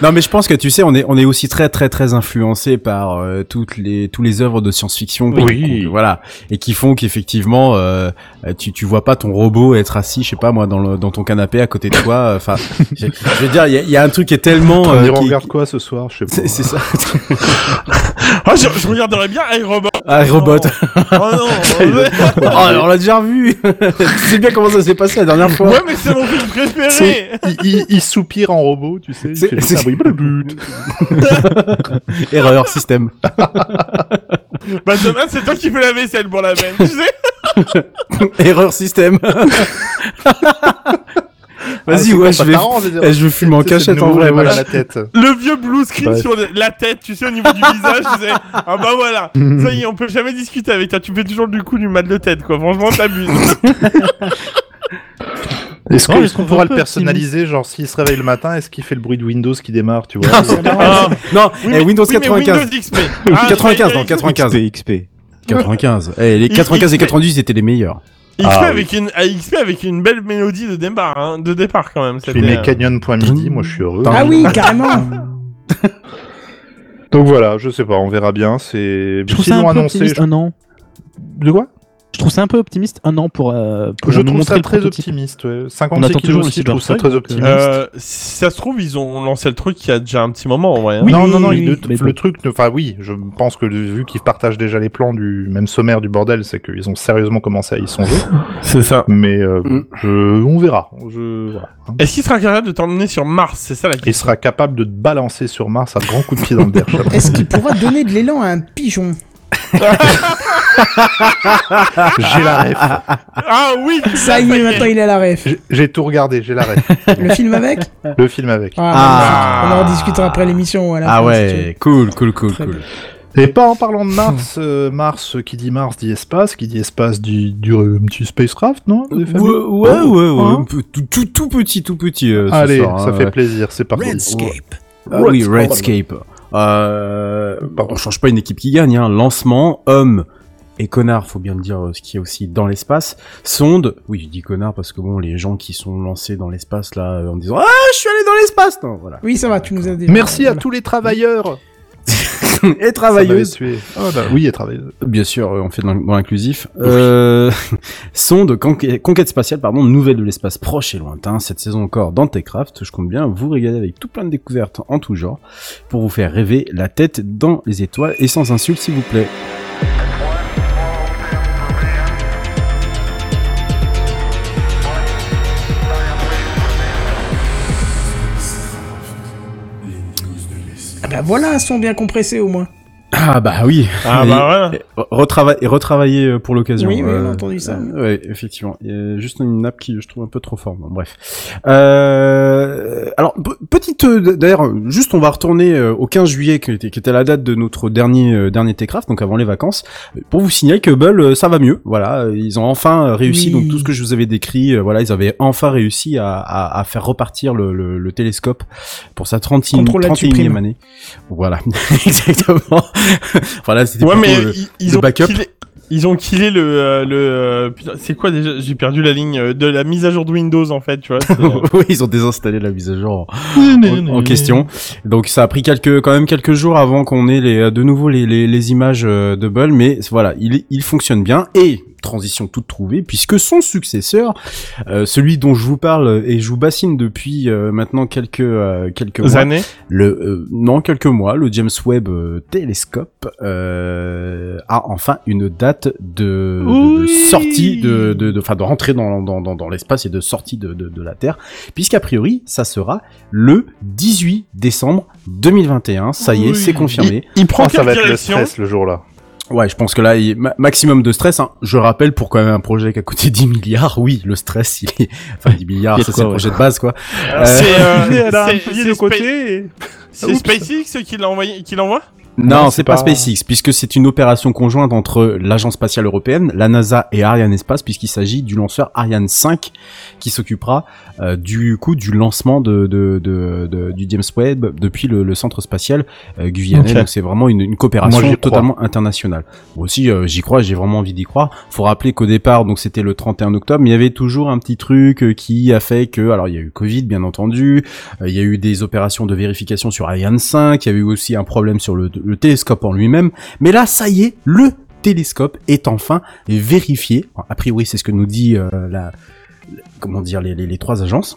S4: Non, mais je pense que tu sais, on est on est aussi très très très influencé par euh, toutes les tous les œuvres de science-fiction.
S6: Oui.
S4: voilà, et qui font qu'effectivement, euh, euh, tu tu vois pas ton robot être assis, je sais pas moi, dans le dans ton canapé à côté de toi. Enfin, je, je veux dire, il y a, il y a un truc qui est tellement. Euh,
S6: on
S4: qui-
S6: regarde quoi ce soir Je sais pas.
S4: c'est c'est ça.
S5: Ah, je, je regarderais bien iRobot.
S4: Ah, robot.
S5: Oh non. ouais.
S4: oh, on l'a déjà vu. tu sais bien comment ça s'est passé la dernière fois.
S5: Ouais, mais c'est mon film préféré.
S6: Il, il- il soupire en robot, tu sais. Un bruit.
S4: Erreur système.
S5: Bah demain, c'est toi qui fais la vaisselle pour la veine, tu sais.
S4: Erreur système. Vas-y, ouais, je vais. eh, je vais fumer en cachette en vrai.
S6: Voilà la tête.
S5: Le vieux blue screen
S6: Ouais.
S5: sur la tête, tu sais, au niveau du visage, tu sais. Ah bah voilà. Ça y est, on peut jamais discuter avec toi. Tu fais toujours du coup du mal de tête, quoi. Franchement, t'abuses.
S6: Est-ce qu'on pourra le personnaliser Genre s'il se réveille le matin, est-ce qu'il fait le bruit de Windows qui démarre, tu vois?
S5: Ah,
S4: Non,
S5: oui,
S4: eh, Windows
S5: oui, mais
S4: 95.
S5: Windows XP. Ah,
S4: 95,
S5: j'allais
S4: non,
S5: dire
S4: 95.
S3: XP, XP.
S4: 95. Eh, les
S5: Il-
S4: 95 et
S5: il-
S4: 98 c'était les meilleurs.
S5: XP
S6: Ah,
S5: avec une ah, XP avec une belle mélodie de départ, hein, de départ quand même.
S6: Je fais mes
S5: euh,
S6: canyon.midi, moi je suis heureux.
S1: Ah oui, carrément.
S6: Donc voilà, je sais pas, on verra bien. C'est
S3: peu
S6: annoncé.
S3: un an.
S6: De quoi?
S3: Trouve ça un peu optimiste, un an pour, euh, pour
S6: Je trouve ça très
S3: prototype.
S6: optimiste. Ouais.
S3: On
S6: 56
S3: attend
S6: kilos
S3: toujours
S6: aussi, je trouve ça très optimiste.
S5: Euh, si ça se trouve, ils ont lancé le truc il y a déjà un petit moment en vrai. hein.
S1: Oui,
S6: non, non, non,
S1: oui,
S6: il-
S1: oui,
S6: le, truc, ne- enfin oui, je pense que vu qu'ils partagent déjà les plans du même sommaire du bordel, c'est qu'ils ont sérieusement commencé à y songer.
S5: C'est ça.
S6: Mais euh,
S4: Mm.
S6: je, on verra. Je, voilà.
S5: Est-ce qu'il sera capable de t'emmener sur Mars? C'est ça la
S6: Il
S5: question.
S6: sera capable de te balancer sur Mars à grands coups de pied dans le derche.
S1: Est-ce qu'il pourra donner de l'élan à un pigeon?
S6: J'ai la ref.
S5: Ah oui
S1: Ça y est, maintenant il a la ref.
S6: J'ai- tout regardé, j'ai la ref.
S1: Le film avec
S6: Le film avec.
S1: Ah,
S4: Ah.
S1: On en rediscutera après l'émission.
S4: Ah
S1: fin, si
S4: ouais, cool, cool, cool,
S1: Très
S4: cool.
S1: bien.
S6: Et pas en parlant de Mars, euh, Mars, qui dit Mars dit espace, qui dit espace dit, dit euh, un petit spacecraft, non
S4: Ouais, ouais, ouais, ouais,
S6: Hein
S4: tout, tout, tout petit, tout petit. euh, ce
S6: Allez,
S4: soir,
S6: ça
S4: hein,
S6: fait
S4: ouais.
S6: plaisir, c'est parti.
S8: Redscape.
S4: Ah oui, Redscape. Euh, on change pas une équipe qui gagne, hein. Lancement, homme et connard, faut bien le dire, euh, ce qui est aussi dans l'espace. Sonde, oui, je dis connard parce que bon, les gens qui sont lancés dans l'espace là, euh, en disant ah, je suis allé dans l'espace, non, voilà.
S1: Oui, ça va, tu nous as dit.
S6: Merci à tous les travailleurs
S4: et travailleuse.
S6: Ah, bah, oui, et travailleuse.
S4: Bien sûr, on fait dans l'inclusif. Euh, sonde conquête, conquête spatiale, pardon, nouvelle de l'espace proche et lointain. Cette saison encore dans Techcraft, je compte bien vous régaler avec tout plein de découvertes en tout genre pour vous faire rêver la tête dans les étoiles et sans insulte, s'il vous plaît.
S1: Ah bah voilà, un son bien compressé au moins.
S4: Ah bah oui.
S5: Ah
S4: Et-
S5: bah voilà.
S4: et retrava- et retravaillé euh, pour l'occasion.
S1: Oui, oui, on a entendu ça.
S4: euh, ouais, effectivement. Il y a juste une nappe qui je trouve un peu trop forte. Bon, bref. Euh, alors pe- petite euh, d'ailleurs, juste on va retourner euh, au 15 juillet qui était, qui était la date de notre dernier euh, dernier Techcraft, donc avant les vacances, euh, pour vous signaler que Hubble euh, ça va mieux. Voilà, euh, ils ont enfin euh, réussi
S1: Oui.
S4: donc tout ce que je vous avais décrit. euh, voilà, ils avaient enfin réussi à, à, à faire repartir le, le, le télescope pour sa 30
S1: Contrôle là-dessus,
S4: 31e
S1: prime.
S4: année. Voilà, exactement. voilà, c'était
S5: Ouais, mais
S4: le-
S5: ils,
S4: le
S5: ont
S4: backup.
S5: killé, ils ont killé le, euh, le euh, putain, c'est quoi déjà? J'ai perdu la ligne euh, de la mise à jour de Windows en fait, tu vois. euh,
S4: oui, ils ont désinstallé la mise à jour en, en question. Donc ça a pris quelques, quand même quelques jours avant qu'on ait les, de nouveau les, les, les images euh, de Bull, mais voilà, il, il fonctionne bien et transition toute trouvée puisque son successeur, euh, celui dont je vous parle et je vous bassine depuis euh, maintenant quelques euh, quelques mois,
S5: années.
S4: le euh, non quelques mois, le James Webb euh, télescope euh, a enfin une date de, de- de sortie de de de- enfin de, rentrer dans dans dans, dans l'espace et de sortie de, de de la Terre, puisqu'a priori ça sera le 18 décembre 2021. Ça y est,
S5: Oui.
S4: c'est confirmé.
S5: Il prend
S6: Ah, ça va être le stress le jour-là.
S4: Ouais, je pense que là, il ma- maximum de stress. Hein. Je rappelle pour quand même un projet qui a coûté 10 milliards. Oui, le stress, il est enfin 10 milliards,
S3: y a
S4: ça c'est
S3: quoi,
S4: le
S3: ouais.
S4: projet de base quoi. Euh,
S5: C'est euh,
S6: a de côté. et-
S5: C'est
S6: Oups.
S5: SpaceX qui l'a envoyé, qui l'envoie?
S4: Non,
S6: Non,
S4: c'est pas,
S6: pas-
S4: SpaceX, puisque c'est une opération conjointe entre l'Agence spatiale européenne, la NASA et Ariane Espace, puisqu'il s'agit du lanceur Ariane 5 qui s'occupera euh, du coup du lancement de, de, de, de- du James Webb depuis le, le centre spatial euh, guyanais. Donc c'est vraiment une, une coopération
S6: Moi,
S4: totalement internationale. Moi aussi, euh, j'y crois, j'ai vraiment envie d'y croire. Faut rappeler qu'au départ, donc c'était le 31 octobre, mais il y avait toujours un petit truc euh, qui a fait que, alors il y a eu Covid bien entendu, euh, il y a eu des opérations de vérification sur Ariane 5, il y avait eu aussi un problème sur le, le télescope en lui-même, mais là, ça y est, le télescope est enfin vérifié. A priori, c'est ce que nous dit euh, la, comment dire, les trois agences.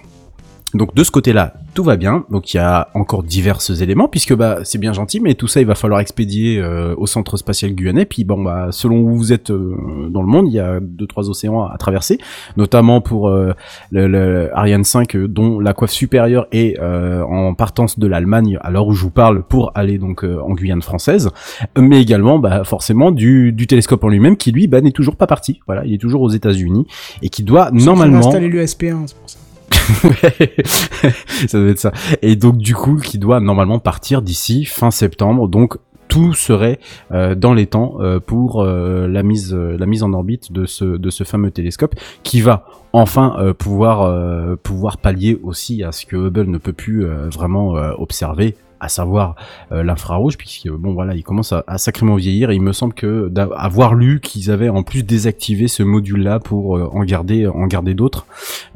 S4: Donc de ce côté-là, tout va bien. Donc il y a encore divers éléments puisque bah c'est bien gentil, mais tout ça il va falloir expédier euh, au centre spatial guyanais. Puis bon bah selon où vous êtes euh, dans le monde, il y a deux trois océans à traverser, notamment pour euh, le, le Ariane 5 euh, dont la coiffe supérieure est euh, en partance de l'Allemagne à l'heure où je vous parle pour aller donc euh, en Guyane française, mais également bah forcément du, du télescope en lui-même qui lui bah n'est toujours pas parti. Voilà, il est toujours aux États-Unis et qui doit normalement
S1: installer l'USP1, c'est pour ça.
S4: ça doit être ça. Et donc du coup, qui doit normalement partir d'ici fin septembre. Donc tout serait euh, dans les temps euh, pour euh, la mise en orbite de ce de ce fameux télescope qui va enfin pouvoir pouvoir pallier aussi à ce que Hubble ne peut plus vraiment observer à savoir euh, l'infrarouge puisque bon voilà il commence à, à sacrément vieillir et il me semble que d'avoir lu qu'ils avaient en plus désactivé ce module là pour euh, en garder en garder d'autres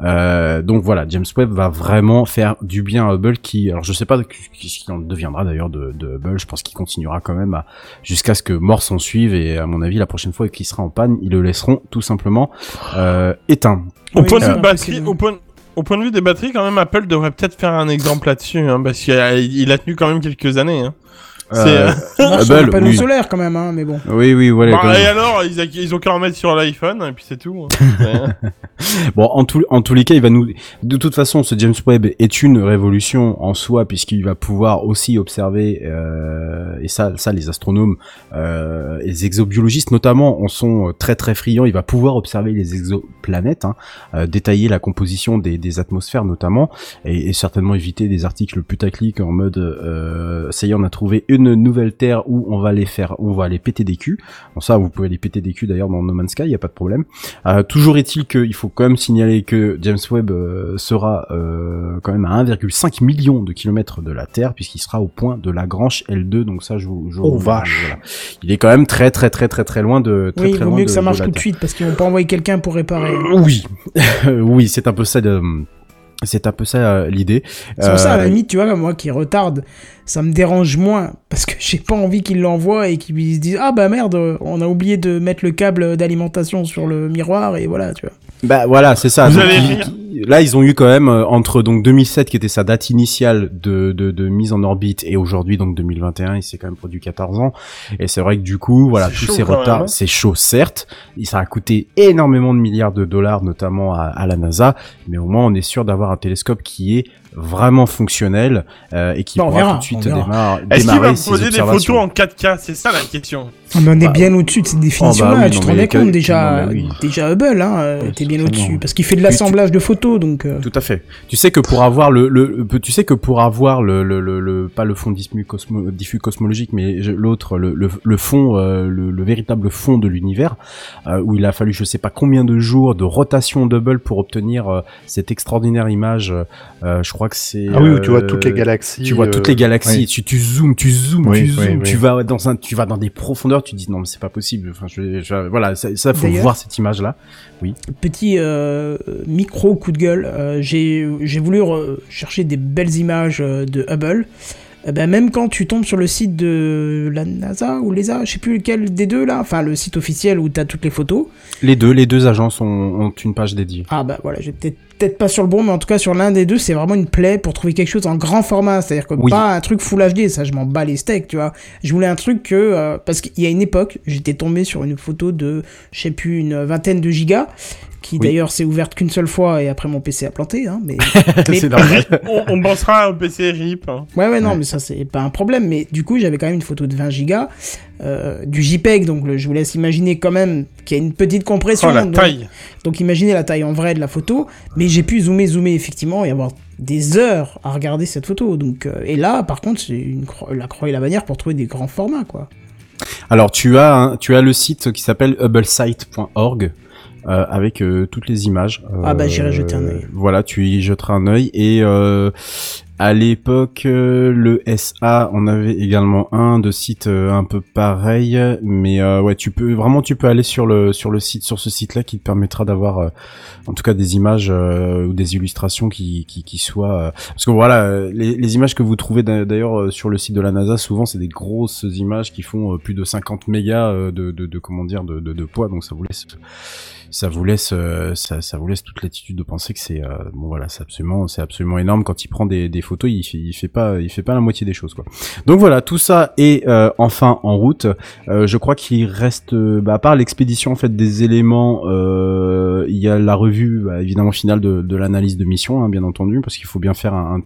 S4: euh, donc voilà, James Webb va vraiment faire du bien à Hubble qui, alors je sais pas ce qu'il en deviendra d'ailleurs de, de Hubble, je pense qu'il continuera quand même à, jusqu'à ce que mort s'en suive et à mon avis la prochaine fois qu'il sera en panne, ils le laisseront tout simplement euh, éteint.
S5: Au
S1: Oui,
S5: point de
S1: c'est
S5: vue
S1: pas
S5: batterie,
S1: possible.
S5: au point, au point de vue des batteries, quand même, Apple devrait peut-être faire un exemple là-dessus, hein, parce qu'il a, tenu quand même quelques années. Hein. C'est,
S4: Euh,
S5: euh,
S1: marche sur un panneau
S4: oui.
S1: solaire quand même, hein, mais bon.
S4: Oui, oui, voilà.
S5: bah,
S4: quand même.
S5: et alors, ils, a- ils ont qu'à en mettre sur l'iPhone, et puis c'est tout. hein.
S4: Bon, en, tout, en tous les cas, il va nous. De toute façon, ce James Webb est une révolution en soi puisqu'il va pouvoir aussi observer euh, et ça, ça, les astronomes, euh, les exobiologistes notamment, en sont très très friands. Il va pouvoir observer les exoplanètes, hein, euh, détailler la composition des, des atmosphères notamment, et, et certainement éviter des articles putaclic en mode euh, ça y est, on a trouvé une nouvelle Terre où on va les faire, on va les péter des culs. Bon, ça, vous pouvez les péter des culs d'ailleurs dans No Man's Sky, il y a pas de problème. Euh, toujours est-il qu'il faut quand même signaler que James Webb euh, sera euh, quand même à 1,5 million de kilomètres de la Terre puisqu'il sera au point de Lagrange L2 donc ça je vous je
S6: Oh,
S4: vous-
S6: vache.
S4: voilà. il est quand même très très très très très loin de très
S1: oui, il
S4: très
S1: vaut
S4: loin
S1: mieux
S4: de-
S1: que ça marche tout de suite parce qu'ils vont pas envoyer quelqu'un pour réparer.
S4: Oui, oui, c'est un peu ça de, C'est un peu ça euh, l'idée.
S1: C'est pour ça, à la
S4: Euh,
S1: limite, tu vois, moi qui retarde, ça me dérange moins. Parce que j'ai pas envie qu'ils l'envoient et qu'ils se disent Ah bah merde, on a oublié de mettre le câble d'alimentation sur le miroir et voilà, tu vois.
S4: Bah voilà, c'est ça.
S5: Vous
S4: Donc, ils- là, ils ont eu quand même euh, entre donc 2007 qui était sa date initiale de, de, de mise en orbite et aujourd'hui donc 2021, il s'est quand même produit 14 ans. Et c'est vrai que du coup, voilà, tous ces retards,
S5: hein.
S4: c'est chaud certes. Ça a coûté énormément de milliards de dollars, notamment à, à la NASA. Mais au moins, on est sûr d'avoir un télescope qui est vraiment fonctionnel euh, et qui
S1: Bon, on
S4: pourra
S1: verra,
S4: tout de suite démarrer,
S5: Est-ce qu'il va me poser des photos en 4K C'est ça la question.
S1: On en est
S4: Bah,
S1: bien au-dessus de cette définition-là,
S4: oh bah oui,
S1: tu
S4: non,
S1: te rendais compte déjà,
S4: oui.
S1: déjà Hubble, hein, euh,
S4: Ouais,
S1: t'es bien au-dessus. Parce qu'il fait de l'assemblage de photos, donc. euh,
S4: Tout à fait. Tu sais que pour avoir le, le, le- tu sais que pour avoir le, le, le, le- pas le fond diffus, cosmo, diffus cosmologique, mais l'autre, le, le, le fond, euh, le, le véritable fond de l'univers, euh, où il a fallu je sais pas combien de jours de rotation double pour obtenir euh, cette extraordinaire image. euh, je crois que c'est.
S6: Ah oui, où tu vois
S4: euh,
S6: toutes les galaxies.
S4: Tu vois
S6: euh,
S4: toutes les galaxies,
S6: oui.
S4: tu, tu zoomes, tu zoomes,
S6: Oui,
S4: tu
S6: oui,
S4: zoomes,
S6: oui.
S4: tu vas dans un, tu vas dans des profondeurs, tu dis non mais c'est pas possible. Enfin, je, je- voilà, ça, ça faut voir cette image là.
S1: Petit euh, micro coup de gueule, euh, j'ai j'ai voulu chercher des belles images euh, de Hubble. Eh ben, même quand tu tombes sur le site de la NASA ou l'ESA, je sais plus lequel des deux là, enfin le site officiel où tu as toutes les photos.
S4: Les deux, les deux agences ont, ont une page dédiée.
S1: Ah bah voilà, j'étais peut-être pas sur le bon, mais en tout cas sur l'un des deux, c'est vraiment une plaie pour trouver quelque chose en grand format. C'est-à-dire que
S4: Oui.
S1: pas un truc Full HD, ça je m'en bats les steaks, tu vois. Je voulais un truc que... euh, parce qu'il y a une époque, j'étais tombé sur une photo de, je sais plus, une vingtaine de gigas, qui
S4: Oui.
S1: d'ailleurs s'est ouverte qu'une seule fois et après mon PC a planté, hein, mais... mais-
S4: c'est normal.
S5: on, on pensera au PC RIP. hein.
S1: Ouais, ouais, non,
S4: Ouais.
S1: mais ça, c'est pas un problème. Mais du coup, j'avais quand même une photo de 20 gigas, euh, du JPEG, donc le- je vous laisse imaginer quand même qu'il y a une petite compression.
S5: Oh la
S1: donc-
S5: taille.
S1: donc imaginez la taille en vrai de la photo, mais j'ai pu zoomer, zoomer effectivement et avoir des heures à regarder cette photo. Donc, euh, et là, par contre, c'est une cro- la croix et la bannière pour trouver des grands formats, quoi.
S4: Alors tu as tu as le site qui s'appelle hubblesite.org avec euh, toutes les images.
S1: Ah bah,
S4: Euh,
S1: j'irai jeter un œil.
S4: Voilà, tu y jetteras un œil et euh, à l'époque euh, le SA, on avait également un de site euh, un peu pareil, mais euh, ouais, tu peux vraiment tu peux aller sur le sur le site sur ce site-là qui te permettra d'avoir euh, en tout cas des images euh, ou des illustrations qui qui, qui soient euh, parce que voilà les, les images que vous trouvez d'a- d'ailleurs sur le site de la NASA souvent c'est des grosses images qui font plus de 50 mégas de, de, de comment dire de, de, poids donc ça vous laisse ça vous laisse ça, ça vous laisse toute l'attitude de penser que c'est bon voilà c'est absolument c'est absolument énorme quand il prend des, des photos il fait, il fait pas il fait pas la moitié des choses quoi. Donc voilà tout ça est euh, enfin en route. Euh, je crois qu'il reste euh, bah, à part l'expédition en fait des éléments il y a la revue bah, évidemment finale de, l'analyse de mission hein, bien entendu parce qu'il faut bien faire un,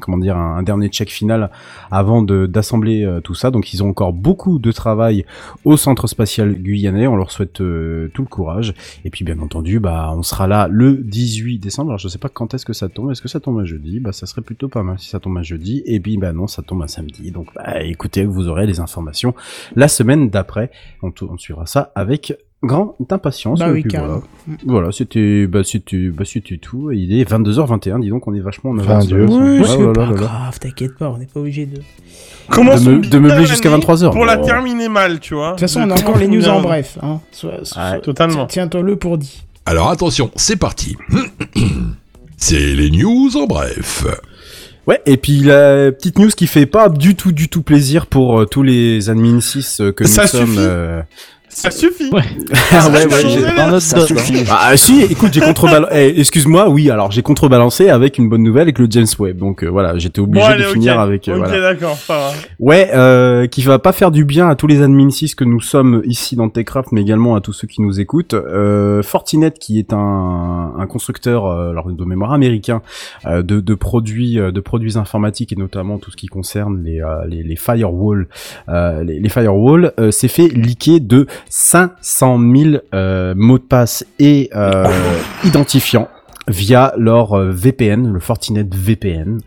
S4: comment dire un, dernier check final avant d'assembler tout ça. Donc ils ont encore beaucoup de travail au centre spatial guyanais. On leur souhaite tout le courage. Et puis bien entendu, bah on sera là le 18 décembre. Alors je sais pas quand est-ce que ça tombe. Est-ce que ça tombe un jeudi? Bah ça serait plutôt pas mal si ça tombe un jeudi. Et puis bah non, ça tombe un samedi. Donc bah écoutez, vous aurez les informations la semaine d'après. On, on suivra ça avec grande impatience.
S1: Bah oui,
S4: voilà, Voilà, c'était bah c'était bah c'était tout. Et il est 22h21. Dis donc on est vachement en avance.
S1: Oui,
S4: Ouais,
S1: c'est pas
S4: là là là.
S1: grave, t'inquiète pas, on n'est pas obligé de... De
S5: Comment
S4: De me- de meubler jusqu'à 23 heures.
S5: Pour la
S4: Oh.
S5: terminer mal, tu vois.
S1: toute façon, on a encore les news en bref. Hein. Sois-
S5: Totalement.
S1: Tiens-toi le pour dit.
S10: Alors attention, c'est parti. C'est les news en bref.
S4: Ouais, et puis la petite news qui fait pas du tout, du tout plaisir pour euh, tous les admin 6 euh, que nous
S5: Ça
S4: sommes. euh,
S5: Ça suffit.
S3: Ouais.
S4: Ah ouais, ouais, j'ai-
S3: Dans notre
S4: Ça
S3: dos,
S4: suffit.
S3: hein.
S4: Ah si, écoute, j'ai contrebalancé. Eh, excuse-moi, oui, alors j'ai contrebalancé avec une bonne nouvelle avec le James Webb. Donc euh, voilà, j'étais
S5: Bon,
S4: obligé
S5: allez,
S4: de finir avec. euh,
S5: ok,
S4: voilà.
S5: d'accord.
S4: Ouais, euh, qui va pas faire du bien à tous les admin 6 que nous sommes ici dans Techcraft, mais également à tous ceux qui nous écoutent. Euh, Fortinet, qui est un, un constructeur, euh, alors de mémoire américain, euh, de, de produits, euh, de produits informatiques et notamment tout ce qui concerne les euh, les, les firewalls, euh, les, les firewalls, euh, s'est fait liquer de 500 000 euh, mots de passe et euh, identifiants via leur euh, VPN, le Fortinet VPN.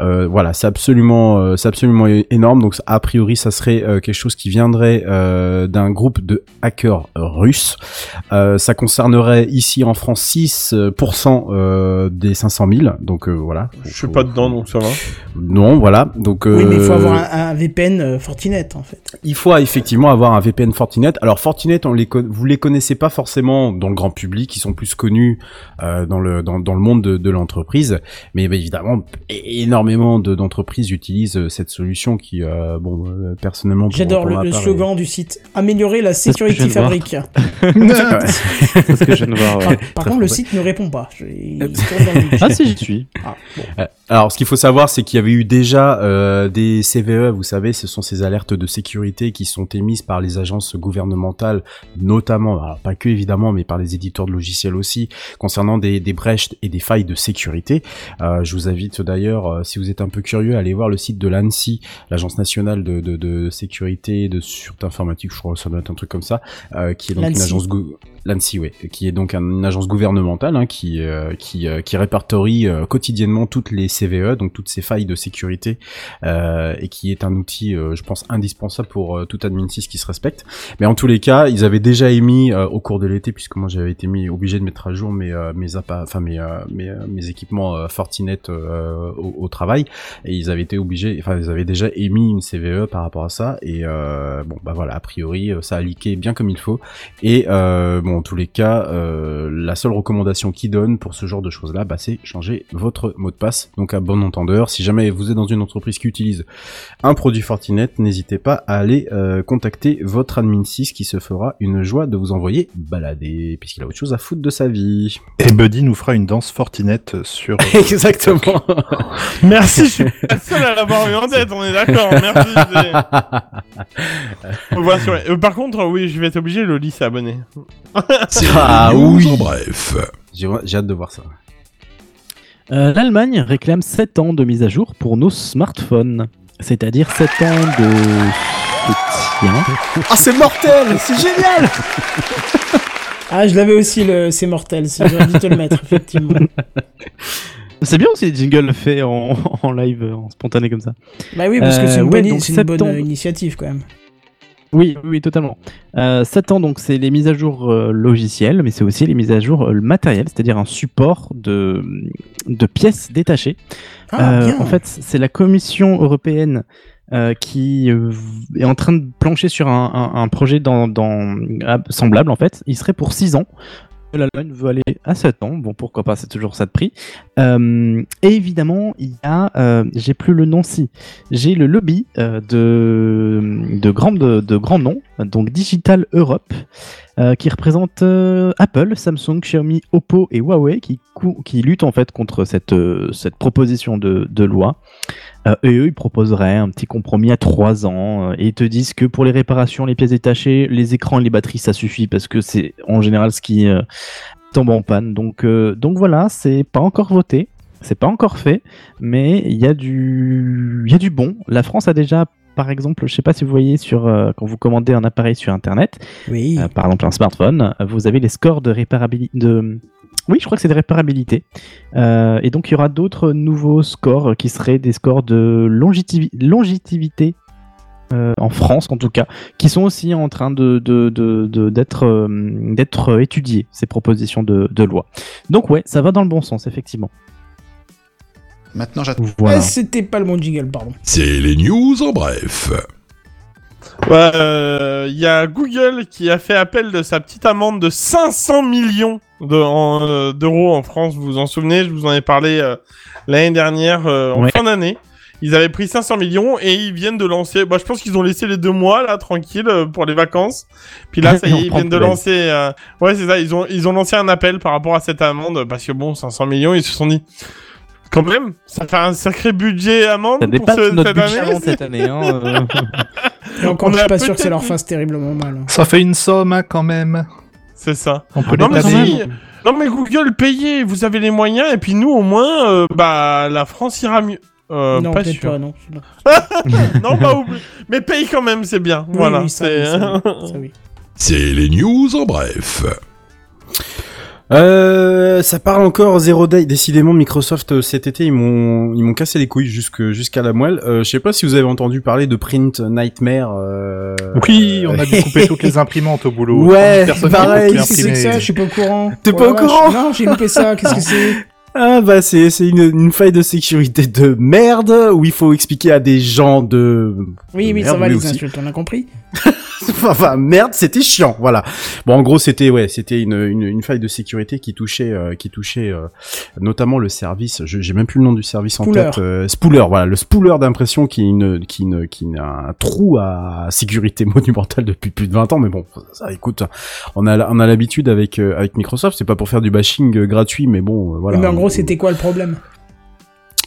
S4: Euh, voilà, c'est absolument, euh, c'est absolument énorme. Donc, a priori, ça serait euh, quelque chose qui viendrait euh, d'un groupe de hackers russes. Euh, ça concernerait ici en France 6% euh, des 500 000. Donc euh, voilà.
S5: Je suis pas dedans, donc ça va.
S4: Non, voilà. Donc
S1: Oui, mais il faut avoir un, un VPN Fortinet, en fait.
S4: il faut effectivement avoir un VPN Fortinet. Alors Fortinet, on les vous les connaissez pas forcément dans le grand public, ils sont plus connus euh, dans le le dans, dans le monde de, de l'entreprise. Mais bah, évidemment, énormément de- d'entreprises utilisent euh, cette solution qui, euh, bon, euh, personnellement,
S1: J'adore le, slogan du site. Améliorer la sécurité fabrique.
S3: C'est ce que je viens de voir.
S1: Par,
S3: ouais.
S1: par
S3: Très
S1: contre, le site ne répond pas. Vide.
S3: Ah si, j'y suis.
S1: Ah, bon.
S4: Euh, Alors, ce qu'il faut savoir, c'est qu'il y avait eu déjà euh, des CVE, vous savez, ce sont ces alertes de sécurité qui sont émises par les agences gouvernementales, notamment, alors pas que évidemment, mais par les éditeurs de logiciels aussi, concernant des, des et des failles de sécurité. Euh, je vous invite d'ailleurs, euh, si vous êtes un peu curieux, à aller voir le site de l'ANSI, l'Agence nationale de, de, de sécurité de sûreté informatique, je crois que ça doit être un truc comme ça, euh, qui est donc une agence gou- l'ANSI, ouais, qui est donc un- une agence gouvernementale hein, qui euh, qui euh, qui répertorie euh, quotidiennement toutes les CVE, donc toutes ces failles de sécurité, euh, et qui est un outil, euh, je pense, indispensable pour euh, tout admin 6 qui se respecte. Mais en tous les cas, ils avaient déjà émis au cours de l'été, puisque moi j'avais été mis obligé de mettre à jour mes mes appa- enfin mes mes, mes équipements Fortinet au, au travail, et ils avaient été obligés, enfin ils avaient déjà émis une CVE par rapport à ça, et bon bah voilà, a priori ça a leaké bien comme il faut. Et bon, en tous les cas, euh, la seule recommandation qu'ils donnent pour ce genre de choses-là, bah, c'est changer votre mot de passe. Donc à bon entendeur, si jamais vous êtes dans une entreprise qui utilise un produit Fortinet, n'hésitez pas à aller euh, contacter votre admin 6 qui se fera une joie de vous envoyer balader, puisqu'il a autre chose à foutre de sa vie.
S6: Et Buddy nous fera une danse Fortinet sur.
S4: Exactement.
S5: Merci, je suis pas seul à l'avoir eu en tête, on est d'accord. Merci. sur- euh, par contre, oui, je vais être obligé, Loli s'est abonné.
S10: C'est
S4: Ah oui.
S10: en bref.
S4: J'ai j'ai hâte de voir ça.
S3: Euh, L'Allemagne réclame 7 ans de mise à jour pour nos smartphones. C'est-à-dire 7 ans de soutien.
S4: Ah, c'est mortel C'est génial
S1: Ah, je l'avais aussi, le... c'est mortel. si J'aurais dû te le mettre, effectivement.
S3: C'est bien aussi les jingles faits en, en live, en spontané comme ça.
S1: Bah oui, parce que
S3: Euh,
S1: c'est une, bonne,
S3: donc
S1: c'est une bonne
S3: septembre.
S1: euh, initiative, quand même.
S3: Oui, oui, totalement. Euh, 7 ans, donc, c'est les mises à jour euh, logicielles, mais c'est aussi les mises à jour euh, matérielles, c'est-à-dire un support de, de pièces détachées.
S1: Ah,
S3: Euh,
S1: bien.
S3: en fait, c'est la Commission européenne euh, qui est en train de plancher sur un, un- un projet dans, dans- semblable, en fait. Il serait pour 6 ans. L'Allemagne veut aller à 7 ans. Bon, pourquoi pas, c'est toujours ça de prix. Euh, et évidemment, il y a, euh, j'ai plus le nom si, j'ai le lobby euh, de, grands, grands noms, donc Digital Europe, qui représente Apple, Samsung, Xiaomi, Oppo et Huawei, qui, luttent en fait contre cette, proposition de loi. Euh, eux, ils proposeraient un petit compromis à 3 ans euh, et ils te disent que pour les réparations, les pièces détachées, les écrans et les batteries, ça suffit parce que c'est en général ce qui euh, tombe en panne. Donc, donc voilà, c'est pas encore voté, c'est pas encore fait, mais il y a du bon. La France a déjà, par exemple, je sais pas si vous voyez sur euh, quand vous commandez un appareil sur Internet,
S1: Oui.
S3: euh, par exemple un smartphone, euh, vous avez les scores de réparabilité. De... Oui, je crois que c'est des réparabilités. Euh, et donc il y aura d'autres nouveaux scores qui seraient des scores de longétivi- longévité. en France en tout cas, qui sont aussi en train de de- de- de- d'être d'être étudiés ces propositions de, de loi. Donc ouais, ça va dans le bon sens effectivement.
S11: Maintenant, j'attends.
S3: Voilà.
S1: Eh, C'était pas le bon jingle, pardon.
S10: C'est les news en bref.
S5: Ouais, euh, il y a Google qui a fait appel de sa petite amende de 500 millions de- en, euh, d'euros en France. Vous vous en souvenez Je vous en ai parlé euh, l'année dernière, euh, en
S3: Ouais.
S5: fin d'année. Ils avaient pris 500 millions et ils viennent de lancer. Bah, je pense qu'ils ont laissé les deux mois là tranquille pour les vacances. Puis là, ça y est, ils viennent de lancer. euh, Ouais, c'est ça. Ils ont ils ont lancé un appel par rapport à cette amende parce que bon, 500 millions, ils se sont dit. Quand même, ça fait un sacré budget amende
S3: Ça
S5: pour ce-
S3: notre
S5: cette
S3: budget
S5: année.
S3: cette année. Hein, euh.
S1: Et encore,
S5: On
S1: je suis pas sûr que ça leur
S5: eu-
S1: fasse terriblement mal. hein.
S6: Ça fait une somme hein, quand même.
S5: C'est ça.
S6: On peut
S5: Non
S6: les
S5: mais, si, non mais Google payez, vous avez les moyens et puis nous au moins euh, bah la France ira mieux. Euh,
S1: non,
S5: pas
S1: peut-être
S5: sûr.
S1: pas, non. Non.
S5: pas oubli- Mais paye quand même, c'est bien.
S1: Oui,
S5: voilà,
S1: oui,
S5: c'est
S1: oui.
S10: C'est les news en bref.
S4: Euh, ça parle encore zéro day. Décidément, Microsoft euh, cet été ils m'ont ils m'ont cassé les couilles jusque jusqu'à la moelle. Euh, je sais pas si vous avez entendu parler de Print Nightmare. Euh...
S6: Oui, on a dû couper toutes les imprimantes au boulot.
S4: Ouais, pareil,
S1: c'est que ça Je suis pas au courant.
S4: T'es
S1: Oh
S4: pas au courant
S1: Non, j'ai loupé ça. Qu'est-ce que c'est?
S4: Ah bah c'est c'est une, une faille de sécurité de merde où il faut expliquer à des gens de
S1: Oui, oui,
S4: Merde,
S1: ça va les insultes, on a compris.
S4: enfin merde, c'était chiant, voilà. Bon, en gros, c'était ouais, c'était une, une, une faille de sécurité qui touchait euh, qui touchait euh, notamment le service. je- J'ai même plus le nom du service en tête. euh, spooler, voilà, le spooler d'impression qui ne qui ne qui a un trou à sécurité monumentale depuis plus de 20 ans. Mais bon, ça, écoute, on a on a l'habitude avec euh, avec Microsoft. C'est pas pour faire du bashing euh, gratuit, mais bon, euh, voilà.
S1: Mais en gros, c'était quoi le problème?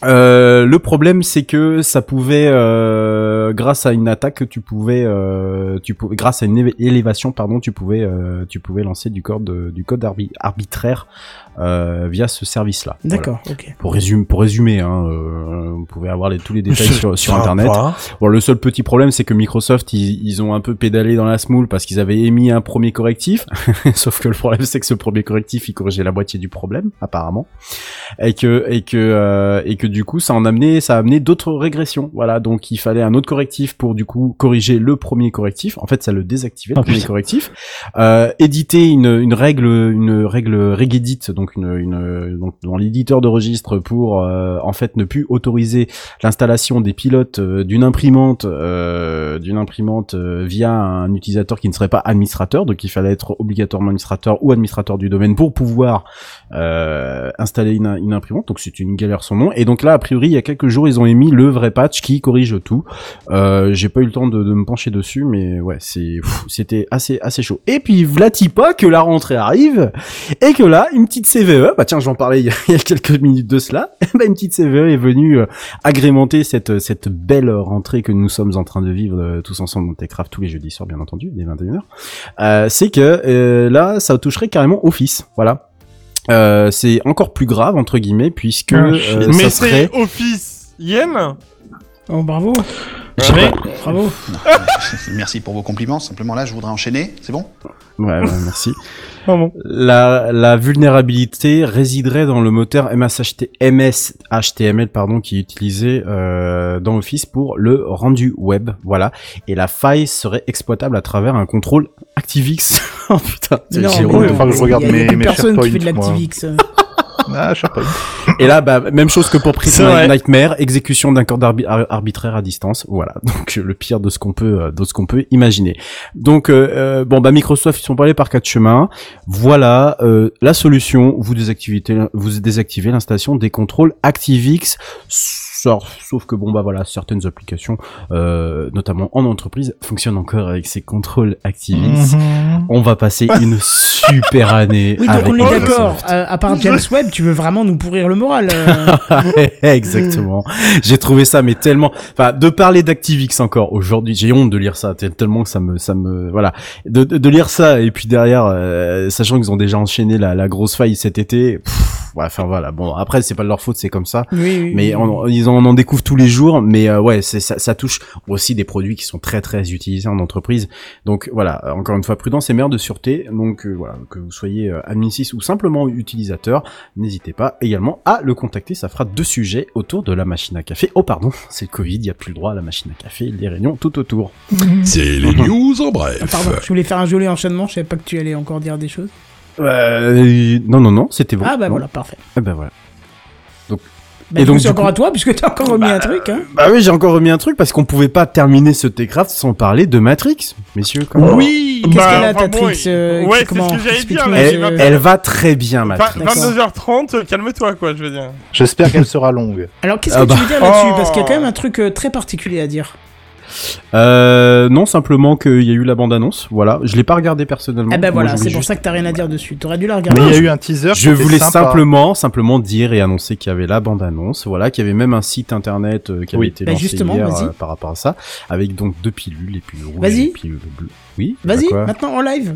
S4: Euh, le problème, c'est que ça pouvait, euh, grâce à une attaque, tu pouvais, euh, tu pouvais, grâce à une élévation, pardon, tu pouvais, euh, tu pouvais lancer du code, du code arbi- arbitraire euh, via ce service-là. Voilà.
S1: D'accord, ok.
S4: Pour résumer, pour résumer, hein, euh, vous pouvez avoir les, tous les détails sur, internet. Bon, le seul petit problème, c'est que Microsoft, ils, ils ont un peu pédalé dans la smoule parce qu'ils avaient émis un premier correctif. Sauf que le problème, c'est que ce premier correctif, il corrigeait la moitié du problème, apparemment. Et que, et que, euh, et que du coup, ça en a amené, ça a amené d'autres régressions. Voilà. Donc, il fallait un autre correctif pour, du coup, corriger le premier correctif. En fait, ça le désactivait, le
S3: Oh,
S4: premier
S3: putain.
S4: correctif. Euh, éditer une, une règle, une règle regedit, donc une, une, donc dans l'éditeur de registre pour, euh, en fait, ne plus autoriser l'installation des pilotes euh, d'une imprimante euh, d'une imprimante via un utilisateur qui ne serait pas administrateur. Donc il fallait être obligatoirement administrateur ou administrateur du domaine pour pouvoir installer une, une imprimante. Donc c'est une galère son nom. Et donc là a priori il y a quelques jours ils ont émis le vrai patch qui corrige tout. Euh, j'ai pas eu le temps de, de me pencher dessus mais ouais c'est c'était assez assez chaud. Et puis vlati pas que la rentrée arrive et que là une petite CVE bah tiens j'en parlais il y a- il y a quelques minutes de cela. Bah une petite CVE est venue euh, agrémenter cette cette belle rentrée que nous sommes en train de vivre euh, tous ensemble dans Techcraft tous les jeudis soirs bien entendu dès 21h euh, c'est que euh, là ça toucherait carrément Office voilà. Euh, c'est encore plus grave entre guillemets puisque
S6: Ah,
S4: euh,
S5: Mais
S4: ça serait
S5: c'est Office Yen?
S1: Oh, bravo.
S5: Ouais.
S1: Bravo.
S11: Merci pour vos compliments. Simplement là, je voudrais enchaîner. C'est bon?
S4: Ouais, ouais merci
S5: Ah bon.
S4: la, la vulnérabilité résiderait dans le moteur MSHT, MSHTML pardon, qui est utilisé euh, dans Office pour le rendu web. Voilà. Et la faille serait exploitable à travers un contrôle ActiveX. oh putain,
S1: Non, mais
S6: je regarde
S1: y a-
S6: mes- mes
S1: personne qui fait de l'ActiveX.
S6: Ah.
S4: Et là, bah, même chose que pour Prison. Nightmare, exécution d'un ar- arbitraire à distance. Voilà, donc le pire de ce qu'on peut, euh, de ce qu'on peut imaginer. Donc euh, euh, bon, bah Microsoft ils sont pas allés par quatre chemins. Voilà euh, la solution. Vous désactivez, vous désactivez l'installation des contrôles ActiveX. Sauf, sauf que bon bah voilà, certaines applications, euh, notamment en entreprise, fonctionnent encore avec ces contrôles ActiveX. On va passer une super année.
S1: Oui, donc
S4: avec
S1: on est d'accord. Euh, à part James Webb, tu veux vraiment nous pourrir le moral. euh.
S4: Exactement. J'ai trouvé ça mais tellement enfin de parler d'ActiveX encore aujourd'hui, j'ai honte de lire ça tel- tellement que ça me ça me voilà, de, de, de lire ça et puis derrière euh, sachant qu'ils ont déjà enchaîné la, la grosse faille cet été. pff, ouais, enfin voilà, bon après c'est pas de leur faute, c'est comme ça.
S1: Oui, oui,
S4: Mais
S1: oui.
S4: on, ils en, on en découvre tous les jours, mais euh, ouais, c'est ça, ça touche aussi des produits qui sont très très utilisés en entreprise. Donc voilà, encore une fois, prudence et meilleure de sûreté. Donc euh, voilà, que vous soyez euh, admin 6 ou simplement utilisateur, n'hésitez pas également à le contacter. Ça fera deux sujets autour de la machine à café. Oh pardon, c'est le Covid, il y a plus le droit à la machine à café, les réunions tout autour.
S10: C'est les news en bref.
S1: Ah, Pardon, je voulais faire un joli enchaînement, je savais pas que tu allais encore dire des choses.
S4: Euh, non non non, c'était bon.
S1: ah bah
S4: Non.
S1: voilà, parfait.
S4: Ah bah voilà.
S1: Bah,
S4: Et donc,
S1: c'est encore
S4: coup-
S1: à toi, puisque t'as encore remis un truc. Hein.
S4: Bah oui, j'ai encore remis un truc parce qu'on pouvait pas terminer ce Techcraft sans parler de Matrix, messieurs. Comment
S5: Oui
S1: Qu'est-ce
S5: bah,
S1: qu'elle a,
S5: enfin,
S1: ta
S5: bon,
S1: Trix, euh,
S5: Ouais, c'est
S1: comment
S5: ce que j'allais dire,
S1: Explique-nous,
S5: mais
S1: euh,
S5: j'ai
S4: elle, elle va très bien, Matrix.
S5: 22h30, calme-toi, quoi, je veux dire.
S6: J'espère qu'elle sera longue.
S1: Alors, qu'est-ce que
S4: Ah
S1: tu
S4: bah.
S1: veux dire là-dessus?
S5: Oh.
S1: Parce qu'il y a quand même un truc euh, très particulier à dire.
S4: Euh, non, simplement qu'il y a eu la bande-annonce. Voilà, je l'ai pas regardé personnellement.
S1: Ah bah
S4: Moi,
S1: voilà, c'est pour
S4: juste-
S1: ça que t'as rien à dire dessus. T'aurais dû la
S6: Mais
S1: regarder.
S6: il y a eu un teaser.
S4: Je voulais
S6: sympa.
S4: simplement, simplement dire et annoncer qu'il y avait la bande-annonce. Voilà, qu'il y avait même un site internet euh, qui avait
S6: Oui.
S4: été
S1: Bah,
S4: lancé
S1: justement,
S4: hier euh, par rapport à ça, avec donc deux pilules, les pilules rouges
S1: Vas-y.
S4: et les pilules bleues. Oui. bah
S1: Vas-y, maintenant en live.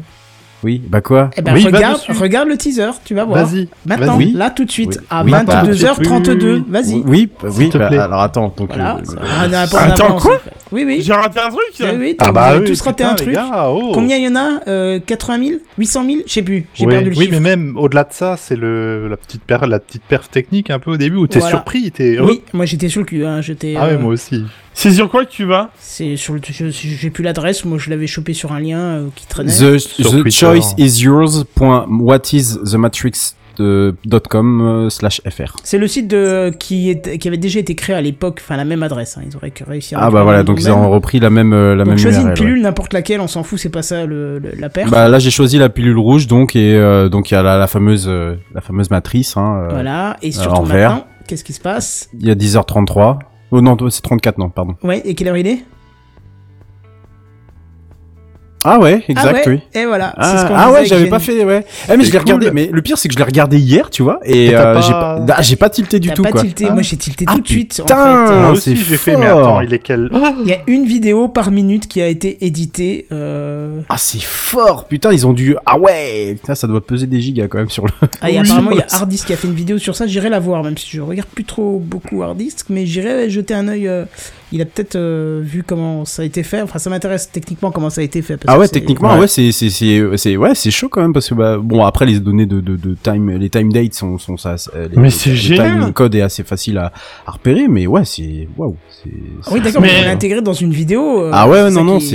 S4: Oui. Bah quoi
S1: Eh ben
S6: Oui, va
S1: regarde, le teaser, tu vas voir.
S6: Vas-y.
S1: Maintenant, là tout de suite,
S4: Oui.
S1: à
S4: Oui, bah,
S1: 22h32. Vas-y.
S4: Oui, bah, oui. bah, alors attends, donc.
S1: Voilà.
S4: euh,
S1: ça-
S4: euh,
S1: on a un peu en
S5: Attends, quoi
S1: en fait. Oui, oui.
S5: J'ai raté un truc
S1: Oui, oui,
S6: Ah bah oui,
S1: tous raté
S6: putain,
S1: un
S6: les
S1: truc.
S6: gars, oh.
S1: Combien il y en a euh, 80 000 800 000 Je sais plus, j'ai
S6: Ouais.
S1: perdu le
S6: oui,
S1: chiffre.
S6: mais même au-delà de ça, c'est le la petite per la petite perf technique un peu au début où t'es
S1: Voilà.
S6: surpris, t'es
S1: Oui, moi j'étais sur le cul, hein, j'étais...
S6: Ah ouais,
S1: euh,
S6: moi aussi.
S5: C'est sur quoi que tu vas?
S1: C'est sur le... je- J'ai plus l'adresse, moi je l'avais chopé sur un lien euh, qui traînait.
S4: The, the
S6: Twitter.
S4: choice is yours. Point, what is the matrix euh, dot .com euh, slash fr.
S1: C'est le site de, qui, est, qui avait déjà été créé à l'époque, enfin la même adresse. hein. Ils auraient réussi à.
S4: Ah bah voilà, donc ils ont repris la même euh, la
S1: Donc
S4: même
S1: choisis une
S4: ouais.
S1: pilule, n'importe laquelle, on s'en fout, c'est pas ça le, le- la paire.
S4: Bah là j'ai choisi la pilule rouge donc et euh, donc il y a la, la fameuse euh, la fameuse matrice hein,
S1: voilà, et
S4: vert.
S1: maintenant, qu'est-ce qui se passe?
S4: Il y a 10h33. Oh non, c'est 34 non, pardon.
S1: Ouais, et quelle heure il est?
S4: Ah ouais, exact,
S1: ah ouais,
S4: oui.
S1: Et voilà, c'est
S4: Ah,
S1: ce qu'on
S4: ah ouais, j'avais pas fait, ouais. Eh, mais je l'ai regardé,
S6: cool.
S4: mais le pire c'est que je l'ai regardé hier, tu vois, et euh,
S6: pas-
S4: j'ai pas, ah, j'ai pas tilté du tout,
S1: pas
S4: quoi.
S1: tilté,
S6: Ah.
S1: moi j'ai tilté
S4: Ah,
S1: tout de suite. en
S4: putain.
S1: fait.
S4: Ah,
S6: Moi aussi,
S4: c'est
S6: j'ai fait, mais
S4: fort.
S6: attends, il est quel
S1: Il y a une vidéo par minute qui a été éditée. euh,
S4: Ah, c'est fort, putain, ils ont dû, ah ouais, putain, ça doit peser des gigas quand même sur le.
S1: Ah, et
S4: Oui.
S1: apparemment, il y a Hardisk qui a fait une vidéo sur ça. J'irai la voir, même si je regarde plus trop beaucoup Hardisk, mais j'irai jeter un œil. euh, il a peut-être euh, vu comment ça a été fait. Enfin, ça m'intéresse techniquement comment ça a été fait. parce
S4: Ah ouais, techniquement, ouais, c'est, c'est, c'est, c'est, ouais, c'est chaud quand même parce que bah, bon, après les données de, de, de time, les time dates sont, sont ça, les-
S5: Mais c'est
S4: le
S5: génial.
S4: time code est assez facile à, à repérer, mais ouais, c'est, waouh, c'est.
S1: Ah oui, d'accord,
S5: Mais-
S1: on l'a intégré dans une vidéo. euh,
S4: Ah ouais,
S1: c'est
S4: non, non,
S1: qui-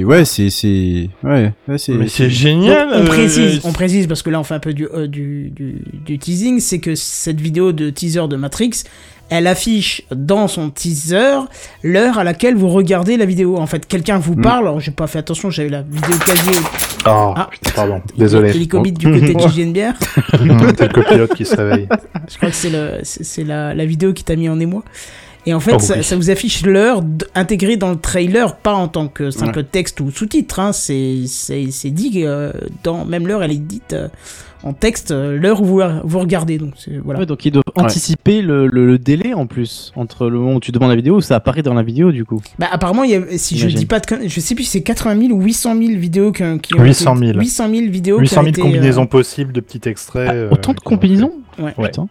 S4: c'est, ouais, c'est, c'est, ouais, ouais, c'est.
S5: Mais c'est génial.
S1: Donc, on
S5: euh,
S1: précise,
S5: euh,
S1: on précise parce que là on fait un peu du, euh, du, du, du teasing, c'est que cette vidéo de teaser de Matrix, elle affiche dans son teaser l'heure à laquelle vous regardez la vidéo. En fait, quelqu'un vous
S4: Mm.
S1: parle, alors j'ai pas fait attention, j'avais la vidéo quasi
S6: Oh,
S1: Ah.
S6: putain, pardon. Désolé.
S1: hélicobite du côté de Bière.
S6: T'es le copilote qui se réveille.
S1: Je crois que c'est la, la vidéo qui t'a mis en émoi. Et en fait,
S6: Oh,
S1: ça,
S6: oui.
S1: ça vous affiche l'heure intégrée dans le trailer, pas en tant que simple texte ou sous-titre. Hein. C'est dit, euh, dans, même l'heure, elle est dite euh, en texte, euh, l'heure où vous, vous regardez. Donc, voilà.
S3: Ouais, donc ils doivent anticiper le, le- le délai en plus entre le moment où tu demandes la vidéo où ça apparaît dans la vidéo du coup.
S1: Bah, apparemment, il y a, si je dis pas de je sais plus si c'est 80 000 ou 800 000 vidéos qui, ont- qui ont
S6: 800
S1: été-
S6: 000.
S1: 800 000 vidéos qui
S6: 800
S1: ont
S6: 000
S1: été, euh,
S6: combinaisons possibles de petits extraits.
S3: Ah,
S6: euh,
S3: autant de
S6: qui
S3: combinaisons
S1: Ouais.
S6: Ouais.
S3: Putain.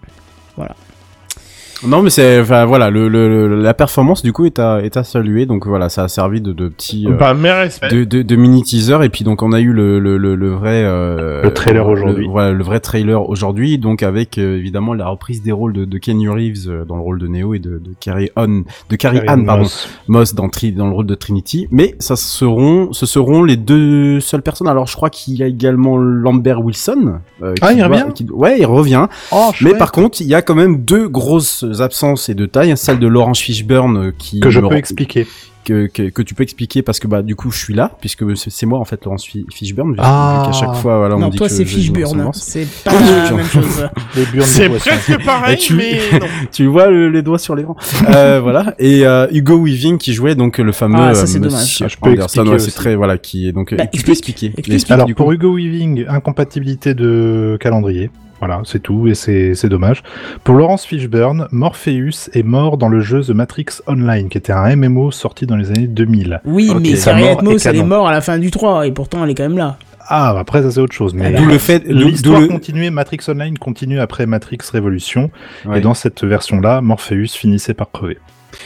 S4: Non, mais c'est, enfin voilà, le, le, le- la performance du coup est à, est à saluer, donc voilà, ça a servi de, de petit. euh,
S5: Bah, mes respects.
S4: de, de, de mini teaser et puis donc on a eu le le, le, le vrai euh,
S6: Le trailer aujourd'hui.
S4: voilà le vrai trailer aujourd'hui donc avec euh, évidemment la reprise des rôles de, de Kenny Reeves euh, dans le rôle de Neo et de, de Carrie Ann de Carrie
S6: Carrie
S4: Ann
S6: Ann
S4: pardon
S6: Moss.
S4: Moss dans Tri- dans le rôle de Trinity mais ça seront ce seront les deux seules personnes alors je crois qu'il y a également Lambert Wilson euh,
S6: Ah,
S4: qui
S6: il
S4: doit-
S6: revient?
S4: qui- ouais il revient
S6: Oh,
S4: mais par contre il y a quand même deux grosses absences et de taille celle de Laurence Fishburne euh, qui
S6: que je peux
S4: rend-
S6: expliquer.
S4: que, que, que tu peux expliquer parce que bah du coup je suis là puisque c'est c'est moi en fait Laurence Fi- Fishburne
S6: Ah.
S4: qu'à chaque fois voilà on
S1: non,
S4: dit
S1: toi,
S4: que
S1: c'est Fishburne. C'est pas la même chose.
S5: C'est presque pareil,
S4: tu-
S5: mais non.
S4: tu vois le- les doigts sur les rangs euh, voilà et euh, Hugo Weaving qui jouait donc le fameux
S1: Ah, ça, c'est dommage.
S4: monsieur
S6: je peux
S4: Anderson c'est très voilà qui est donc
S1: Bah,
S4: tu
S1: explique.
S4: peux expliquer
S1: Explique.
S4: Explique,
S6: Alors pour. Hugo Weaving, incompatibilité de calendrier. Voilà, c'est tout et c'est c'est dommage. Pour Laurence Fishburne, Morpheus est mort dans le jeu The Matrix Online, qui était un MMO sorti dans les années 2000.
S1: Oui, mais
S6: sa
S1: Carrie
S6: mort
S1: Atmos,
S6: est
S1: elle est morte à la fin du 3, et pourtant elle est quand même là.
S6: Ah, après ça c'est autre chose. Mais
S4: d'où le fait
S6: l'histoire
S4: le-
S6: continuait, Matrix Online continue après Matrix Révolution,
S4: Ouais.
S6: et dans cette version-là, Morpheus finissait par crever.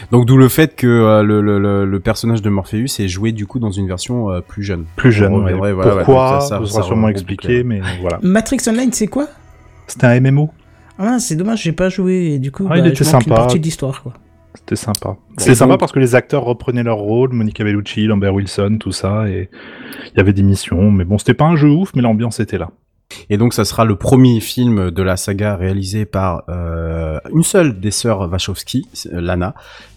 S4: donc d'où le fait que euh, le, le, le, le personnage de Morpheus est joué du coup dans une version euh, plus jeune
S6: Plus jeune. Ouais.
S4: voilà,
S6: Pourquoi
S4: donc ça, ça- ça
S6: sera sûrement expliqué, mais voilà.
S1: Matrix Online, c'est quoi?
S6: C'était un MMO.
S1: Ah, c'est dommage, j'ai pas joué, et du coup,
S6: Ah, il
S1: bah,
S6: était
S1: je manque une
S6: sympa.
S1: partie de l'histoire, quoi.
S6: C'était sympa. C'était sympa
S4: donc-
S6: parce que les acteurs reprenaient leur rôle, Monica Bellucci, Lambert Wilson, tout ça, et il y avait des missions. Mais bon, c'était pas un jeu ouf, mais l'ambiance était là.
S4: Et donc, ça sera le premier film de la saga réalisé par euh, une seule des sœurs Wachowski, Lana,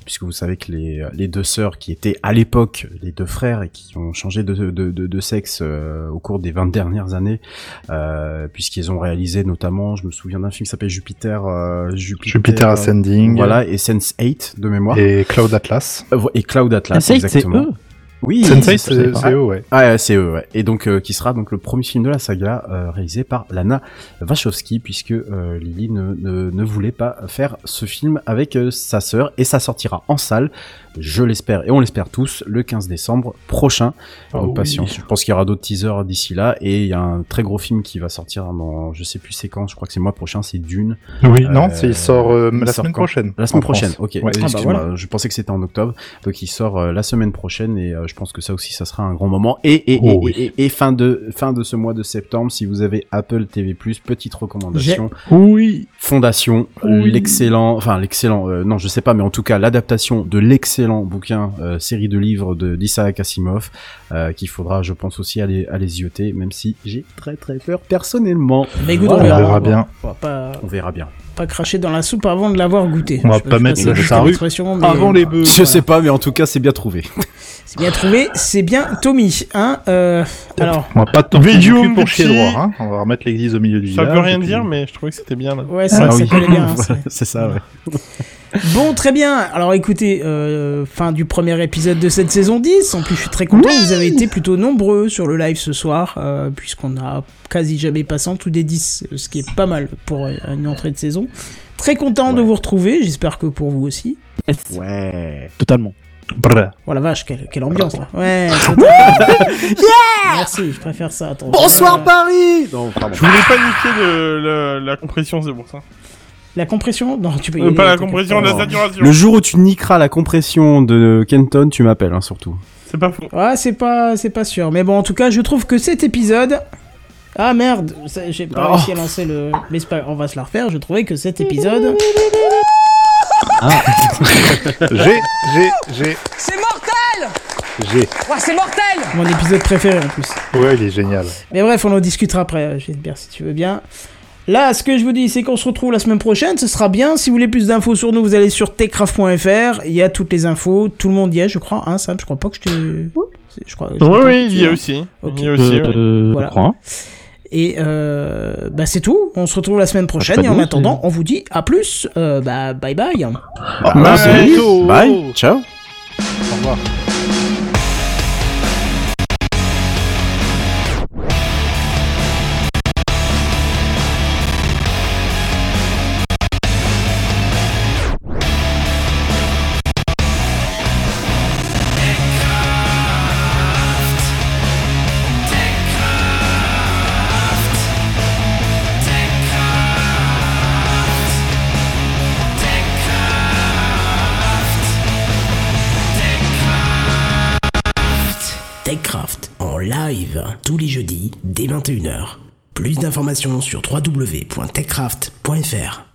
S4: puisque vous savez que les, les deux sœurs qui étaient à l'époque les deux frères et qui ont changé de, de, de, de sexe euh, au cours des 20 dernières années, euh, puisqu'ils ont réalisé notamment, je me souviens d'un film qui s'appelle Jupiter, euh, Jupiter,
S6: Jupiter Ascending.
S4: voilà, et Sense8 de mémoire, et,
S6: Cloud Atlas.
S4: et Cloud Atlas,
S3: Sense8, c'est
S4: exactement.
S3: eux
S4: Oui,
S6: Sense8,
S4: c'est-
S6: eux, ouais.
S4: ah, ouais, c'est eux, ouais. Et donc, euh, qui sera donc le premier film de la saga euh, réalisé par Lana Wachowski, puisque euh, Lily ne, ne, ne voulait pas faire ce film avec euh, sa sœur, et ça sortira en salle, je l'espère, et on l'espère tous, le 15 décembre prochain. Donc
S6: oui.
S4: patience, je pense qu'il y aura d'autres teasers d'ici là, et il y a un très gros film qui va sortir dans, je sais plus c'est quand, je crois que c'est mois prochain, c'est Dune.
S6: Oui,
S4: Euh,
S6: non, c'est- il sort euh,
S4: il
S6: la
S4: sort
S6: semaine prochaine.
S4: La semaine prochaine, ok.
S6: Ouais.
S1: Ah bah voilà.
S4: je pensais que c'était en octobre. Donc il sort euh, la semaine prochaine et euh, je pense que ça aussi, ça sera un grand moment. Et, et,
S6: Oh
S4: et,
S6: oui.
S4: et, et fin de fin de ce mois de septembre, si vous avez Apple TV+, petite recommandation.
S6: Oui.
S4: Fondation,
S6: Oui.
S4: l'excellent, enfin l'excellent, euh, non je sais pas, mais en tout cas l'adaptation de l'excellent bouquin, euh, série de livres de d'Isaac Asimov, euh, qu'il faudra, je pense aussi aller aller zioter, même si j'ai très très peur personnellement.
S1: Mais écoute,
S6: On
S1: on verra.
S6: verra bien.
S4: On verra bien.
S1: Pas cracher dans la soupe avant de l'avoir goûté.
S6: On va pas mettre
S1: une expression, mais-
S6: Avant les bœufs.
S4: Je sais pas, mais en tout cas, c'est bien trouvé.
S1: C'est bien trouvé, c'est bien Tommy. Hein euh, alors,
S6: On va pas tant
S5: Vedium
S6: pour chier droit. Hein. On va remettre l'église au milieu du
S5: Ça
S6: village.
S5: veut rien
S6: et puis-
S5: dire, mais je trouvais que c'était bien. Là.
S1: ouais,
S4: Ah oui.
S1: ça bien. hein, c'est-
S4: c'est ça, ouais.
S1: Bon, très bien. Alors écoutez, euh, fin du premier épisode de cette saison 10. En plus, je suis très content. Vous avez été plutôt nombreux sur le live ce soir, euh, puisqu'on a quasi jamais passé en tout des 10, ce qui est pas mal pour une entrée de saison. Très content de vous retrouver. J'espère que pour vous aussi.
S4: Ouais.
S3: Totalement.
S6: Brr.
S1: Oh la vache, quelle, quelle ambiance là. Ouais. totalement. Merci, je préfère ça. Attends,
S4: Bonsoir
S1: Euh,
S4: Paris Non.
S5: Je voulais pas niquer le, le- la compression, c'est pour ça.
S1: La compression Non, tu peux y
S5: Euh,
S1: aller,
S5: pas la compression, la saturation.
S4: Le jour où tu niqueras la compression de Kenton, tu m'appelles, hein, surtout.
S5: C'est pas faux.
S1: Ouais, c'est pas, c'est pas sûr. Mais bon, en tout cas, je trouve que cet épisode. Ah merde, j'ai pas
S4: Oh.
S1: réussi à lancer le. Mais c'est pas... on va se la refaire. Je trouvais que cet épisode.
S6: J'ai, j'ai, j'ai,
S12: C'est mortel
S6: j'ai.
S12: Ouais, c'est mortel
S1: Mon épisode préféré en plus.
S6: Ouais, il est génial.
S1: Mais bref, on en discutera après, euh, Gilbert, si tu veux bien. Là, ce que je vous dis, c'est qu'on se retrouve la semaine prochaine. Ce sera bien. Si vous voulez plus d'infos sur nous, vous allez sur techcraft.fr. Il y a toutes les infos. Tout le monde y est, je crois. Hein, Sam, je crois pas que je te. C'est- Je crois. je
S5: Oui, oui, il y a aussi. Il y a aussi, ouais.
S3: Euh,
S1: Voilà.
S3: je crois.
S1: Et euh, bah c'est tout. On se retrouve la semaine prochaine.
S3: pas
S1: Et en attendant, on vous dit à plus. Euh, bah bye bye.
S4: Ah,
S5: Bye.
S4: Bye. Ciao.
S6: Au revoir.
S13: Tous les jeudis dès 21h. Plus d'informations sur www.techcraft.fr.